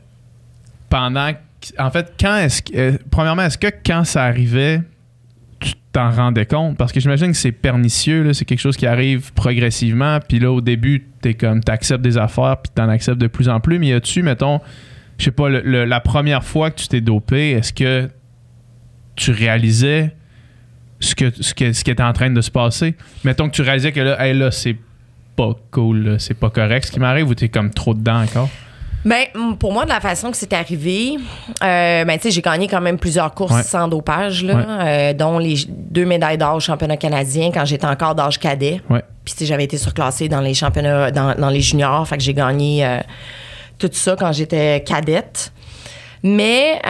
Speaker 8: pendant. En fait, quand est-ce que. euh, premièrement, est-ce que quand ça arrivait, tu t'en rendais compte? Parce que j'imagine que c'est pernicieux, c'est quelque chose qui arrive progressivement. Puis là, au début, t'es comme. T'acceptes des affaires, puis t'en acceptes de plus en plus. Mais y a-tu, mettons, je sais pas, la première fois que tu t'es dopé, est-ce que tu réalisais ce, que, ce, ce qui était en train de se passer? Mettons que tu réalisais que là, hey, là, c'est pas cool, c'est pas correct ce qui m'arrive ou t'es comme trop dedans encore?
Speaker 7: Ben, pour moi, de la façon que c'est arrivé, euh, ben, tu sais, j'ai gagné quand même plusieurs courses
Speaker 8: Ouais.
Speaker 7: sans dopage, là,
Speaker 8: Ouais.
Speaker 7: euh, dont les deux médailles d'or au championnat canadien quand j'étais encore d'âge cadet.
Speaker 8: Ouais.
Speaker 7: Puis, tu sais, j'avais été surclassée dans les championnats, dans, dans les juniors. Fait que j'ai gagné euh, tout ça quand j'étais cadette. Mais,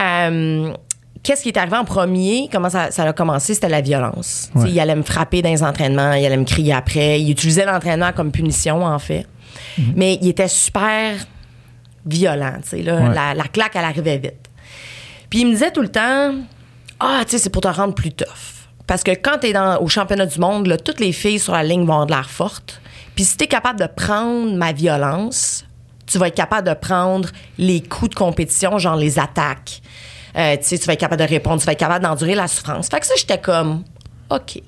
Speaker 7: qu'est-ce qui est arrivé en premier? Comment ça, ça a commencé? C'était la violence. Il allait me frapper dans les entraînements, il allait me crier après. Il utilisait l'entraînement comme punition, en fait. Mais il était super violent, là.
Speaker 8: Ouais.
Speaker 7: La, la claque, elle arrivait vite. Puis il me disait tout le temps, ah, tu sais, c'est pour te rendre plus tough. Parce que quand t'es dans, au championnat du monde, là, toutes les filles sur la ligne vont avoir de l'air fortes. Puis si t'es capable de prendre ma violence, tu vas être capable de prendre les coups de compétition, genre les attaques. Euh, tu sais, tu vas être capable de répondre, tu vas être capable d'endurer la souffrance. Fait que ça, j'étais comme, OK.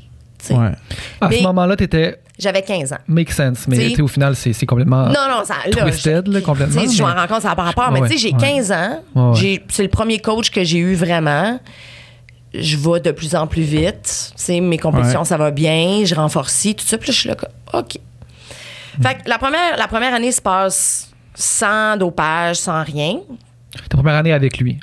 Speaker 7: Tu.
Speaker 2: Ouais.
Speaker 4: À
Speaker 7: Mais-
Speaker 4: ce moment-là, t'étais
Speaker 7: J'avais 15 ans.
Speaker 4: make sense, mais tu au final, c'est c'est complètement.
Speaker 7: Non, non, ça. Là,
Speaker 4: Twisted, là, complètement,
Speaker 7: tu Je m'en rends compte, ça n'a pas rapport. Mais tu sais, j'ai
Speaker 4: ouais.
Speaker 7: 15 ans.
Speaker 4: Ouais, ouais.
Speaker 7: J'ai- C'est le premier coach que j'ai eu vraiment. Je vais de plus en plus vite. Tu mes compétitions,
Speaker 2: Ouais.
Speaker 7: ça va bien. Je renforce tout ça. Puis là, je suis là, comme, OK. Fait que la première, la première année se passe sans dopage, sans rien.
Speaker 4: Ta première année avec lui?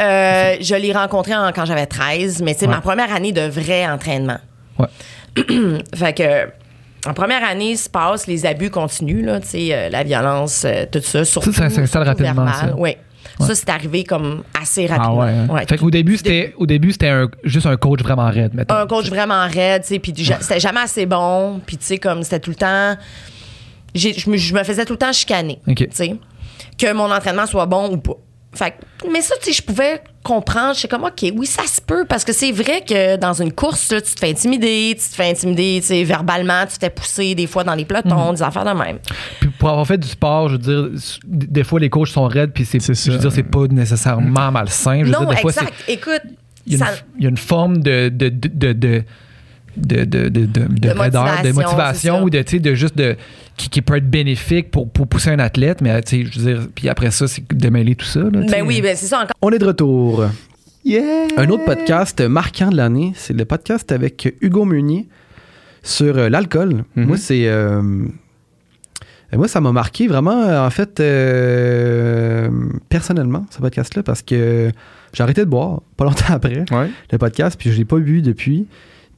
Speaker 7: Euh, je l'ai rencontré en- quand j'avais 13, mais c'est
Speaker 4: Ouais.
Speaker 7: ma première année de vrai entraînement.
Speaker 4: Ouais.
Speaker 7: Fait que en première année se passe, les abus continuent, là, tu sais, euh, la violence, euh, tout ça. Surtout,
Speaker 4: ça s'installe
Speaker 7: surtout
Speaker 4: rapidement, ça.
Speaker 7: Oui. Ça, c'est arrivé comme assez rapidement.
Speaker 2: ouais, hein?
Speaker 7: Ouais.
Speaker 4: Fait qu'au début, c'était au début, c'était un- juste un coach vraiment raide, mettons.
Speaker 7: un coach vraiment raide, tu sais, puis c'était jamais assez bon, puis tu sais, comme c'était tout le temps. Je me, je me faisais tout le temps chicaner, tu sais, que mon entraînement soit bon ou pas. Fait que- mais ça, tu sais, je pouvais comprendre. Je suis comme, OK, oui, ça se peut, parce que c'est vrai que dans une course, là, tu te fais intimider, tu te fais intimider, tu sais, verbalement, tu te fais pousser des fois dans les pelotons,
Speaker 4: Mhm.
Speaker 7: des affaires de même.
Speaker 4: Puis pour avoir fait du sport, je veux dire, des fois les coachs sont raides, puis c'est, je veux dire, c'est pas nécessairement malsain. Je veux
Speaker 7: non,
Speaker 4: dire, des fois,
Speaker 7: exact. Écoute,
Speaker 4: il y, a
Speaker 7: ça-
Speaker 4: une, il y a une forme de de de de, de de, de, de, de, de raideur, de
Speaker 7: motivation,
Speaker 4: motivation ou de, tu sais, de juste de qui, qui peut être bénéfique pour, pour pousser un athlète, mais tu sais, je veux dire, puis après ça, c'est de mêler tout ça. Là,
Speaker 7: ben oui, ben c'est ça encore.
Speaker 3: On est de retour. Un autre podcast marquant de l'année, c'est le podcast avec Hugo Meunier sur euh, l'alcool.
Speaker 2: Mhm.
Speaker 3: Moi, c'est. euh, moi, ça m'a marqué vraiment, euh, en fait, euh, personnellement, ce podcast-là, parce que j'ai arrêté de boire pas longtemps après
Speaker 2: Ouais.
Speaker 3: le podcast, puis je l'ai pas bu depuis.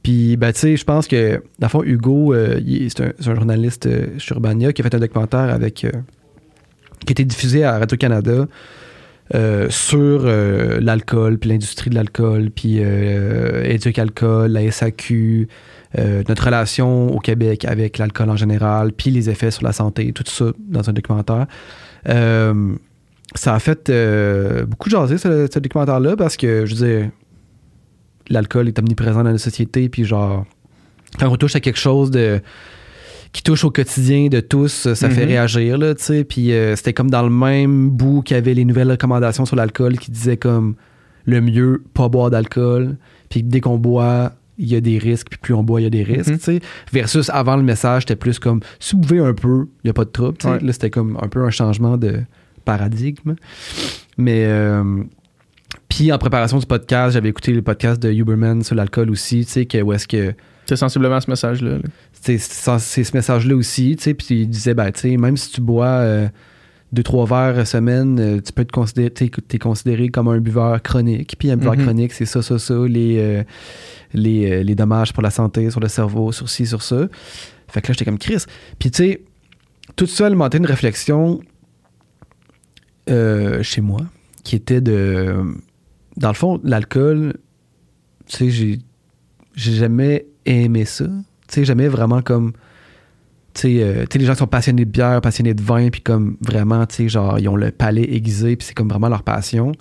Speaker 3: Puis, ben, tu sais, je pense que, dans le fond, Hugo, euh, c'est un, journaliste euh, chez Urbania qui a fait un documentaire avec. euh, qui a été diffusé à Radio-Canada sur l'alcool, puis l'industrie de l'alcool, puis euh, Éduc-Alcool, la SAQ, notre relation au Québec avec l'alcool en général, puis les effets sur la santé, tout ça dans un documentaire. Ça a fait beaucoup jaser, ce, ce documentaire-là, parce que, je veux dire, l'alcool est omniprésent dans la société, puis genre, quand on touche à quelque chose de qui touche au quotidien de tous, ça fait
Speaker 2: Mhm.
Speaker 3: réagir, là, tu sais. Puis euh, c'était comme dans le même bout qu'il y avait les nouvelles recommandations sur l'alcool qui disaient comme le mieux, pas boire d'alcool. Puis dès qu'on boit, il y a des risques, puis plus on boit, il y a des risques,
Speaker 2: Mhm.
Speaker 3: tu sais. Versus avant le message, c'était plus comme si vous buvez un peu, il n'y a pas de trouble, tu sais.
Speaker 2: Ouais.
Speaker 3: Là, c'était comme un peu un changement de paradigme. Mais. euh, puis en préparation du podcast, j'avais écouté le podcast de Huberman sur l'alcool aussi, tu sais, que où est-ce que
Speaker 2: C'est sensiblement ce message-là. là.
Speaker 3: c'est ce message-là aussi, tu sais, puis il disait, ben, tu sais, même si tu bois euh, deux, trois verres semaine, euh, tu peux te considérer, t'es, considéré comme un buveur chronique, puis un buveur
Speaker 2: Mhm.
Speaker 3: chronique, c'est ça, ça, ça, les, euh, les, les dommages pour la santé, sur le cerveau, sur ci, sur ça. Fait que là, j'étais comme Chris. Puis, tu sais, tout ça alimentait une réflexion chez moi, qui était de... Dans le fond, l'alcool, tu sais, j'ai, j'ai jamais aimé ça. Tu sais, jamais vraiment comme... Tu sais, euh, tu sais, les gens qui sont passionnés de bière, passionnés de vin, puis comme vraiment, tu sais, genre, ils ont le palais aiguisé, puis c'est comme vraiment leur passion.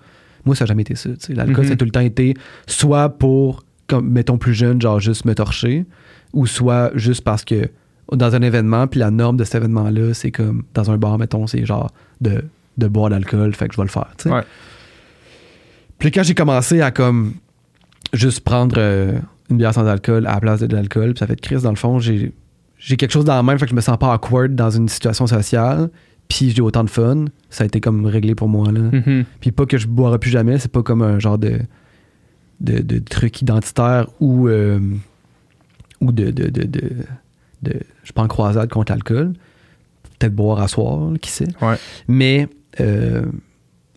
Speaker 3: Moi, ça n'a jamais été ça. tu sais. L'alcool,
Speaker 2: Mhm.
Speaker 3: ça a tout le temps été soit pour, comme, mettons plus jeune, genre juste me torcher, ou soit juste parce que dans un événement, puis la norme de cet événement-là, c'est comme dans un bar, mettons, c'est genre de, de boire de l'alcool, fait que je vais le faire. tu sais.
Speaker 2: Ouais.
Speaker 3: Puis quand j'ai commencé à comme juste prendre euh, une bière sans alcool à la place de, de l'alcool, puis ça fait de crise, dans le fond, j'ai j'ai quelque chose dans la main, fait que je me sens pas awkward dans une situation sociale, puis j'ai autant de fun. Ça a été comme réglé pour moi, là.
Speaker 2: Mhm.
Speaker 3: Puis pas que je boirai plus jamais, c'est pas comme un genre de, de, de truc identitaire ou, euh, ou de, de, de, Je pas en croisade contre l'alcool. Peut-être boire à soir, qui sait.
Speaker 2: Ouais.
Speaker 3: Mais, euh,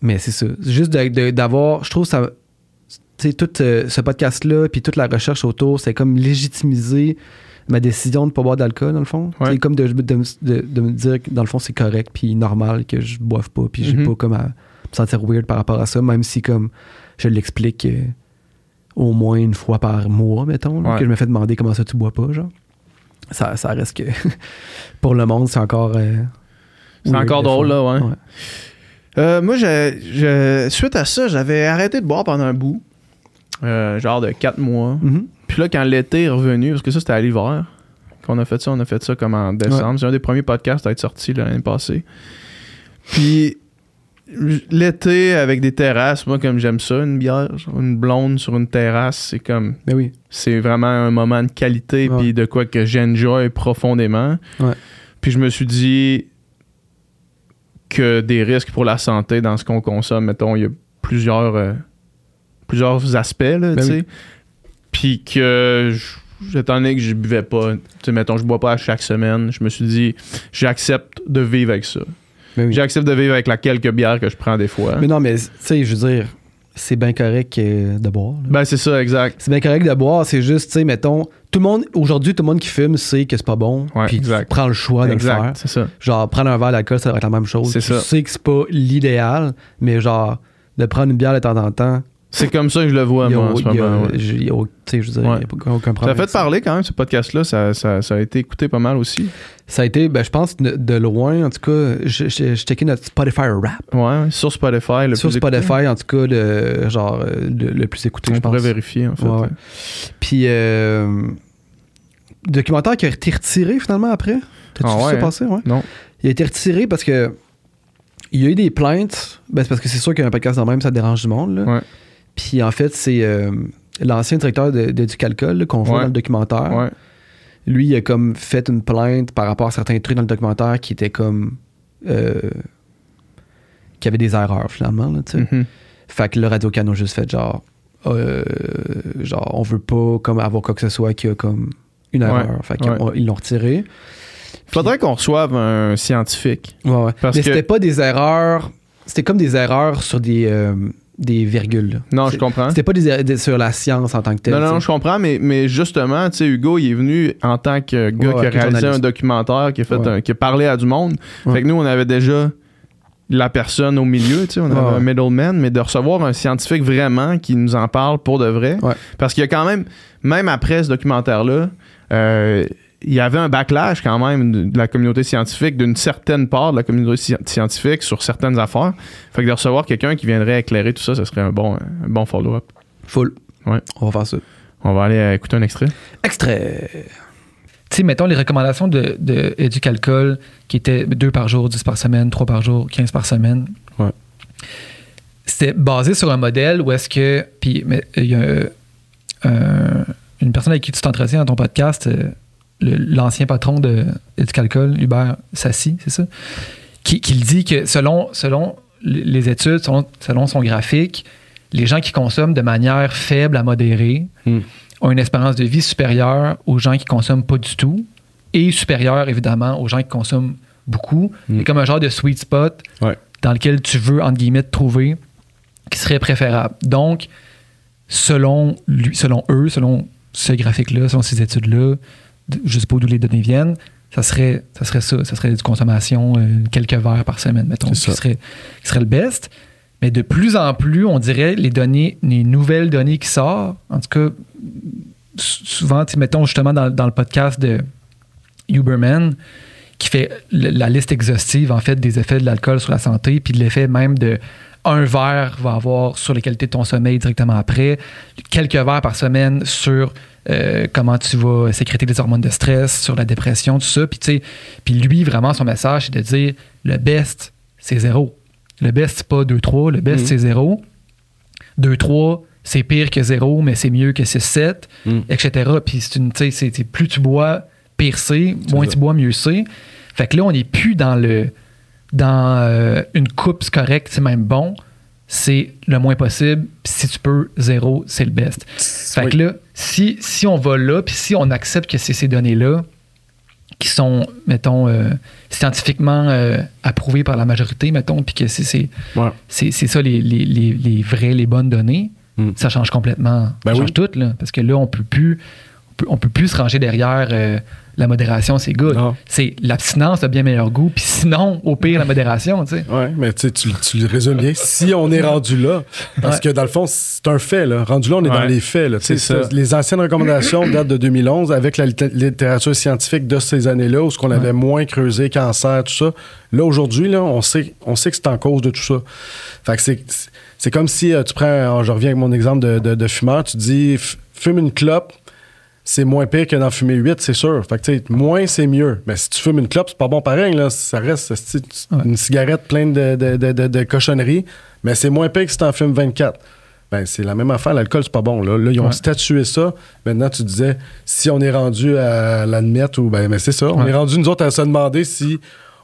Speaker 3: mais c'est ça. C'est Juste d'avoir. Je trouve ça. Tu sais, tout euh, ce podcast-là, puis toute la recherche autour, c'est comme légitimiser ma décision de ne pas boire d'alcool, dans le fond.
Speaker 2: Ouais.
Speaker 3: C'est comme de, de, de- de me dire que, dans le fond, c'est correct, puis normal que je boive pas, puis j'ai
Speaker 2: Mhm.
Speaker 3: pas comme à me sentir weird par rapport à ça, même si, comme, je l'explique euh, au moins une fois par mois, mettons, là,
Speaker 2: Ouais.
Speaker 3: que je me fais demander comment ça tu bois pas, genre. Ça, ça reste que, pour le monde, c'est encore... euh,
Speaker 2: C'est encore drôle, là, ouais. Euh, moi, je, je- suite à ça, j'avais arrêté de boire pendant un bout. Euh, genre de 4 mois.
Speaker 3: Mhm.
Speaker 2: Puis là, quand l'été est revenu, parce que ça, c'était à l'hiver qu'on a fait ça, on a fait ça comme en décembre. C'est un des premiers podcasts à être sorti l'année passée. Puis l'été avec des terrasses, moi, comme j'aime ça, une bière, une blonde sur une terrasse, c'est comme.
Speaker 3: Ben oui.
Speaker 2: C'est vraiment un moment de qualité, puis de quoi que j'enjoy profondément.
Speaker 3: Ouais.
Speaker 2: Puis je me suis dit que des risques pour la santé dans ce qu'on consomme, mettons, il y a plusieurs, euh, plusieurs aspects, là,
Speaker 3: Ben
Speaker 2: tu sais.
Speaker 3: oui.
Speaker 2: Puis que, étant donné que je buvais pas, tu sais, mettons, je bois pas à chaque semaine, je me suis dit, j'accepte de vivre avec ça.
Speaker 3: Ben oui.
Speaker 2: J'accepte de vivre avec la quelques bières que je prends des fois.
Speaker 3: Mais non, mais tu sais, je veux dire, c'est bien correct euh, de boire. là.
Speaker 2: Ben, c'est ça, exact.
Speaker 3: C'est bien correct de boire, c'est juste, tu sais, mettons, tout le monde, aujourd'hui, tout le monde qui fume sait que c'est pas bon. Puis prends le choix de le faire.
Speaker 2: C'est ça.
Speaker 3: Genre, prendre un verre d'alcool, ça va être la même chose.
Speaker 2: C'est
Speaker 3: Tu
Speaker 2: ça.
Speaker 3: sais que c'est pas l'idéal, mais genre, de prendre une bière de temps en temps,
Speaker 2: C'est comme ça que je le vois,
Speaker 3: il y a-
Speaker 2: moi, en ce
Speaker 3: il y a-
Speaker 2: moment. ouais.
Speaker 3: il y a- tu sais, je veux dire,
Speaker 2: Ouais.
Speaker 3: il y a pas- aucun
Speaker 2: Ça
Speaker 3: problème.
Speaker 2: a fait
Speaker 3: ça.
Speaker 2: parler quand même, ce podcast-là. Ça, ça, ça a été écouté pas mal aussi.
Speaker 3: Ça a été, ben, je pense, de, de loin, en tout cas, je, je checkais notre Spotify rap.
Speaker 2: Ouais, sur Spotify. Le
Speaker 3: Sur
Speaker 2: plus écouté.
Speaker 3: Spotify, en tout cas, le, genre, euh, le, le plus écouté,
Speaker 2: On
Speaker 3: je
Speaker 2: pourrait
Speaker 3: pense.
Speaker 2: vérifier, en fait.
Speaker 3: Ouais. Puis, euh, documentaire qui a été retiré finalement après? T'as-tu
Speaker 2: Ah
Speaker 3: vu ça
Speaker 2: hein?
Speaker 3: passer? Ouais.
Speaker 2: Non.
Speaker 3: Il a été retiré parce que il y a eu des plaintes. Ben, c'est parce que c'est sûr qu'un podcast de même, ça dérange du monde. là. Puis en fait, c'est euh, l'ancien directeur de, de Ducalcol là, qu'on voit
Speaker 2: Ouais.
Speaker 3: dans le documentaire.
Speaker 2: Ouais.
Speaker 3: Lui, il a comme fait une plainte par rapport à certains trucs dans le documentaire qui étaient comme. euh, qui avaient des erreurs finalement. Là.
Speaker 2: Mhm.
Speaker 3: Fait que le Radio Can a juste fait genre. euh, genre, on veut pas comme avoir quoi que ce soit qui a comme une erreur.
Speaker 2: Ouais,
Speaker 3: Fait qu'ils l'ont retiré.
Speaker 2: Faudrait qu'on reçoive un scientifique.
Speaker 3: Ouais, ouais.
Speaker 2: Parce
Speaker 3: Mais
Speaker 2: que-
Speaker 3: c'était pas des erreurs. C'était comme des erreurs sur des, euh, des virgules. là.
Speaker 2: Non, je comprends.
Speaker 3: C'était pas des, des- sur la science en tant que telle.
Speaker 2: Non, non, je comprends, mais, mais justement, tu sais, Hugo, il est venu en tant que gars
Speaker 3: Ouais,
Speaker 2: qui a réalisé un documentaire, qui a, fait
Speaker 3: Ouais.
Speaker 2: un- qui a parlé à du monde.
Speaker 3: Ouais.
Speaker 2: Fait que nous, on avait déjà la personne au milieu, tu sais, on avait un middleman, mais de recevoir un scientifique vraiment qui nous en parle pour de vrai. Parce qu'il y a quand même, même après ce documentaire-là, euh, il y avait un backlash quand même de, la communauté scientifique, d'une certaine part de la communauté sci- scientifique sur certaines affaires. Fait que de recevoir quelqu'un qui viendrait éclairer tout ça, ce serait un bon, un bon follow-up.
Speaker 3: Full.
Speaker 2: Ouais.
Speaker 3: On va faire ça.
Speaker 2: On va aller euh, écouter un extrait.
Speaker 3: Extrait.
Speaker 4: Tu sais, mettons les recommandations de, de qui étaient 2 par jour, 10 par semaine, 3 par jour, 15 par semaine.
Speaker 3: Ouais.
Speaker 4: C'était basé sur un modèle où est-ce que. Puis, mais, il y a euh, un- une personne avec qui tu t'entretiens dans ton podcast, euh, l'ancien patron de Éducalcool, Hubert Sassi, c'est ça? Qui, qui le dit que selon, selon les études, selon, selon son graphique, les gens qui consomment de manière faible à modérée
Speaker 3: Hmm.
Speaker 4: ont une espérance de vie supérieure aux gens qui consomment pas du tout et supérieure évidemment aux gens qui consomment beaucoup.
Speaker 3: Hmm.
Speaker 4: C'est comme un genre de sweet spot
Speaker 3: Ouais.
Speaker 4: dans lequel tu veux, entre guillemets, te trouver qui serait préférable. Donc, selon, lui, selon eux, selon ce graphique-là, selon ces études-là, je sais pas d'où les données viennent, ça serait ça. Serait ça, ça serait du consommation, euh, quelques verres par semaine, mettons, qui serait, qui serait le best. Mais de plus en plus, on dirait, les données, les nouvelles données qui sortent, en tout cas, souvent, mettons justement dans, dans le podcast de Uberman, qui fait la liste exhaustive, en fait, des effets de l'alcool sur la santé, puis de l'effet même de un verre va avoir sur les qualités de ton sommeil directement après, quelques verres par semaine sur euh, comment tu vas sécréter les hormones de stress, sur la dépression, tout ça. Puis, tu sais, puis lui, vraiment, son message, c'est de dire le best, c'est zéro. Le best, c'est pas 2-3, le best,
Speaker 3: Mhm.
Speaker 4: c'est zéro. 2-3, c'est pire que zéro, mais c'est mieux que 6-7,
Speaker 3: Mhm.
Speaker 4: etc. Puis c'est une, tu sais, c'est- c'est plus tu bois, pire c'est, moins tu bois, mieux c'est. Fait que là, on n'est plus dans le dans euh, une coupe, c'est correct, c'est même bon. C'est le moins possible. Puis si tu peux, zéro, c'est le best. Fait que là, si, si on va là, puis si on accepte que c'est ces données-là qui sont, mettons, euh, scientifiquement euh, approuvées par la majorité, mettons, puis que c'est c'est
Speaker 3: Ouais.
Speaker 4: c'est- c'est ça les, les, les, les vraies, les bonnes données,
Speaker 3: Mm.
Speaker 4: ça change complètement.
Speaker 3: Ben
Speaker 4: ça change
Speaker 3: oui.
Speaker 4: tout, là. Parce que là, on peut plus. On peut, on peut plus se ranger derrière euh, la modération, c'est good. C'est l'abstinence a bien meilleur goût, puis sinon, au pire, la modération, tu sais.
Speaker 9: Oui, mais tu, tu, le résumes bien. Si on est rendu là, parce
Speaker 4: Ouais.
Speaker 9: que dans le fond, c'est un fait. Là. Rendu là, on est dans les faits. Là.
Speaker 2: C'est ça.
Speaker 9: Les anciennes recommandations datent de 2011 avec la lit- littérature scientifique de ces années-là où ce qu'on avait moins creusé, cancer, tout ça. Là, aujourd'hui, là, on, sait, on sait que c'est en cause de tout ça. Fait que c'est, c'est comme si euh, tu prends, euh, je reviens avec mon exemple de, de- de fumeur, tu dis fume une clope, c'est moins pire que d'en fumer 8, c'est sûr. Fait que, tu sais, moins, c'est mieux. Mais si tu fumes une clope, c'est pas bon pareil. Là. Ça reste une cigarette pleine de, de, de, de- cochonneries, mais c'est moins pire que si t'en fumes 24. Ben, c'est la même affaire. L'alcool, c'est pas bon. Là, Là, ils ont
Speaker 4: Ouais.
Speaker 9: statué ça. Maintenant, tu disais, si on est rendu à l'admettre, ou ben, mais c'est ça. On
Speaker 4: Ouais.
Speaker 9: est rendu, nous autres, à se demander si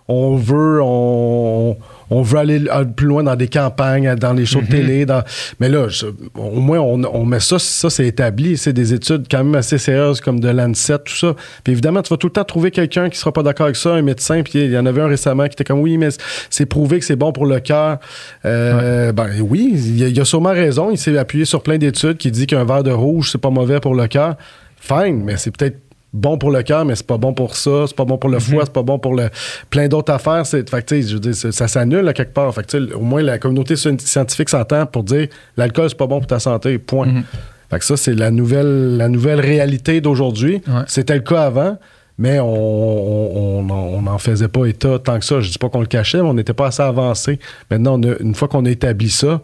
Speaker 9: on veut, on, on veut aller plus loin dans des campagnes, dans les shows de télé. Dans... Mais là, je- au moins, on, on met ça, ça c'est établi. C'est des études quand même assez sérieuses comme de l'ANSET, tout ça. Puis évidemment, tu vas tout le temps trouver quelqu'un qui sera pas d'accord avec ça, un médecin. Puis il y en avait un récemment qui était comme, oui, mais c'est prouvé que c'est bon pour le cœur. Euh, Ben oui, il a, il a sûrement raison. Il s'est appuyé sur plein d'études qui dit qu'un verre de rouge, c'est pas mauvais pour le cœur. Fine, mais c'est peut-être bon pour le cœur, mais c'est pas bon pour ça, c'est pas bon pour le foie, c'est pas bon pour le plein d'autres affaires. C'est, fait que, tu sais, je veux dire, ça, s'annule à quelque part. Fait que, au moins, la communauté scien- scientifique s'entend pour dire l'alcool, c'est pas bon pour ta santé, point.
Speaker 4: Mhm.
Speaker 9: Fait que ça, c'est la nouvelle, la nouvelle réalité d'aujourd'hui.
Speaker 4: Ouais.
Speaker 9: C'était le cas avant, mais on on- on en- on n'en faisait pas état tant que ça. Je dis pas qu'on le cachait, mais on n'était pas assez avancé. Maintenant, on a- une fois qu'on a établi ça,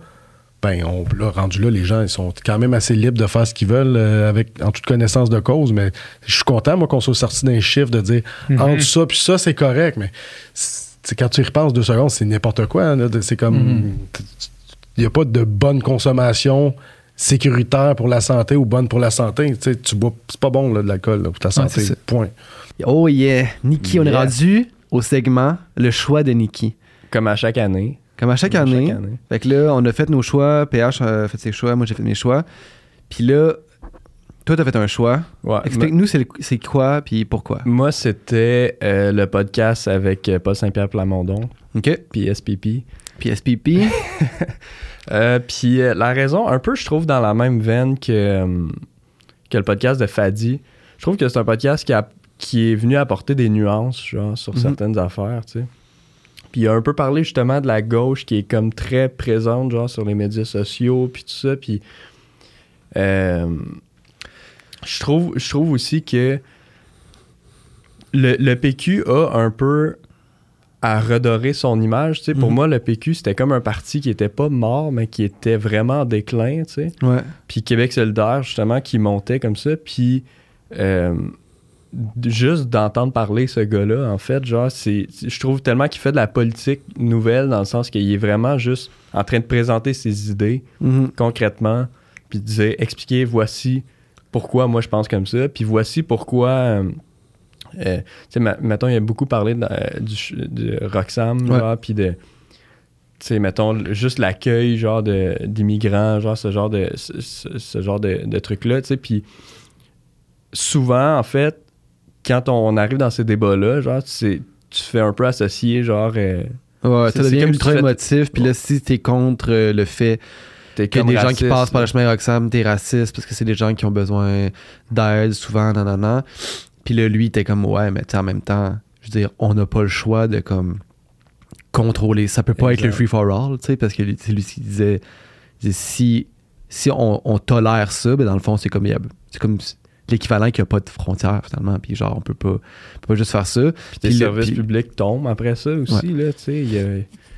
Speaker 9: ben, on, là, rendu là, les gens, ils sont quand même assez libres de faire ce qu'ils veulent euh, avec, en toute connaissance de cause. Mais je suis content, moi, qu'on soit sorti d'un chiffre de dire entre ça puis ça, c'est correct. Mais c'est- quand tu y repenses deux secondes, c'est n'importe quoi. là. C'est comme. Il n'y a pas de bonne consommation sécuritaire pour la santé ou bonne pour la santé. Tu sais, tu bois, c'est pas bon là, de l'alcool pour ta santé. Point.
Speaker 3: Oh yeah! Nikki, on est rendu au segment Le choix de Nikki.
Speaker 10: Comme à chaque année.
Speaker 3: Comme à chaque année.
Speaker 10: chaque année.
Speaker 3: Fait que là, on a fait nos choix. PH a fait ses choix. Moi, j'ai fait mes choix. Puis là, toi, t'as fait un choix.
Speaker 10: Ouais,
Speaker 3: Explique-nous c'est quoi puis pourquoi?
Speaker 10: Moi, c'était euh, le podcast avec euh, Paul Saint-Pierre Plamondon,
Speaker 3: OK?
Speaker 10: puis SPP.
Speaker 3: Puis SPP.
Speaker 10: Euh, puis euh, la raison, un peu, je trouve, dans la même veine que, que le podcast de Fadi. Je trouve que c'est un podcast qui, a- qui est venu apporter des nuances, genre, sur
Speaker 3: Mhm.
Speaker 10: certaines affaires, tu sais. Puis il a un peu parlé justement de la gauche qui est comme très présente, genre, sur les médias sociaux, puis tout ça. Puis euh, je, trouve, je trouve aussi que le, le PQ a un peu à redorer son image. Tu sais, Pour
Speaker 3: Mhm.
Speaker 10: moi, le PQ, c'était comme un parti qui était pas mort, mais qui était vraiment en déclin. tu sais.
Speaker 3: ouais.
Speaker 10: Puis Québec solidaire, justement, qui montait comme ça. Puis euh, juste d'entendre parler ce gars-là, en fait, genre, c'est, je trouve tellement qu'il fait de la politique nouvelle dans le sens qu'il est vraiment juste en train de présenter ses idées
Speaker 3: Mhm.
Speaker 10: concrètement, puis de dire, expliquer, voici pourquoi moi je pense comme ça, puis voici pourquoi. euh, euh, tu sais, mettons, il a beaucoup parlé de, euh, du, de Roxham,
Speaker 3: Ouais.
Speaker 10: puis de. Tu sais, mettons, juste l'accueil, genre, de- d'immigrants, genre, ce genre de, ce, genre de, de trucs-là, tu sais, puis souvent, en fait, quand on arrive dans ces débats-là, genre, tu fais un peu associer, genre, euh,
Speaker 3: Ouais, ça devient ultra
Speaker 10: si
Speaker 3: émotif. Puis là, si t'es contre euh, le fait
Speaker 10: t'es
Speaker 3: qu'il y a
Speaker 10: comme
Speaker 3: des gens qui passent par le chemin Roxham, t'es raciste parce que c'est des gens qui ont besoin d'aide souvent, nan, nan, nan. Puis là, lui, t'es comme, ouais, mais tu sais, en même temps, je veux dire, on n'a pas le choix de comme contrôler. Ça peut pas être le free for all, tu sais, parce que lui- c'est lui qui disait, si, si on, on tolère ça, ben dans le fond, c'est comme, c'est comme l'équivalent qu'il n'y a pas de frontières finalement. Puis genre, on peut pas, on peut pas juste faire ça.
Speaker 10: Puis tes
Speaker 3: Puis le-
Speaker 10: services
Speaker 3: puis-
Speaker 10: publics tombent après ça aussi, là, tu sais. il y a-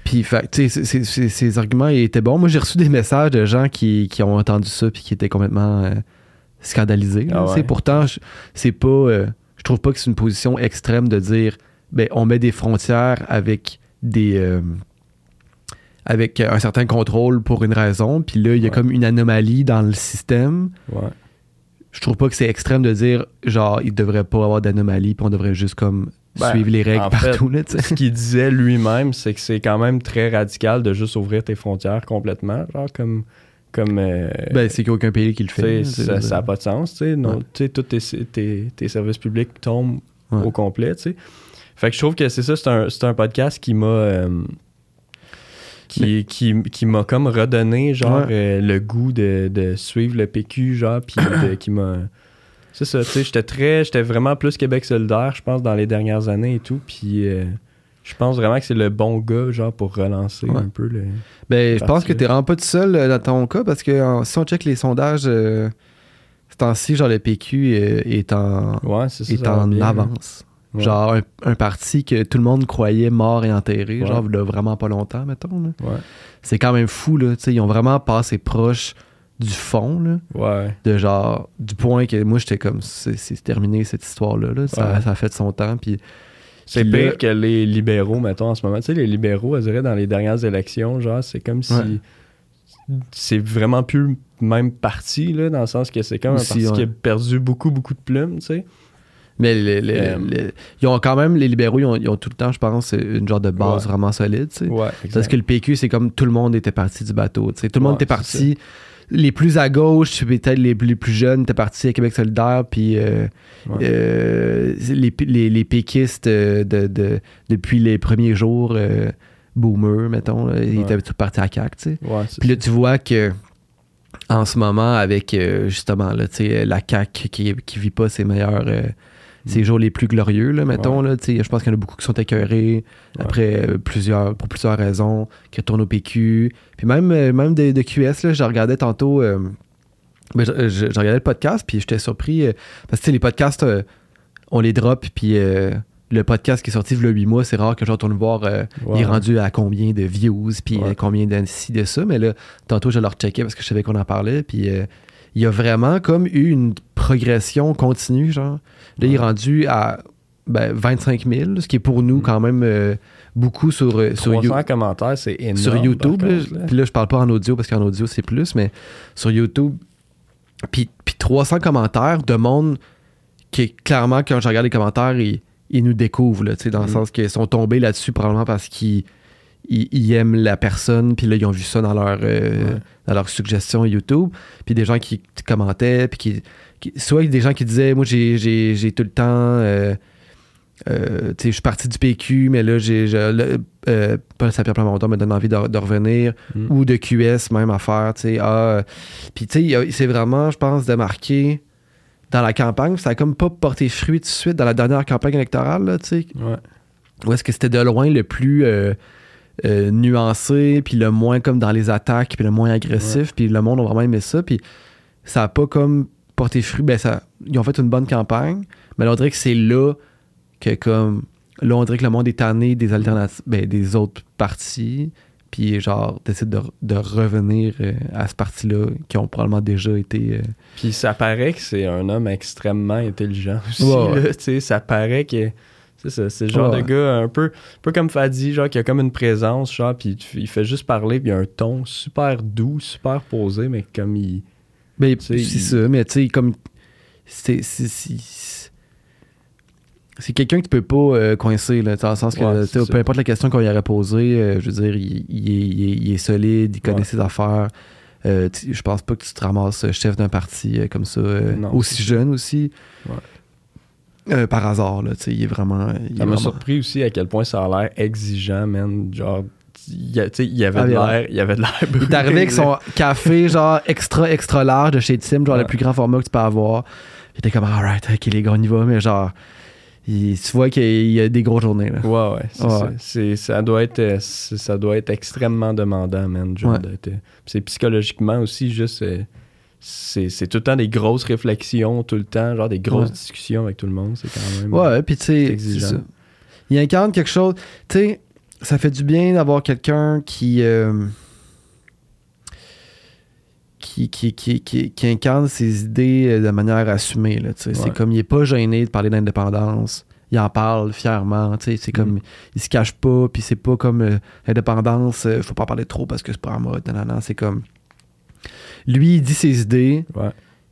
Speaker 3: Puis, tu sais, ces arguments étaient bons. Moi, j'ai reçu des messages de gens qui, qui ont entendu ça puis qui étaient complètement euh, scandalisés.
Speaker 10: Ah ouais.
Speaker 3: Pourtant, je- c'est pas. euh, je trouve pas que c'est une position extrême de dire, ben, on met des frontières avec des. euh, avec un certain contrôle pour une raison, puis là, il y a
Speaker 10: Ouais.
Speaker 3: comme une anomalie dans le système.
Speaker 10: ouais.
Speaker 3: Je trouve pas que c'est extrême de dire, genre, il devrait pas avoir d'anomalie, puis on devrait juste comme
Speaker 10: Ben,
Speaker 3: suivre les règles
Speaker 10: en fait,
Speaker 3: partout. là.
Speaker 10: Ce qu'il disait lui-même, c'est que c'est quand même très radical de juste ouvrir tes frontières complètement, genre comme. comme euh,
Speaker 3: ben, c'est qu'il n'y a aucun pays qui le fait.
Speaker 10: ça n'a pas de sens, tu sais. non,
Speaker 3: Ouais.
Speaker 10: tu sais, Tous tes, tes- tes services publics tombent
Speaker 3: Ouais.
Speaker 10: au complet, tu sais. Fait que je trouve que c'est ça, c'est un, un podcast qui m'a. euh, qui, qui, qui m'a comme redonné genre
Speaker 3: Ouais.
Speaker 10: euh, le goût de, de suivre le PQ genre puis qui m'a c'est ça tu sais j'étais très j'étais vraiment plus Québec solidaire je pense dans les dernières années et tout puis euh, je pense vraiment que c'est le bon gars genre pour relancer
Speaker 3: Ouais.
Speaker 10: un peu le
Speaker 3: Ben, je pense que t'es vraiment pas tout seul euh, dans ton cas parce que si on check les sondages, euh, ce temps-ci, genre le PQ euh, est en,
Speaker 10: ouais ça
Speaker 3: est
Speaker 10: ça
Speaker 3: en avance.
Speaker 10: Ouais.
Speaker 3: Genre un, un parti que tout le monde croyait mort et enterré,
Speaker 10: Ouais.
Speaker 3: genre a vraiment pas longtemps, mettons. là.
Speaker 10: Ouais.
Speaker 3: C'est quand même fou, là. tu sais, Ils ont vraiment passé proche du fond, là,
Speaker 10: Ouais.
Speaker 3: de genre, du point que moi, j'étais comme, c'est c'est terminé cette histoire-là, là. Ça, a fait son temps, puis
Speaker 10: C'est pire
Speaker 3: là-
Speaker 10: que les libéraux, mettons, en ce moment. Tu sais, les libéraux, on dirait, dans les dernières élections, genre, c'est comme si. C'est vraiment plus le même parti, là, dans le sens que c'est comme
Speaker 3: Aussi,
Speaker 10: un parti qui a perdu beaucoup, beaucoup de plumes, tu sais.
Speaker 3: Mais les- les-
Speaker 10: Euh,
Speaker 3: les- ils ont quand même, les libéraux, ils ont, ils ont tout le temps, je pense, une genre de base
Speaker 10: Ouais.
Speaker 3: vraiment solide. tu sais.
Speaker 10: Ouais,
Speaker 3: Parce que le PQ, c'est comme tout le monde était parti du bateau. tu sais. Tout le monde était parti. Les plus à gauche, peut-être les, les plus jeunes, étaient partis à Québec solidaire. Puis euh, euh, les, les, les péquistes, euh, de, de- depuis les premiers jours, euh, boomers, mettons, là, ils étaient tous partis à CAQ. tu sais. Puis là, tu vois que en ce moment, avec justement là, la CAQ qui, qui vit pas ses meilleurs. Ses jours les plus glorieux, là, mettons. Là, je pense qu'il y en a beaucoup qui sont écœurés après euh, plusieurs, pour plusieurs raisons, qui retournent au PQ. Puis même, euh, même de, de QS, là, je regardais tantôt. euh, ben, je, je- je regardais le podcast, puis j'étais surpris. parce que les podcasts, on les drop, puis le podcast qui est sorti a 8 mois, c'est rare que je retourne voir. euh, il est rendu à combien de views, puis
Speaker 10: Ouais.
Speaker 3: combien de ci, de ça. Mais là, tantôt, je le recheckais parce que je savais qu'on en parlait. Puis euh, il y a vraiment comme eu une progression continue, genre. Là, il est rendu à ben, 25 000, ce qui est pour nous quand même euh, beaucoup sur, euh, sur,
Speaker 10: 300
Speaker 3: You-
Speaker 10: commentaires, c'est énorme.
Speaker 3: sur YouTube. là.
Speaker 10: contre.
Speaker 3: Puis là, je parle pas en audio parce qu'en audio, c'est plus, mais sur YouTube, puis, puis 300 commentaires de monde qui, clairement, quand je regarde les commentaires, ils, ils nous découvrent, là, dans le
Speaker 10: Mm.
Speaker 3: sens qu'ils sont tombés là-dessus probablement parce qu'ils ils, ils aiment la personne, puis là, ils ont vu ça dans leur, euh,
Speaker 10: Ouais.
Speaker 3: dans leur suggestion YouTube, puis des gens qui commentaient, puis qui, qui- soit des gens qui disaient, moi, j'ai, j'ai, j'ai tout le temps... euh, euh, tu sais, je suis parti du PQ, mais là, j'ai, euh, Paul Saint-Pierre Plamondon me donne envie de, de revenir,
Speaker 10: Mm.
Speaker 3: ou de QS, même affaire, tu sais. Ah, euh, puis, tu sais, c'est vraiment, je pense, de marquer dans la campagne, ça a comme pas porté fruit tout de suite dans la dernière campagne électorale, là, tu sais.
Speaker 10: Ouais.
Speaker 3: Où est-ce que c'était de loin le plus euh, nuancé, puis le moins comme dans les attaques, puis le moins agressif, puis le monde a vraiment aimé ça, puis ça a pas comme porté fruit. Ben, ça, ils ont fait une bonne campagne, mais là, on dirait que c'est là que comme. Là, on dirait que le monde est tanné des alternatives, ben, des autres partis, puis genre, décide de, de revenir euh, à ce parti-là, qui ont probablement déjà été. euh,
Speaker 10: Puis ça paraît que c'est un homme extrêmement intelligent aussi.
Speaker 3: Ouais.
Speaker 10: là, tu sais, ça paraît que c'est le genre
Speaker 3: Ouais.
Speaker 10: de gars un peu, un peu comme Fadi, genre qui a comme une présence, genre, puis il fait juste parler, puis il a un ton super doux, super posé, mais comme il.
Speaker 3: Ben, c'est
Speaker 10: il-
Speaker 3: ça, mais tu sais, comme. C'est. c'est- quelqu'un que tu peux pas euh, coincer, là, dans le sens que
Speaker 10: Ouais,
Speaker 3: peu importe la question qu'on lui aurait posée, euh, je veux dire, il, il est, il est- il est solide, il connaît
Speaker 10: Ouais.
Speaker 3: ses affaires. Euh, je pense pas que tu te ramasses chef d'un parti euh, comme ça, euh, aussi jeune aussi.
Speaker 10: Ouais.
Speaker 3: Euh, par hasard, là, tu sais, il est vraiment. il est
Speaker 10: Ça m'a
Speaker 3: vraiment-
Speaker 10: surpris aussi à quel point ça a l'air exigeant, man. Genre, il y a- tu sais, il y avait
Speaker 3: Ah,
Speaker 10: de
Speaker 3: il
Speaker 10: l'air, il y avait de l'air.
Speaker 3: Il est arrivé avec son café, genre extra, extra large de chez Tim, genre
Speaker 10: Ouais.
Speaker 3: le plus grand format que tu peux avoir. Il était comme, alright, ok, les gars, on y va, mais genre, il- tu vois qu'il y a des grosses journées. Là.
Speaker 10: Ouais, ouais. ça. C'est- ça, doit être, euh, ça doit être extrêmement demandant, man. Genre
Speaker 3: Ouais.
Speaker 10: euh, c'est psychologiquement aussi juste. C'est, tout le temps des grosses réflexions, tout le temps, genre des grosses
Speaker 3: Ouais.
Speaker 10: discussions avec tout le monde. C'est quand même.
Speaker 3: Ouais, puis tu sais, il incarne quelque chose. Tu sais, ça fait du bien d'avoir quelqu'un qui, euh, qui, qui, qui, qui, incarne ses idées euh, de manière assumée. Là, tu sais. C'est
Speaker 10: Ouais.
Speaker 3: comme il est pas gêné de parler d'indépendance. Il en parle fièrement. tu sais. C'est comme
Speaker 10: Mm.
Speaker 3: il se cache pas, puis c'est pas comme euh, l'indépendance, euh, faut pas en parler trop parce que c'est pas en mode. Non, non, non, c'est comme. Lui, il dit ses idées,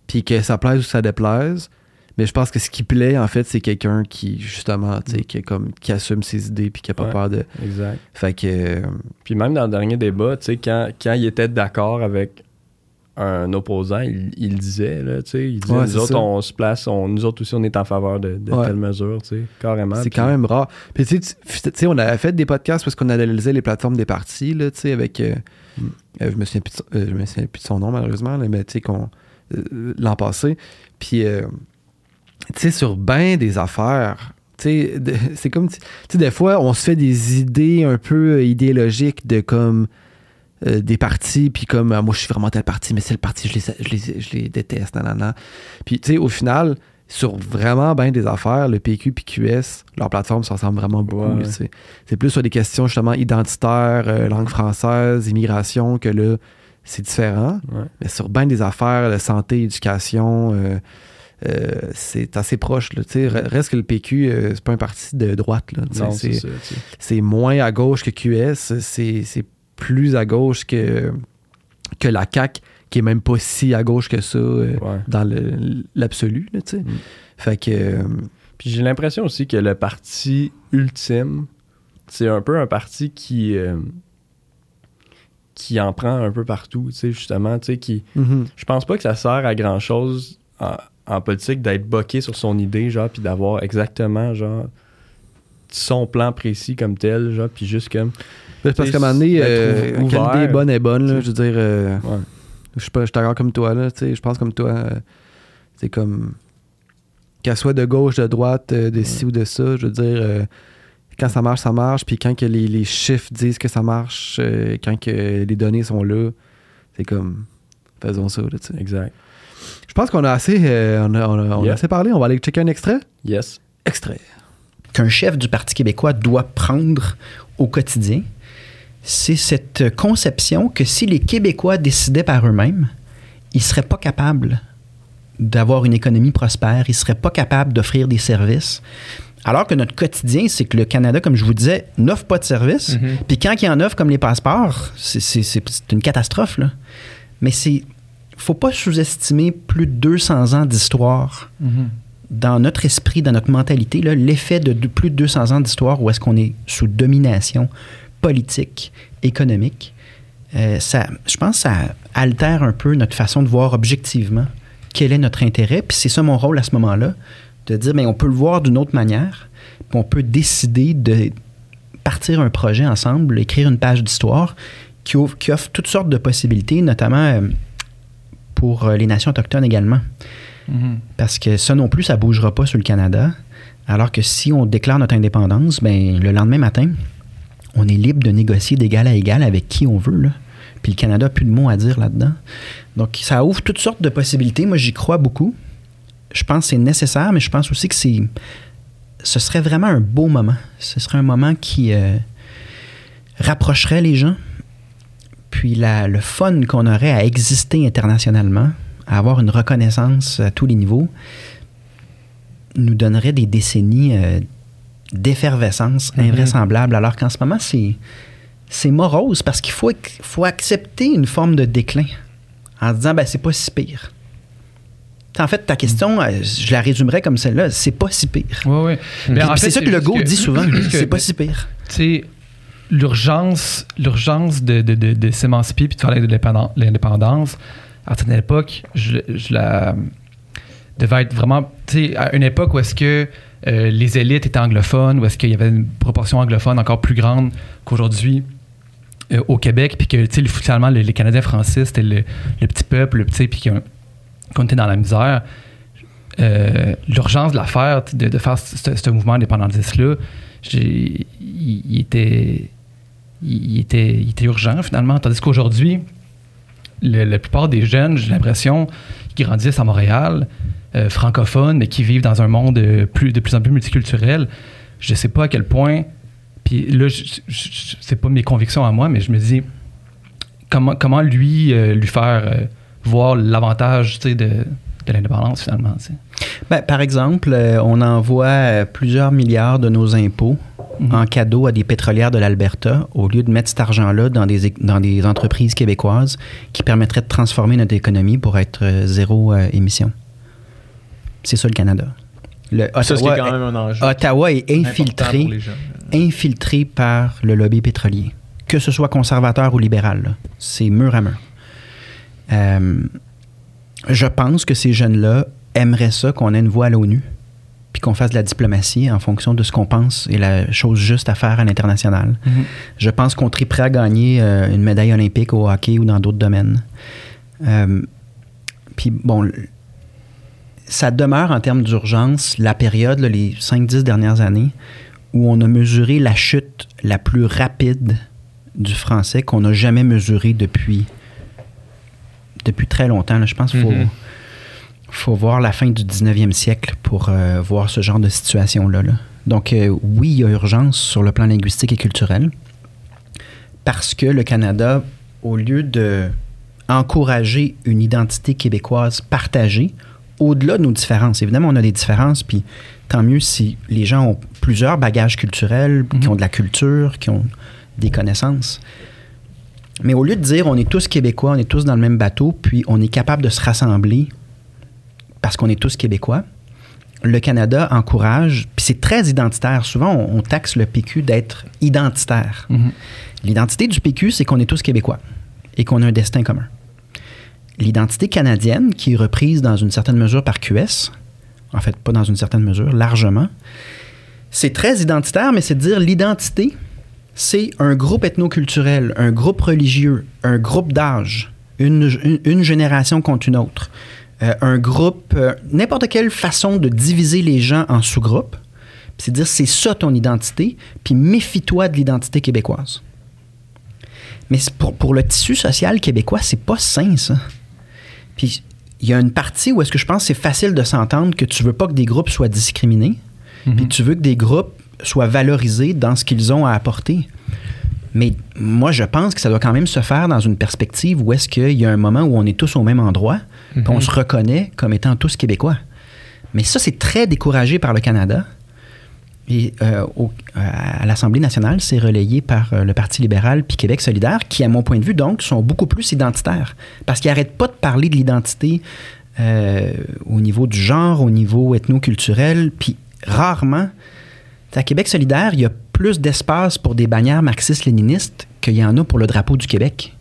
Speaker 3: puis que ça plaise ou ça déplaise. Mais je pense que ce qui plaît, en fait, c'est quelqu'un qui, justement, tu sais, qui, est comme, qui assume ses idées puis qui a pas
Speaker 10: Ouais.
Speaker 3: peur de.
Speaker 10: Exact.
Speaker 3: Fait que. euh,
Speaker 10: Puis même dans le dernier débat, tu sais, quand, quand il était d'accord avec un opposant, il, disait, là, tu sais. Il disait,
Speaker 3: Ouais,
Speaker 10: nous autres,
Speaker 3: ça.
Speaker 10: on se place, on, nous autres aussi, on est en faveur de, de
Speaker 3: Ouais.
Speaker 10: telle mesure, tu sais, carrément.
Speaker 3: c'est quand même rare. Puis, tu sais, tu- tu sais, on a fait des podcasts parce qu'on analysait les plateformes des partis, là, tu sais, avec. euh, Euh, je, me souviens plus de, euh, me souviens plus de son nom, malheureusement, mais tu sais, qu'on. euh, l'an passé. Puis, tu sais, sur ben des affaires. Tu sais, c'est comme. Tu sais, des fois, on se fait des idées un peu idéologiques de comme. des partis, puis comme ah, moi je suis vraiment tel parti, mais c'est le parti, je les, je les, je les déteste, nanana. Puis tu sais, au final, sur vraiment bien des affaires, le PQ puis QS, leur plateforme se ressemble vraiment beaucoup.
Speaker 10: Ouais.
Speaker 3: C'est plus sur des questions justement identitaires, euh, langue française, immigration, que là, c'est différent.
Speaker 10: Ouais.
Speaker 3: Mais sur bien des affaires, la santé, éducation, euh, euh, c'est assez proche. Là, reste que le PQ, c'est pas un parti de droite.
Speaker 10: C'est
Speaker 3: moins à gauche que QS, c'est, c'est plus à gauche que, que la CAQ, qui est même pas si à gauche que ça euh,
Speaker 10: Ouais.
Speaker 3: dans l'absolu. Là, tu sais.
Speaker 10: Mm.
Speaker 3: Fait que. euh,
Speaker 10: Puis j'ai l'impression aussi que le parti ultime, c'est un peu un parti qui, euh, qui en prend un peu partout, tu sais, justement, tu sais, qui...
Speaker 3: mhm.
Speaker 10: Je pense pas que ça sert à grand-chose en, en politique d'être boqué sur son idée, genre, puis d'avoir exactement, genre, son plan précis comme tel, genre, puis juste comme...
Speaker 3: Parce
Speaker 10: T'sais,
Speaker 3: qu'à un moment donné, euh, quand l'idée est bonne est bonne. là, je veux dire, euh,
Speaker 10: Ouais.
Speaker 3: Je suis pas- je suis d'accord comme toi. Là, tu sais, je pense comme toi. euh, c'est comme. Qu'elle soit de gauche, de droite, euh, de ci ou de ça, je veux dire, euh, quand ça marche, ça marche. Puis quand que les, les chiffres disent que ça marche, euh, quand que les données sont là, c'est comme. Faisons ça. Là, tu sais.
Speaker 10: Exact.
Speaker 3: je pense qu'on a assez, euh, on a, on a- on a
Speaker 10: Yeah.
Speaker 3: assez parlé. On va aller checker un extrait?
Speaker 10: Yes.
Speaker 3: Extrait.
Speaker 11: qu'un chef du Parti québécois doit prendre au quotidien, c'est cette conception que si les Québécois décidaient par eux-mêmes, ils ne seraient pas capables d'avoir une économie prospère, ils ne seraient pas capables d'offrir des services. Alors que notre quotidien, c'est que le Canada, comme je vous disais, n'offre pas de services. Puis quand il en offre, comme les passeports, c'est- c'est c'est- c'est une catastrophe. Là. Mais c'est faut pas sous-estimer plus de 200 ans d'histoire dans notre esprit, dans notre mentalité, l'effet de, de plus de 200 ans d'histoire où est-ce qu'on est sous domination politique, économique, euh, ça, je pense que ça altère un peu notre façon de voir objectivement quel est notre intérêt. Puis c'est ça mon rôle à ce moment-là, de dire, mais on peut le voir d'une autre manière, puis on peut décider de partir un projet ensemble, écrire une page d'histoire qui, qui offre toutes sortes de possibilités, notamment euh, pour euh, les nations autochtones également. Parce que ça non plus, ça bougera pas sur le Canada. Alors que si on déclare notre indépendance, ben, le lendemain matin, on est libre de négocier d'égal à égal avec qui on veut. Puis le Canada n'a plus de mots à dire là-dedans. Donc ça ouvre toutes sortes de possibilités. Moi, j'y crois beaucoup. Je pense que c'est nécessaire, mais je pense aussi que c'est, ce serait vraiment un beau moment. Ce serait un moment qui euh, rapprocherait les gens. Puis le fun qu'on aurait à exister internationalement, à avoir une reconnaissance à tous les niveaux, nous donnerait des décennies euh, d'effervescence invraisemblable. Alors qu'en ce moment, c'est, c'est morose parce qu'il faut, faut accepter une forme de déclin en se disant, ben, c'est pas si pire. En fait, ta question, euh, je la résumerais comme celle-là, c'est pas si pire.
Speaker 4: Oui, oui.
Speaker 11: C'est ça que le go dit souvent, c'est pas
Speaker 4: si
Speaker 11: pire.
Speaker 4: tu sais, l'urgence, l'urgence de, de, de, de s'émanciper puis de faire l'indépendance- à une époque, je, je la devait être vraiment, tu sais, à une époque où est-ce que euh, les élites étaient anglophones, où est-ce qu'il y avait une proportion anglophone encore plus grande qu'aujourd'hui euh, au Québec, puis que, finalement, les, Canadiens français, c'était le, le petit peuple, le petit, puis qu'on qu'on était dans la misère. Euh, L'urgence de la faire, de, de faire ce, mouvement indépendantiste-là, il, était, était, il était urgent finalement. Tandis qu'aujourd'hui, la plupart des jeunes, j'ai l'impression, qui grandissent à Montréal, euh, francophones, mais qui vivent dans un monde euh, de plus en plus multiculturel, je sais pas à quel point. Puis là, c'est pas mes convictions à moi, mais je me dis comment, comment lui, euh, lui faire voir l'avantage de, de l'indépendance finalement.
Speaker 11: Ben, par exemple, on envoie plusieurs milliards de nos impôts en cadeau à des pétrolières de l'Alberta au lieu de mettre cet argent-là dans des, é- dans des entreprises québécoises qui permettraient de transformer notre économie pour être euh, zéro euh, émission. C'est ça le Canada. Le
Speaker 2: Ça, qui est
Speaker 11: Ottawa,
Speaker 2: quand même un enjeu.
Speaker 11: Ottawa est infiltré, infiltré par le lobby pétrolier, que ce soit conservateur ou libéral. C'est mur à mur. Euh, je pense que ces jeunes-là aimeraient ça qu'on ait une voix à l'ONU, puis qu'on fasse de la diplomatie en fonction de ce qu'on pense est la chose juste à faire à l'international. Je pense qu'on prêt à gagner euh, une médaille olympique au hockey ou dans d'autres domaines. Euh, puis bon, ça demeure en termes d'urgence la période, là, les 5-10 dernières années, où on a mesuré la chute la plus rapide du français qu'on n'a jamais mesurée depuis, depuis très longtemps. là. Je pense qu'il faut,
Speaker 2: Mhm.
Speaker 11: Faut voir la fin du 19e siècle pour euh, voir ce genre de situation-là. là. Donc, euh, oui, il y a urgence sur le plan linguistique et culturel parce que le Canada, au lieu de encourager une identité québécoise partagée au-delà de nos différences. Évidemment, on a des différences, puis tant mieux si les gens ont plusieurs bagages culturels, qui ont de la culture, qui ont des connaissances. Mais au lieu de dire on est tous québécois, on est tous dans le même bateau, puis on est capable de se rassembler parce qu'on est tous québécois, le Canada encourage, puis c'est très identitaire. Souvent, on, on taxe le PQ d'être identitaire. L'identité du PQ, c'est qu'on est tous québécois et qu'on a un destin commun. L'identité canadienne, qui est reprise dans une certaine mesure par QS, en fait, pas dans une certaine mesure, largement, c'est très identitaire, mais c'est de dire l'identité, c'est un groupe ethnoculturel, un groupe religieux, un groupe d'âge, une, une- une génération contre une autre, euh, un groupe, euh, n'importe quelle façon de diviser les gens en sous-groupes. Puis C'est dire c'est ça ton identité, puis méfie-toi de l'identité québécoise. Mais pour, pour le tissu social québécois, c'est pas sain, ça. Puis il y a une partie où est-ce que je pense que c'est facile de s'entendre que tu veux pas que des groupes soient discriminés, puis tu veux que des groupes soient valorisés dans ce qu'ils ont à apporter. Mais moi, je pense que ça doit quand même se faire dans une perspective où est-ce qu'il y a un moment où on est tous au même endroit, on se reconnaît comme étant tous québécois. Mais ça, c'est très découragé par le Canada. Et euh, au- à l'Assemblée nationale, c'est relayé par euh, le Parti libéral puis Québec solidaire, qui, à mon point de vue, donc, sont beaucoup plus identitaires. Parce qu'ils n'arrêtent pas de parler de l'identité euh, au niveau du genre, au niveau ethno-culturel, puis rarement. À Québec solidaire, il y a plus d'espace pour des bannières marxistes-léninistes qu'il y en a pour le drapeau du Québec.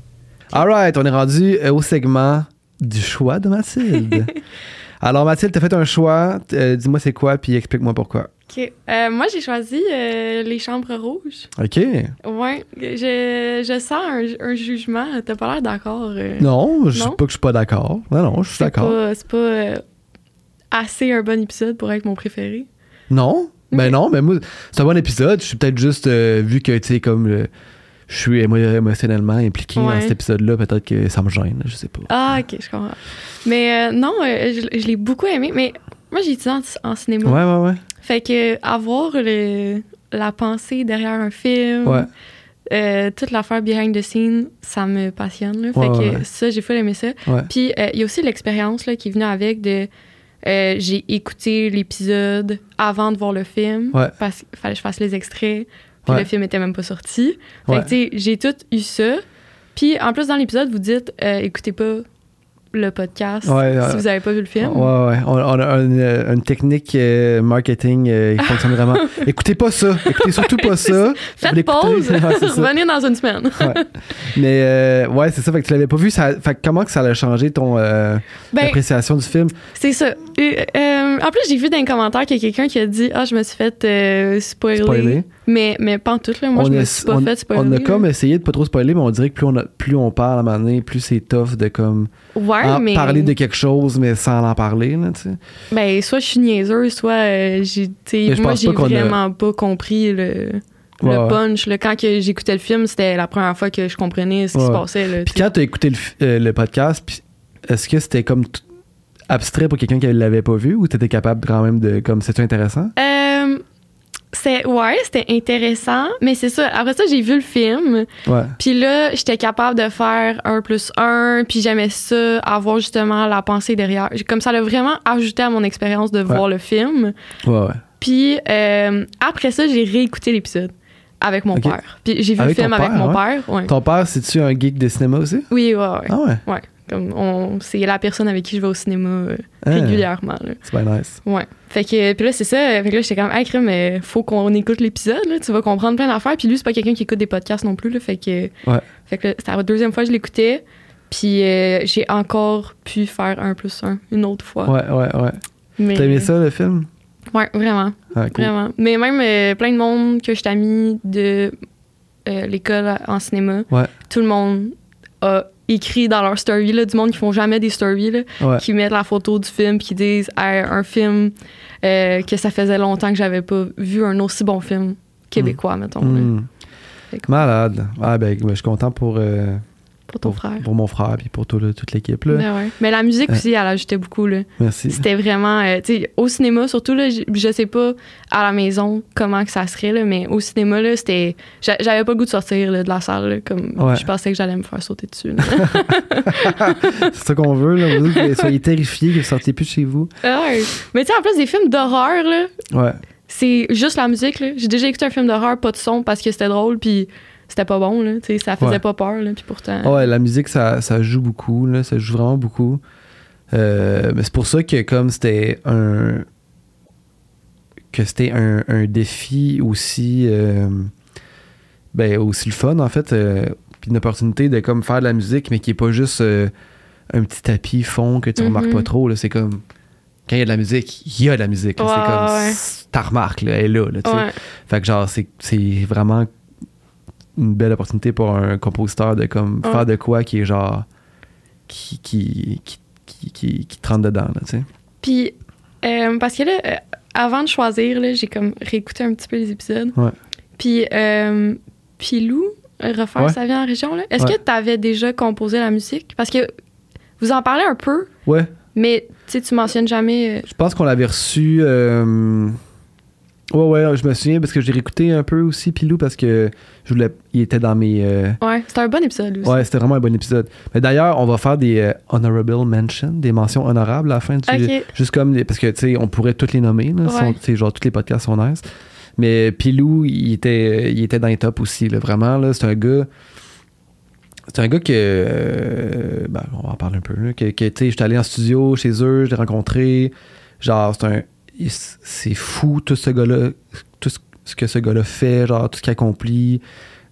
Speaker 3: All right, on est rendu euh, au segment du choix de Mathilde. Alors, Mathilde, t'as fait un choix. Euh, Dis-moi c'est quoi, puis explique-moi pourquoi.
Speaker 12: OK. Euh, moi, j'ai choisi euh, les chambres rouges.
Speaker 3: OK.
Speaker 12: Ouais. Je, je sens un, un jugement. T'as pas l'air d'accord.
Speaker 3: Non, je
Speaker 12: Non?
Speaker 3: pas que je suis pas d'accord. Non, non, je suis d'accord.
Speaker 12: pas- C'est pas euh, assez un bon épisode pour être mon préféré.
Speaker 3: Non? Ben
Speaker 12: Ok.
Speaker 3: non, ben moi, c'est un bon épisode. Je suis peut-être juste, vu que, tu sais, comme euh, je suis émo- émotionnellement impliqué dans cet épisode-là, peut-être que ça me gêne, je sais pas.
Speaker 12: Ah, OK, je comprends. Mais euh, non, euh, je, je l'ai beaucoup aimé. Mais moi, j'ai étudié en, en cinéma.
Speaker 3: Ouais, ouais, ouais.
Speaker 12: Fait que avoir le, la pensée derrière un film,
Speaker 3: Ouais.
Speaker 12: euh, toute l'affaire behind the scene, ça me passionne. Là. Fait
Speaker 3: Ouais,
Speaker 12: que ça, j'ai fait aimer ça. Puis il y a aussi l'expérience qui est venue avec de. j'ai écouté l'épisode avant de voir le film
Speaker 3: Ouais.
Speaker 12: parce qu'il fallait que je fasse les extraits. Puis
Speaker 3: Ouais.
Speaker 12: le film était même pas sorti. Fait
Speaker 3: Ouais.
Speaker 12: que, tu sais, j'ai tout eu ça. Puis en plus, dans l'épisode, vous dites euh, écoutez pas le podcast
Speaker 3: Ouais,
Speaker 12: si vous avez pas vu le film.
Speaker 3: Ouais, ouais. On, on a une, euh, une technique euh, marketing euh, qui fonctionne vraiment. Écoutez pas ça. Écoutez surtout pas ça.
Speaker 12: Faites pause, revenez dans une semaine.
Speaker 3: Ouais. Mais euh, ouais, c'est ça. Fait que tu l'avais pas vu. Ça, fait comment que ça a changé ton euh,
Speaker 12: Ben,
Speaker 3: appréciation du film?
Speaker 12: C'est ça. Et, en plus, j'ai vu dans les commentaires qu'il y a quelqu'un qui a dit Ah, je me suis fait spoiler.
Speaker 3: Spoiler.
Speaker 12: Mais, mais pas en tout, là. Moi,
Speaker 3: on
Speaker 12: je me
Speaker 3: a-
Speaker 12: suis pas
Speaker 3: on-
Speaker 12: fait spoiler.
Speaker 3: On a comme essayé de pas trop spoiler, mais on dirait que plus on, a- plus on parle à un moment donné, plus c'est tough de comme
Speaker 12: Ouais,
Speaker 3: en-
Speaker 12: mais.
Speaker 3: parler de quelque chose, mais sans en parler. Là, tu sais.
Speaker 12: Ben, soit je suis niaiseuse, soit euh, j'ai. Moi, j'ai
Speaker 3: a-
Speaker 12: vraiment pas compris le.
Speaker 3: Ouais,
Speaker 12: le punch. là. Quand j'écoutais le film, c'était la première fois que je comprenais ce qui
Speaker 3: Ouais.
Speaker 12: se passait. Là,
Speaker 3: Puis quand tu as écouté le, euh, le podcast, est-ce que c'était comme abstrait pour quelqu'un qui l'avait pas vu ou tu étais capable quand même de. comme c'était intéressant?
Speaker 12: Euh, c'est ouais, c'était intéressant, mais c'est ça. Après ça, j'ai vu le film.
Speaker 3: Ouais.
Speaker 12: Puis là, j'étais capable de faire un plus un, puis j'aimais ça, avoir justement la pensée derrière. Comme ça l'a vraiment ajouté à mon expérience de voir le film.
Speaker 3: Ouais, ouais.
Speaker 12: Puis euh, après ça, j'ai réécouté l'épisode avec mon père. Puis j'ai vu
Speaker 3: Avec
Speaker 12: le film avec
Speaker 3: père,
Speaker 12: mon
Speaker 3: ouais?
Speaker 12: père. Ouais.
Speaker 3: Ton père, c'est-tu un geek de cinéma aussi?
Speaker 12: Oui, ouais, ouais.
Speaker 3: Ah ouais?
Speaker 12: Ouais. Comme on, c'est la personne avec qui je vais au cinéma euh,
Speaker 3: Ah.
Speaker 12: régulièrement.
Speaker 3: C'est bien nice.
Speaker 12: Ouais. Fait que, puis là, c'est ça. Fait que là, j'étais comme, hey, crème, mais faut qu'on écoute l'épisode, là. Tu vas comprendre plein d'affaires. Puis lui, c'est pas quelqu'un qui écoute des podcasts non plus, là. Fait que,
Speaker 3: Ouais.
Speaker 12: fait que là, c'était la deuxième fois que je l'écoutais. Puis euh, j'ai encore pu faire un plus un une autre fois.
Speaker 3: Ouais, ouais, ouais.
Speaker 12: Mais,
Speaker 3: T'as aimé ça, le film?
Speaker 12: Ouais, vraiment.
Speaker 3: Ah, cool.
Speaker 12: Vraiment. Mais même euh, plein de monde que je t'ai mis de euh, l'école en cinéma,
Speaker 3: Ouais.
Speaker 12: tout le monde a écrit dans leur story, là, du monde qui font jamais des stories, là,
Speaker 3: Ouais.
Speaker 12: qui mettent la photo du film, qui disent Hey, un film euh, que ça faisait longtemps que j'avais pas vu un aussi bon film québécois, mettons.
Speaker 3: Hmm.
Speaker 12: Fait que-
Speaker 3: Malade. Ah, ben, ben, je suis content pour, euh,
Speaker 12: Pour ton
Speaker 3: pour,
Speaker 12: frère.
Speaker 3: pour mon frère puis pour tout le- toute l'équipe. là.
Speaker 12: Ben ouais. Mais la musique aussi, elle ajoutait beaucoup. Là.
Speaker 3: Merci.
Speaker 12: C'était vraiment, euh, tu sais, au cinéma surtout, là, je, sais pas à la maison comment que ça serait, là, mais au cinéma, là, c'était, j'a- j'avais pas le goût de sortir là, de la salle, là, comme
Speaker 3: Ouais.
Speaker 12: je pensais que j'allais me faire sauter dessus.
Speaker 3: C'est ça qu'on veut, là. Veut que vous soyez terrifiés, que vous sortiez plus de chez vous.
Speaker 12: Ah ouais. Mais tu sais, en plus des films d'horreur, là,
Speaker 3: Ouais.
Speaker 12: c'est juste la musique. là. J'ai déjà écouté un film d'horreur, pas de son, parce que c'était drôle, puis c'était pas bon, là, ça faisait
Speaker 3: Ouais.
Speaker 12: pas peur, là, puis pourtant...
Speaker 3: Ouais, la musique, ça, ça joue beaucoup, là. Ça joue vraiment beaucoup. Euh, mais c'est pour ça que comme c'était un... que c'était un, un défi aussi... euh, ben, aussi le fun, en fait. euh, puis une opportunité de comme faire de la musique, mais qui est pas juste un petit tapis fond que tu
Speaker 12: Mhm.
Speaker 3: remarques pas trop, là. C'est comme... Quand il y a de la musique, il y a de la musique.
Speaker 12: Ouais,
Speaker 3: c'est comme...
Speaker 12: ouais.
Speaker 3: Ta remarque, là, elle est là, là. Fait que genre, c'est, c'est vraiment une belle opportunité pour un compositeur de comme faire de quoi qui est genre qui qui qui, qui, qui- qui te rentre dedans là, tu sais.
Speaker 12: Puis, euh, parce que là, euh, avant de choisir, là, j'ai comme réécouté un petit peu les épisodes.
Speaker 3: Ouais.
Speaker 12: Puis, euh, Pilou, euh, refaire
Speaker 3: Ouais.
Speaker 12: sa vie en région, là. Est-ce
Speaker 3: Ouais.
Speaker 12: que tu avais déjà composé la musique? Parce que vous en parlez un peu,
Speaker 3: Ouais,
Speaker 12: mais tu sais, tu mentionnes jamais. euh,
Speaker 3: je pense qu'on l'avait reçu Ouais ouais, je me souviens parce que j'ai réécouté un peu aussi Pilou parce que je voulais il était dans mes euh,
Speaker 12: Ouais, c'était un bon épisode aussi.
Speaker 3: Ouais, c'était vraiment un bon épisode. Mais d'ailleurs, on va faire des euh, honorable mentions, des mentions honorables à la fin du. Juste comme les- parce que tu sais, on pourrait toutes les nommer là,
Speaker 12: Ouais.
Speaker 3: sont- tu sais, genre tous les podcasts sont nice. Mais Pilou, il était il était dans les tops aussi là, vraiment là, c'est un gars c'est un gars que euh, ben, on va en parler un peu là, que, que, tu sais, j'étais allé en studio chez eux, je l'ai rencontré, genre c'est un c'est fou tout ce gars-là tout ce- que ce gars-là fait, genre tout ce qu'il accomplit,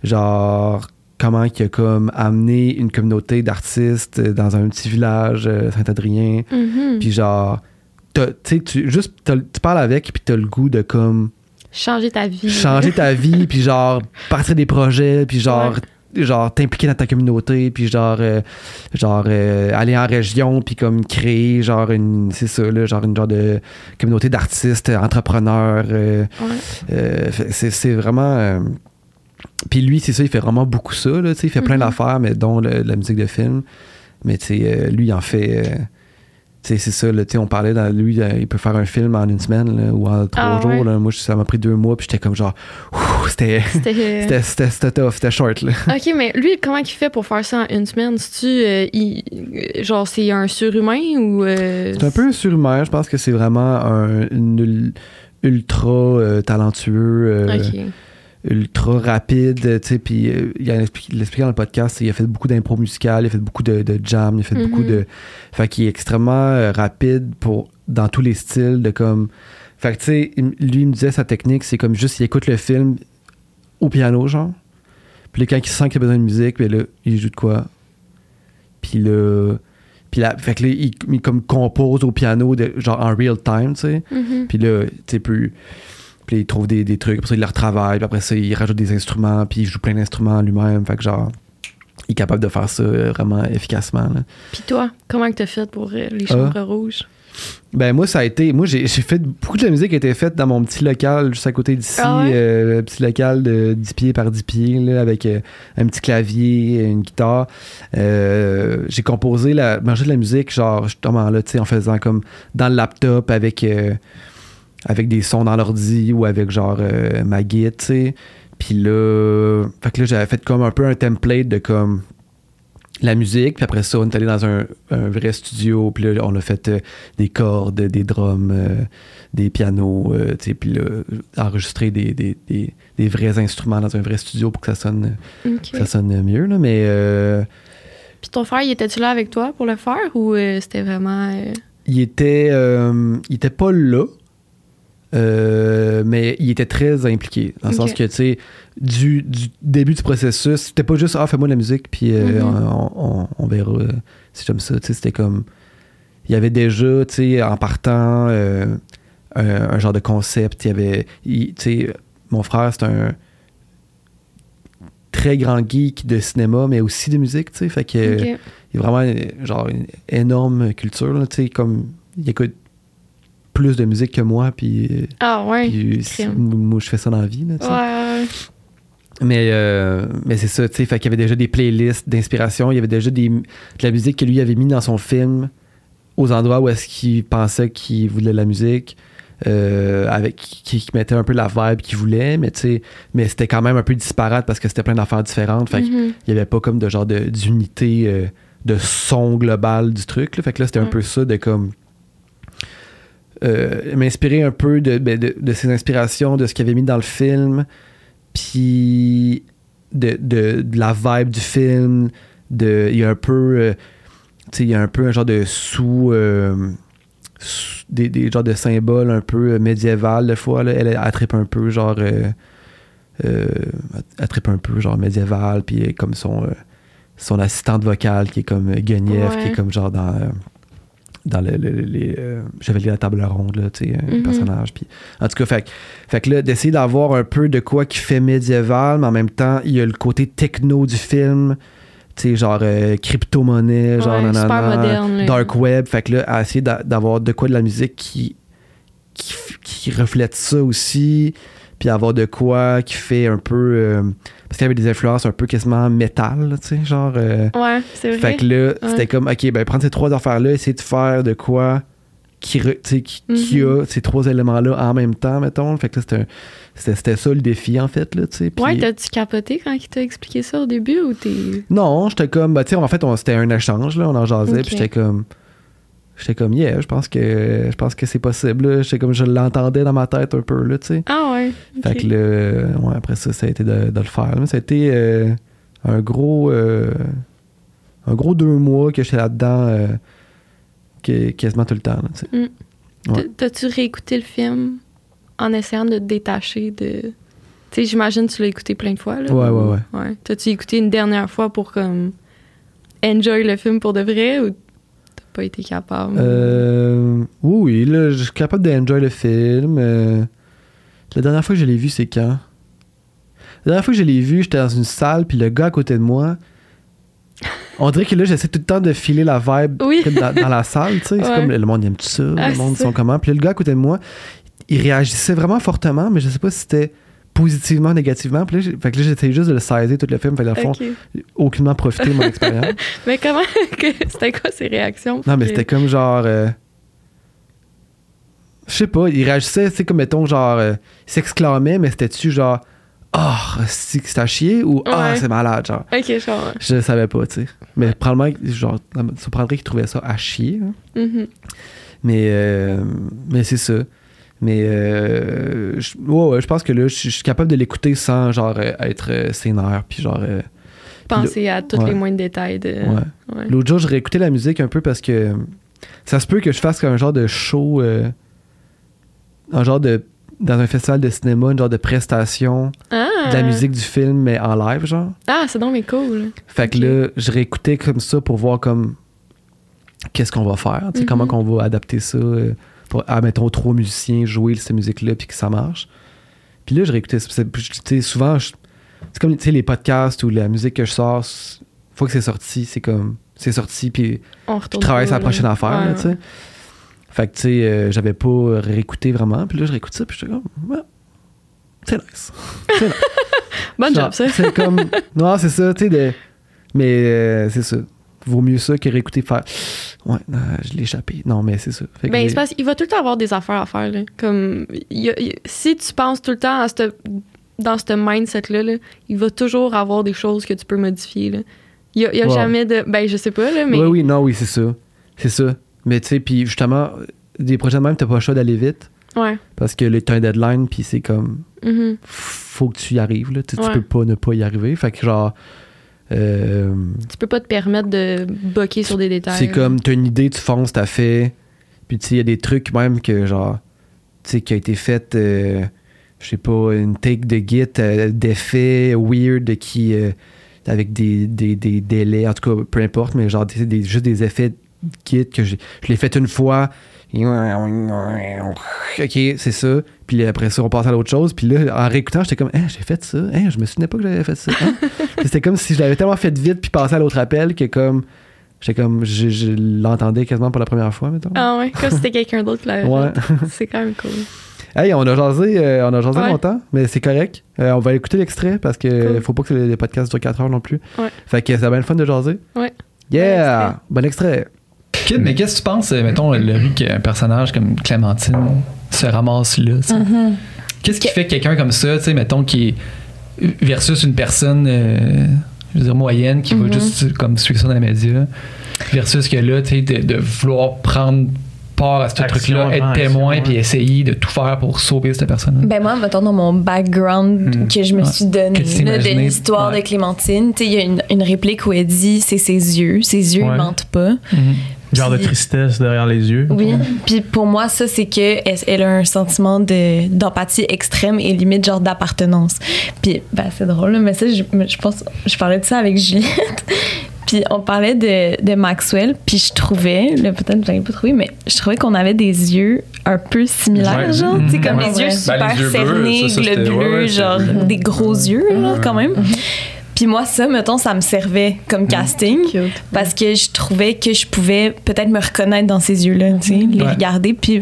Speaker 3: genre comment il a comme amené une communauté d'artistes euh, dans un petit village euh, Saint-Adrien,
Speaker 12: Mhm.
Speaker 3: puis genre tu sais tu juste tu parles avec puis t'as le goût de comme
Speaker 12: Changer ta vie.
Speaker 3: changer ta vie puis genre partir des projets puis genre genre t'impliquer dans ta communauté puis genre euh, genre euh, aller en région puis comme créer genre une c'est ça là genre une genre de communauté d'artistes entrepreneurs euh,
Speaker 12: Ouais.
Speaker 3: c'est vraiment puis lui c'est ça il fait vraiment beaucoup ça là tu sais il fait plein
Speaker 12: Mhm.
Speaker 3: d'affaires mais dont le- la musique de film mais tu lui il en fait c'est ça, là, tu on parlait dans lui, euh, il peut faire un film en une semaine là, ou en trois
Speaker 12: Ah
Speaker 3: jours.
Speaker 12: ouais.
Speaker 3: là. Moi, ça m'a pris deux mois, puis j'étais comme genre, Ouh, c'était
Speaker 12: C'était.
Speaker 3: tough, c'était short. Là.
Speaker 12: Ok, mais lui, comment il fait pour faire ça en une semaine? C'est-tu. euh, il- euh, genre, c'est un surhumain ou. euh,
Speaker 3: C'est un peu surhumain, je pense que c'est vraiment un une ultra euh, talentueux, euh,
Speaker 12: Ok.
Speaker 3: Ultra rapide, tu sais, puis euh, il l'expliquait dans le podcast, il a fait beaucoup d'impro musical, il a fait beaucoup de, de jam, il a fait
Speaker 12: Mhm.
Speaker 3: beaucoup de... Fait qu'il est extrêmement euh, rapide pour dans tous les styles, de comme... Fait que, tu sais, lui, il me disait sa technique, c'est comme juste, il écoute le film au piano, genre. Puis là, quand il sent qu'il a besoin de musique, ben là, il joue de quoi? Puis là... Puis là, fait que là, il, il comme compose au piano, de, genre en real time, tu sais.
Speaker 12: Mhm.
Speaker 3: Puis là, tu sais, plus. Puis il trouve des, des trucs, après ça, il les retravaille, puis après ça, il rajoute des instruments, puis il joue plein d'instruments lui-même. Fait que genre, il est capable de faire ça euh, vraiment efficacement. là.
Speaker 12: Puis toi, comment que t'as fait pour euh, les
Speaker 3: Ah.
Speaker 12: chambres rouges?
Speaker 3: Ben, moi, ça a été. Moi, j'ai fait. Beaucoup de la musique a été faite dans mon petit local juste à côté d'ici.
Speaker 12: Ah ouais?
Speaker 3: euh, petit local de 10 pieds par 10 pieds, là, avec euh, un petit clavier, une guitare. Euh, j'ai composé la manger de la musique, genre, justement là, tu sais, en faisant comme dans le laptop avec. Avec des sons dans l'ordi ou avec genre euh, ma guide, tu sais. Puis là, fait que là, j'avais fait comme un peu un template de comme la musique, puis après ça, on est allé dans un, un vrai studio, puis là, on a fait euh, des cordes, des drums, euh, des pianos, tu sais, puis là, enregistrer des, des, des, des vrais instruments dans un vrai studio pour que ça sonne, ça sonne mieux, là, mais...
Speaker 12: Puis ton frère, il était-tu là avec toi pour le faire ou c'était vraiment.
Speaker 3: il était il était pas là euh, mais il était très impliqué dans le sens que tu sais du, du début du processus c'était pas juste ah fais-moi de la musique puis euh,
Speaker 12: Mhm.
Speaker 3: on, on- on verra euh, si j'aime ça tu sais c'était comme il y avait déjà tu sais en partant euh, un, un genre de concept il y avait tu sais mon frère c'est un très grand geek de cinéma mais aussi de musique tu sais fait que il y a vraiment euh, genre une énorme culture tu sais comme il écoute plus de musique que moi puis,
Speaker 12: Ah ouais.
Speaker 3: puis, moi je fais ça dans la vie là, tu sais.
Speaker 12: Ouais.
Speaker 3: Mais, euh, mais c'est ça, tu sais, fait qu'il y avait déjà des playlists d'inspiration, il y avait déjà des, de la musique que lui avait mis dans son film aux endroits où est-ce qu'il pensait qu'il voulait la musique, euh, avec qui, qui mettait un peu la vibe qu'il voulait, mais tu sais, mais c'était quand même un peu disparate parce que c'était plein d'affaires différentes, fait qu'il
Speaker 12: Mhm.
Speaker 3: y avait pas comme de genre de- d'unité euh, de son global du truc, là. fait que là c'était un peu ça de comme euh, m'inspirer un peu de, ben, de, de ses inspirations, de ce qu'il avait mis dans le film, puis de, la vibe du film. De, il y a un peu, euh, il y a un peu un genre de sous, euh, sous- des, des genres de symboles un peu médiéval des fois. Là. Elle, trippe un peu genre, trippe un peu genre médiéval, puis comme son, son assistante vocale qui est comme Guenièvre, qui est comme genre dans dans le, le- le- les euh, Chevaliers de la table ronde, là, tu sais, un
Speaker 12: Mhm.
Speaker 3: personnage. Puis, en tout cas, fait, que- fait que là, d'essayer d'avoir un peu de quoi qui fait médiéval, mais en même temps, il y a le côté techno du film, tu sais, genre euh, crypto-monnaie, genre
Speaker 12: Ouais, super
Speaker 3: nanana,
Speaker 12: moderne,
Speaker 3: dark web. Fait que là, à essayer d'a- d'avoir de quoi de la musique qui, qui reflète ça aussi, puis avoir de quoi qui fait un peu. euh, parce qu'il y avait des influences un peu quasiment métal, tu sais, genre. euh,
Speaker 12: Ouais, c'est vrai.
Speaker 3: fait que là,
Speaker 12: Ouais.
Speaker 3: c'était comme, OK, ben prendre ces trois affaires-là, essayer de faire de quoi qui, qui, qui
Speaker 12: Mhm.
Speaker 3: a ces trois éléments-là en même temps, mettons. Fait que là, c'était ça le défi, en fait, là, tu sais. Puis-
Speaker 12: Ouais, t'as-tu capoté quand il t'a expliqué ça au début ou t'es.
Speaker 3: non, j'étais comme, bah, tu sais, en fait, on- c'était un échange, là, on en jasait,
Speaker 12: Ok.
Speaker 3: puis j'étais comme, j'étais comme, yeah, je pense que, je pense que c'est possible. J'étais comme, je l'entendais dans ma tête un peu, là, tu sais.
Speaker 12: Ah ouais.
Speaker 3: Fait que là, ouais, après ça, ça a été de, de le faire. Mais ça a été euh, un gros, euh, un gros deux mois que j'étais là-dedans, euh, que- quasiment tout le temps, là.
Speaker 12: Mm.
Speaker 3: Ouais.
Speaker 12: T'as-tu réécouté le film en essayant de te détacher de. Tu sais, j'imagine que tu l'as écouté plein de fois. Là,
Speaker 3: Ouais,
Speaker 12: ou-
Speaker 3: ouais,
Speaker 12: ouais. T'as-tu écouté une dernière fois pour comme. enjoy le film pour de vrai ou pas été capable?
Speaker 3: Euh, oui, oui, là, je suis capable d'enjoy le film. euh. la dernière fois que je l'ai vu, c'est quand? La dernière fois que je l'ai vu, j'étais dans une salle, puis le gars à côté de moi, on dirait que là, j'essaie tout le temps de filer la vibe
Speaker 12: Oui.
Speaker 3: dans, dans la salle, tu sais. C'est comme le, monde aime tout ça,
Speaker 12: Ah,
Speaker 3: le monde
Speaker 12: c'est
Speaker 3: sont comment? Puis là, le gars à côté de moi, il réagissait vraiment fortement, mais je sais pas si c'était positivement, négativement. Puis là, fait que là, j'essayais juste de le saisir tout le film. Fait que, dans le fond, aucunement profité de mon expérience.
Speaker 12: Mais comment. C'était quoi ses réactions?
Speaker 3: Non, mais c'était comme genre. euh, Je sais pas, il réagissait, sais, comme mettons, genre. euh, il s'exclamait, mais c'était-tu genre. Ah, c'est c'est à chier ou Ah,
Speaker 12: Ouais.
Speaker 3: c'est malade, genre.
Speaker 12: Ok, je comprends.
Speaker 3: Je savais pas, tu sais. Mais probablement, genre, ça me surprendrait qu'il trouvait ça à chier. hein.
Speaker 12: Mhm.
Speaker 3: Mais, euh, mais c'est ça. Mais euh, je, ouais, ouais, je pense que là, je suis- je suis capable de l'écouter sans, genre, euh, être euh, sénère. Puis, genre. euh,
Speaker 12: Penser à tous
Speaker 3: Ouais.
Speaker 12: les moindres détails de.
Speaker 3: L'autre jour, je réécoutais la musique un peu parce que ça se peut que je fasse comme un genre de show, un genre de. dans un festival de cinéma, une genre de prestation
Speaker 12: Ah!
Speaker 3: de la musique du film, mais en live, genre.
Speaker 12: Ah, c'est donc mais cool.
Speaker 3: Fait que là, je réécoutais comme ça pour voir comme. qu'est-ce qu'on va faire, tu sais,
Speaker 12: Mhm.
Speaker 3: comment qu'on va adapter ça à, mettons, trois musiciens jouer cette musique-là puis que ça marche. Puis là, je réécoutais, tu souvent, c'est comme, tu sais, les podcasts ou la musique que je sors, une fois que c'est sorti, c'est comme, c'est sorti, puis je travaille sur la
Speaker 12: là.
Speaker 3: prochaine affaire,
Speaker 12: Ouais,
Speaker 3: tu sais. Fait que, tu sais, euh, j'avais pas réécouté vraiment, puis là, je réécoute ça, puis je suis comme, ouais, c'est nice. C'est nice.
Speaker 12: Bonne
Speaker 3: Genre,
Speaker 12: job, ça.
Speaker 3: C'est comme. Non, c'est ça, tu sais. de- Mais euh, c'est ça. Vaut mieux ça que réécouter faire. Ouais, euh, je l'ai échappé. Non, mais c'est ça. Fait que
Speaker 12: Ben, qu'il va tout le temps avoir des affaires à faire. Là. Comme, il a- il- si tu penses tout le temps à cette- dans ce mindset-là, là, il va toujours avoir des choses que tu peux modifier. Là. Il y a, il
Speaker 3: Ouais.
Speaker 12: jamais de. Ben, je sais pas, là, mais.
Speaker 3: Oui, oui, non, oui, c'est ça. C'est ça. Mais tu sais, puis justement, des projets de même, t'as pas le choix d'aller vite.
Speaker 12: Ouais.
Speaker 3: Parce que t'as un deadline, puis c'est comme.
Speaker 12: Mhm.
Speaker 3: Faut que tu y arrives, là. Tu sais, tu
Speaker 12: Ouais.
Speaker 3: peux pas ne pas y arriver. Fait que genre. Euh,
Speaker 12: Tu peux pas te permettre de boquer sur des détails.
Speaker 3: C'est comme, t'as une idée, tu fonces, t'as fait. Puis tu sais, il y a des trucs même que, genre, tu sais, qui a été fait, euh, je sais pas, une take de git euh, d'effets weird qui. euh, avec des, des, des délais, en tout cas, peu importe, mais genre, des, des- juste des effets git que j'ai- je l'ai fait une fois. Ok, c'est ça. Puis après ça, on passe à l'autre chose. Puis là, en réécoutant, j'étais comme, Hein, j'ai fait ça? Hein, je me souvenais pas que j'avais fait ça. Hein? C'était comme si je l'avais tellement fait vite puis passé à l'autre appel que comme, j'étais comme, je, je l'entendais quasiment pour la première fois, mettons.
Speaker 12: Ah ouais, comme si c'était quelqu'un d'autre qui l'avait
Speaker 3: Ouais.
Speaker 12: fait. C'est quand même cool.
Speaker 3: Hey, on a jasé, euh, on a jasé
Speaker 12: Ouais.
Speaker 3: longtemps, mais c'est correct. Euh, on va écouter l'extrait parce que
Speaker 12: Cool.
Speaker 3: faut pas que les podcasts durent 4 heures non plus.
Speaker 12: Ouais.
Speaker 3: Fait que c'est bien le fun de jaser.
Speaker 12: Ouais.
Speaker 3: Yeah! Bon extrait.
Speaker 4: Mais qu'est-ce que tu penses, euh, mettons, Laurie, qu'un personnage comme Clémentine se ramasse là?
Speaker 7: Mhm.
Speaker 4: Qu'est-ce qui fait que quelqu'un comme ça, tu sais, mettons, qui est versus une personne, euh, je veux dire, moyenne, qui
Speaker 7: Mhm.
Speaker 4: va juste comme suivre ça dans les médias, versus que là, tu sais, de, de vouloir prendre part à ce truc-là, être témoin, puis essayer de tout faire pour sauver cette personne.
Speaker 13: Ben moi, mettons dans mon background
Speaker 4: Hmm.
Speaker 13: que je me
Speaker 4: Ouais.
Speaker 13: suis donné là, de l'histoire
Speaker 4: ouais.
Speaker 13: de Clémentine, tu sais, il y a une, une réplique où elle dit c'est ses yeux, ses yeux
Speaker 2: Ouais.
Speaker 13: ils mentent pas.
Speaker 4: Mhm.
Speaker 2: Genre de tristesse derrière les yeux.
Speaker 13: Oui. Puis pour moi, ça, c'est que elle, elle a un sentiment de- d'empathie extrême et limite genre d'appartenance. Puis, ben, c'est drôle, mais ça, je, je pense, je parlais de ça avec Juliette. Puis on parlait de, de Maxwell, puis je trouvais, là, peut-être que j'avais pas trouvé, mais je trouvais qu'on avait des yeux un peu similaires,
Speaker 8: Ouais.
Speaker 13: genre, tu sais, comme
Speaker 7: Ouais,
Speaker 13: les
Speaker 7: ouais.
Speaker 13: yeux
Speaker 8: Ben,
Speaker 13: super
Speaker 8: les yeux bleus,
Speaker 13: cernés,
Speaker 8: ça, ça, c'était-
Speaker 13: globuleux,
Speaker 8: ouais, ouais,
Speaker 13: genre des gros yeux, là, quand même. Puis moi, ça, mettons, ça me servait comme casting parce que je trouvais que je pouvais peut-être me reconnaître dans ces yeux-là, tu sais, les
Speaker 4: Ouais.
Speaker 13: regarder. Puis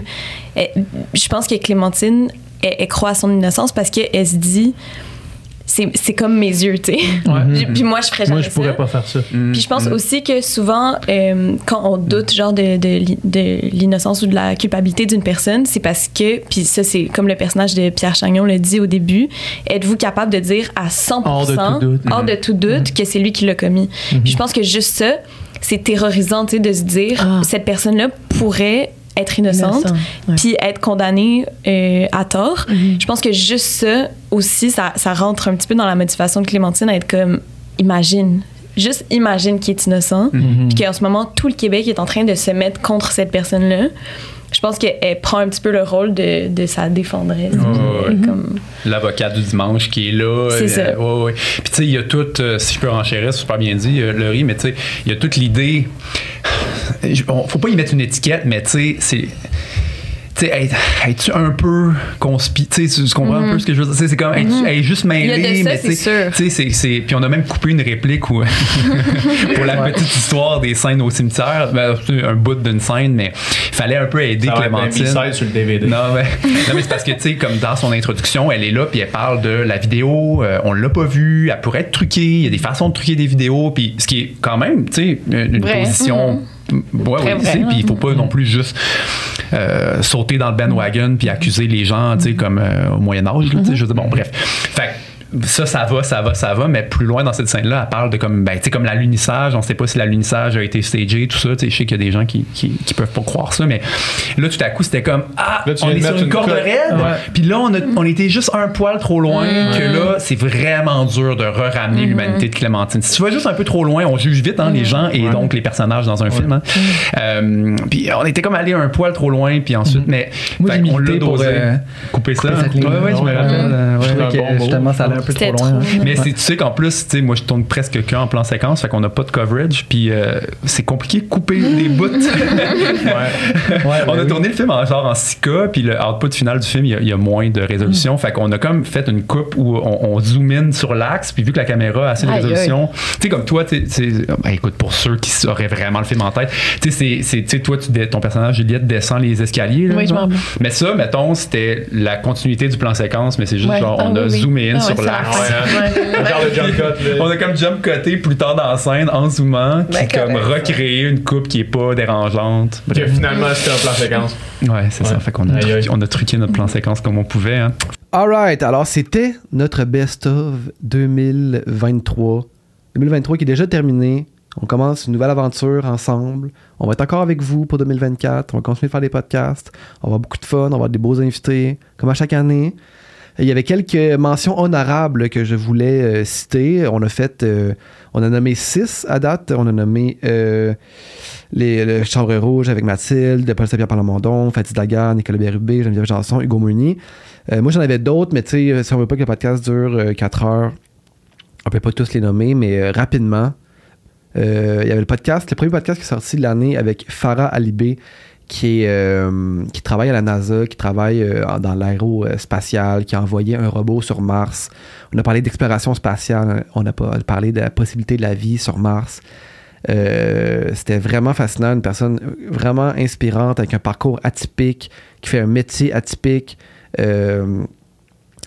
Speaker 13: eh, je pense que Clémentine, elle, elle croit à son innocence parce qu'elle se dit, c'est c'est comme mes yeux, tu sais. Puis, puis moi, je ferais jamais
Speaker 2: Moi, je pourrais
Speaker 13: ça.
Speaker 2: pas faire ça.
Speaker 13: Puis je pense aussi que souvent, euh, quand on doute genre de, de l'innocence ou de la culpabilité d'une personne, c'est parce que, puis ça c'est comme le personnage de Pierre Chagnon le dit au début, êtes-vous capable de dire à 100%,
Speaker 2: Hors de tout doute.
Speaker 13: hors de tout doute que c'est lui qui l'a commis? Puis je pense que juste ça, c'est terrorisant, tu sais, de se dire,
Speaker 7: Ah.
Speaker 13: cette personne-là pourrait être innocente, puis être condamnée euh, à tort. Je pense que juste ça aussi, ça, ça rentre un petit peu dans la motivation de Clémentine à être comme, imagine, juste imagine qu'il est innocent, puis qu'en ce moment, tout le Québec est en train de se mettre contre cette personne-là. Je pense qu'elle prend un petit peu le rôle de, de sa défendresse.
Speaker 14: ouais.
Speaker 13: euh, comme-
Speaker 14: L'avocat du dimanche qui est là.
Speaker 13: C'est
Speaker 14: euh,
Speaker 13: ça.
Speaker 14: ouais, ouais. Puis tu sais, il y a tout, euh, si je peux renchérir, c'est super bien dit, euh, Laurie, mais tu sais, il y a toute l'idée. Je- on- Faut pas y mettre une étiquette, mais tu sais, c'est. Tu sais, es-tu un peu conspi... Tu sais, tu comprends un peu ce que je veux dire? Tu sais, C'est comme, es-tu es juste mêlée,
Speaker 13: Mhm. Ça,
Speaker 14: mais
Speaker 13: c'est
Speaker 14: tu sais, c'est- c'est- Puis on a même coupé une réplique où, pour la petite histoire des scènes au cimetière, ben, c'est un bout d'une scène, mais il fallait un peu aider
Speaker 8: Ça
Speaker 14: Clémentine.
Speaker 8: B-side sur le DVD.
Speaker 14: Non, mais, non, mais c'est parce que, tu sais, comme dans son introduction, elle est là, puis elle parle de la vidéo, euh, on l'a pas vue, elle pourrait être truquée, il y a des façons de truquer des vidéos, puis ce qui est quand même, tu sais, une, position.
Speaker 7: Très
Speaker 14: tu sais, puis il faut pas non plus juste euh, sauter dans le bandwagon puis accuser les gens, tu sais, comme euh, au Moyen-Âge, là, tu sais, je veux dire, bon, bref. Fait ça, ça va, ça va, ça va, mais plus loin dans cette scène-là, elle parle de comme, ben, tu sais, comme l'alunissage. On sait pas si l'alunissage a été stagé, tout ça. Tu sais, je sais qu'il y a des gens qui, qui, qui peuvent pas croire ça, mais là, tout à coup, c'était comme, ah,
Speaker 8: Là, tu
Speaker 14: on est sur une
Speaker 8: une
Speaker 14: corde raide. Puis là, on, a, on était juste un poil trop loin,
Speaker 7: Mm.
Speaker 14: que là, c'est vraiment dur de re-ramener
Speaker 7: Mm-hmm.
Speaker 14: l'humanité de Clémentine. Si tu vas juste un peu trop loin, on juge vite, hein, les gens et donc les personnages dans un film. hein. Euh, puis on était comme allé un poil trop loin, puis ensuite, mais
Speaker 3: Moi,
Speaker 14: fait
Speaker 3: j'ai
Speaker 14: qu'on l'a dosé.
Speaker 3: euh,
Speaker 14: couper ça.
Speaker 3: couper.
Speaker 14: Ouais, ouais, je me rappelle. ouais,
Speaker 8: bon
Speaker 3: justement, ça un peu
Speaker 13: C'était
Speaker 3: trop loin.
Speaker 13: trop.
Speaker 3: hein.
Speaker 14: Mais c'est- tu sais qu'en plus, tu sais, moi je tourne presque que en plan séquence, fait qu'on n'a pas de coverage, puis euh, c'est compliqué de couper des bouts. on a tourné le film en genre en 6K, puis le output final du film, il y a, il y a moins de résolution, fait qu'on a comme fait une coupe où on, on zoom in sur l'axe, puis vu que la caméra a assez de résolution, tu sais comme toi, tu sais, ben, écoute pour ceux qui auraient vraiment le film en tête, tu sais c'est- c'est tu sais toi tu ton personnage Juliette descend les escaliers, là,
Speaker 7: Oui, je
Speaker 14: genre.
Speaker 7: m'en rappelle.
Speaker 14: mais ça, mettons, c'était la continuité du plan séquence, mais c'est juste
Speaker 7: Ouais.
Speaker 14: genre on
Speaker 7: Ah
Speaker 14: a
Speaker 7: oui, oui.
Speaker 14: zoomé in
Speaker 7: Ah
Speaker 14: sur
Speaker 8: là.
Speaker 14: On a comme jump cuté plus tard dans la scène en zoomant,
Speaker 7: Ben,
Speaker 14: comme
Speaker 7: correct,
Speaker 14: recréer une coupe qui est pas dérangeante.
Speaker 8: Que finalement, c'était un plan séquence.
Speaker 14: Ouais, c'est ça. Fait qu'on a,
Speaker 8: Aïe,
Speaker 14: truqué,
Speaker 8: aïe.
Speaker 14: on a truqué notre plan séquence comme on pouvait. Hein.
Speaker 3: Alright, alors c'était notre best-of 2023. 2023 qui est déjà terminé. On commence une nouvelle aventure ensemble. On va être encore avec vous pour 2024. On va continuer de faire des podcasts. On va avoir beaucoup de fun. On va avoir des beaux invités, comme à chaque année. Il y avait quelques mentions honorables que je voulais euh, citer. On a fait, euh, on a nommé six à date. On a nommé euh, les, le Chambre Rouge avec Mathilde, Paul Saint-Pierre Parlamondon, Fatih Dagar, Nicolas Bérubé, Geneviève Janson, Hugo Meunier. Moi, j'en avais d'autres, mais tu sais, si on veut pas que le podcast dure 4 heures, on peut pas tous les nommer, mais rapidement, il y avait le podcast, le premier podcast qui est sorti de l'année avec Farah Alibé, qui, euh, qui travaille à la NASA, qui travaille euh, dans l'aérospatial, qui a envoyé un robot sur Mars. On a parlé d'exploration spatiale, on a parlé de la possibilité de la vie sur Mars. Euh, C'était vraiment fascinant, une personne vraiment inspirante avec un parcours atypique, qui fait un métier atypique,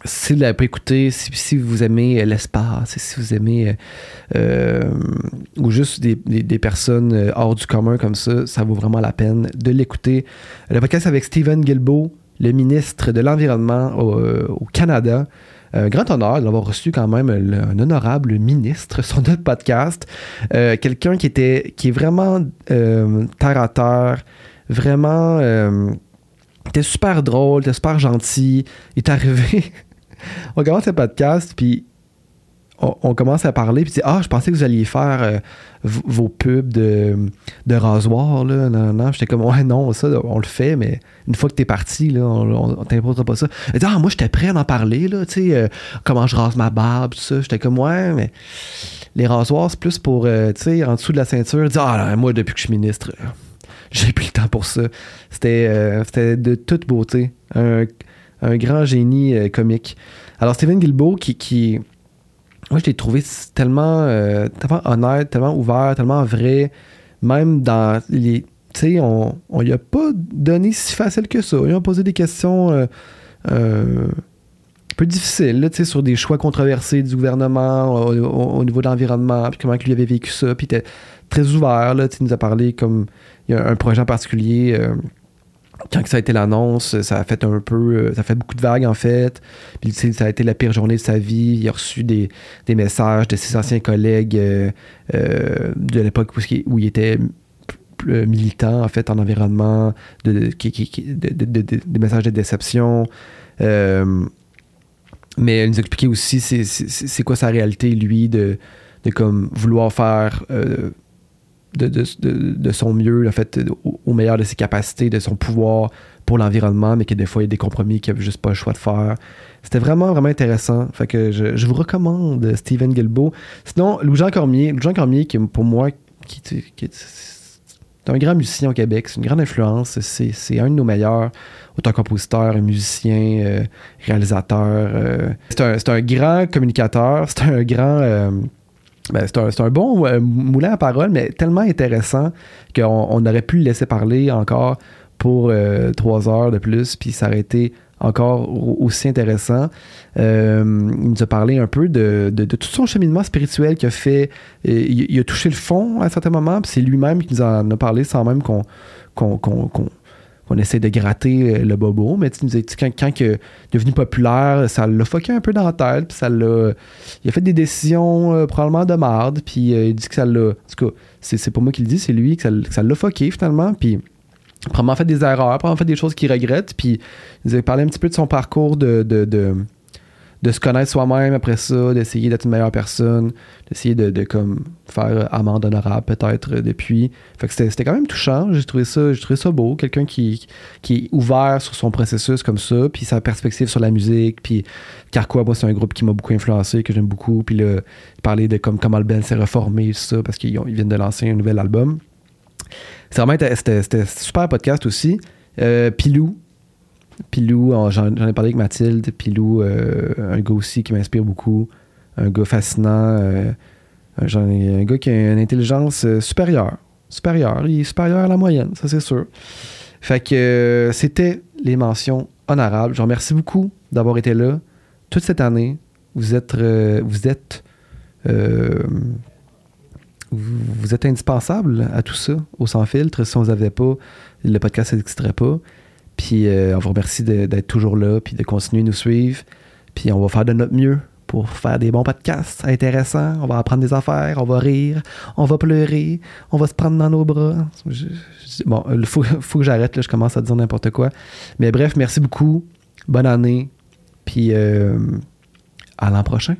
Speaker 3: si vous pas écouté, si, vous aimez euh, l'espace, si vous aimez euh, euh, ou juste des, des- personnes hors du commun comme ça, ça vaut vraiment la peine de l'écouter. Le podcast avec Stephen Guilbeault, le ministre de l'Environnement au, Canada. Un grand honneur d'avoir reçu quand même un honorable ministre sur notre podcast. Quelqu'un qui était qui est vraiment terre à terre, vraiment était super drôle, était super gentil. Il est arrivé. on commence le podcast, puis on, commence à parler, puis dit Ah, je pensais que vous alliez faire euh, vos pubs de, de rasoir. Là. Non, non. J'étais comme Ouais, non, ça, on le fait, mais une fois que t'es parti, là, on, on, t'imposera pas ça. Il dit Ah, moi, j'étais prêt à en parler, là, tu sais, euh, comment je rase ma barbe, tout ça. J'étais comme Ouais, mais les rasoirs, c'est plus pour, euh, tu sais, en dessous de la ceinture. Dit Ah, là, moi, depuis que je suis ministre, j'ai plus le temps pour ça. C'était c'était de toute beauté. Un, un grand génie euh, comique. Alors, Steven Guilbeault, qui, moi, je l'ai trouvé tellement, euh, tellement honnête, tellement ouvert, tellement vrai, même dans les. Tu sais, on, on lui a pas donné si facile que ça. Ils ont posé des questions euh, un peu difficiles, là, tu sais, sur des choix controversés du gouvernement au, au- au niveau de l'environnement, puis comment lui avait vécu ça. Puis il était très ouvert, là, il nous a parlé comme. Il y a un projet en particulier. Quand ça a été l'annonce, ça a fait un peu, euh, ça a fait beaucoup de vagues en fait. Puis ça a été la pire journée de sa vie. Il a reçu des, des messages de ses anciens collègues euh, euh, de l'époque où, il était militant en fait en environnement, de, des messages de déception. Mais elle nous expliquait aussi c'est, quoi sa réalité lui de, de comme vouloir faire de, son mieux, fait, au, meilleur de ses capacités, de son pouvoir pour l'environnement, mais que des fois, il y a des compromis qu'il n'avait juste pas le choix de faire. C'était vraiment, vraiment intéressant. Fait que je, je vous recommande Steven Guilbeault. Sinon, Louis-Jean Cormier, Louis-Jean Cormier, qui pour moi, qui, un grand musicien au Québec, c'est une grande influence, c'est, un de nos meilleurs auteurs-compositeurs, musicien, euh, réalisateur. euh. c'est, un, un grand communicateur, c'est un grand... euh, ben, c'est, un, bon euh, moulin à parole, mais tellement intéressant qu'on on aurait pu le laisser parler encore pour euh, trois heures de plus, puis ça aurait été encore au- aussi intéressant. Euh, il nous a parlé un peu de, tout son cheminement spirituel qu'il a fait. Il, a touché le fond à un certain moment, puis c'est lui-même qui nous en a parlé sans même qu'on- qu'on essaie de gratter euh, le bobo. Mais tu nous quand, quand il est devenu populaire, ça l'a foqué un peu dans la tête, puis ça l'a. Il a fait des décisions euh, probablement de marde, puis euh, il dit que ça l'a. En tout cas, c'est, pas moi qui le dis, c'est lui, que ça, l'a foqué finalement, puis probablement fait des erreurs, probablement fait des choses qu'il regrette, puis il nous a parlé un petit peu de son parcours de, de, de se connaître soi-même après ça, d'essayer d'être une meilleure personne, d'essayer de, de comme faire amende honorable peut-être depuis. Fait que c'était, quand même touchant, j'ai trouvé ça, j'ai trouvé ça beau, quelqu'un qui, qui est ouvert sur son processus comme ça, puis sa perspective sur la musique, puis Carquois, moi c'est un groupe qui m'a beaucoup influencé, que j'aime beaucoup, puis là, parler de comme comment le band s'est reformé, ça, parce qu'ils viennent de lancer un nouvel album. C'est vraiment c'était, super podcast aussi. Euh, Pilou. Pilou, j'en, ai parlé avec Mathilde. Pilou, euh, un gars aussi qui m'inspire beaucoup. Un gars fascinant. euh, un, gars qui a une intelligence euh, supérieure. Supérieure. Il est supérieur à la moyenne, ça c'est sûr. Fait que c'était les mentions honorables. Je vous remercie beaucoup d'avoir été là toute cette année. Vous êtes, vous êtes vous, êtes indispensable à tout ça, au sans filtre. Si on vous avait pas, le podcast n'existerait pas. Puis euh, on vous remercie de- d'être toujours là, puis de continuer à nous suivre. Puis on va faire de notre mieux pour faire des bons podcasts intéressants. On va apprendre des affaires, on va rire, on va pleurer, on va se prendre dans nos bras. Bon, il faut, faut que j'arrête, là, je commence à dire n'importe quoi. Mais bref, merci beaucoup. Bonne année. Puis euh, à l'an prochain.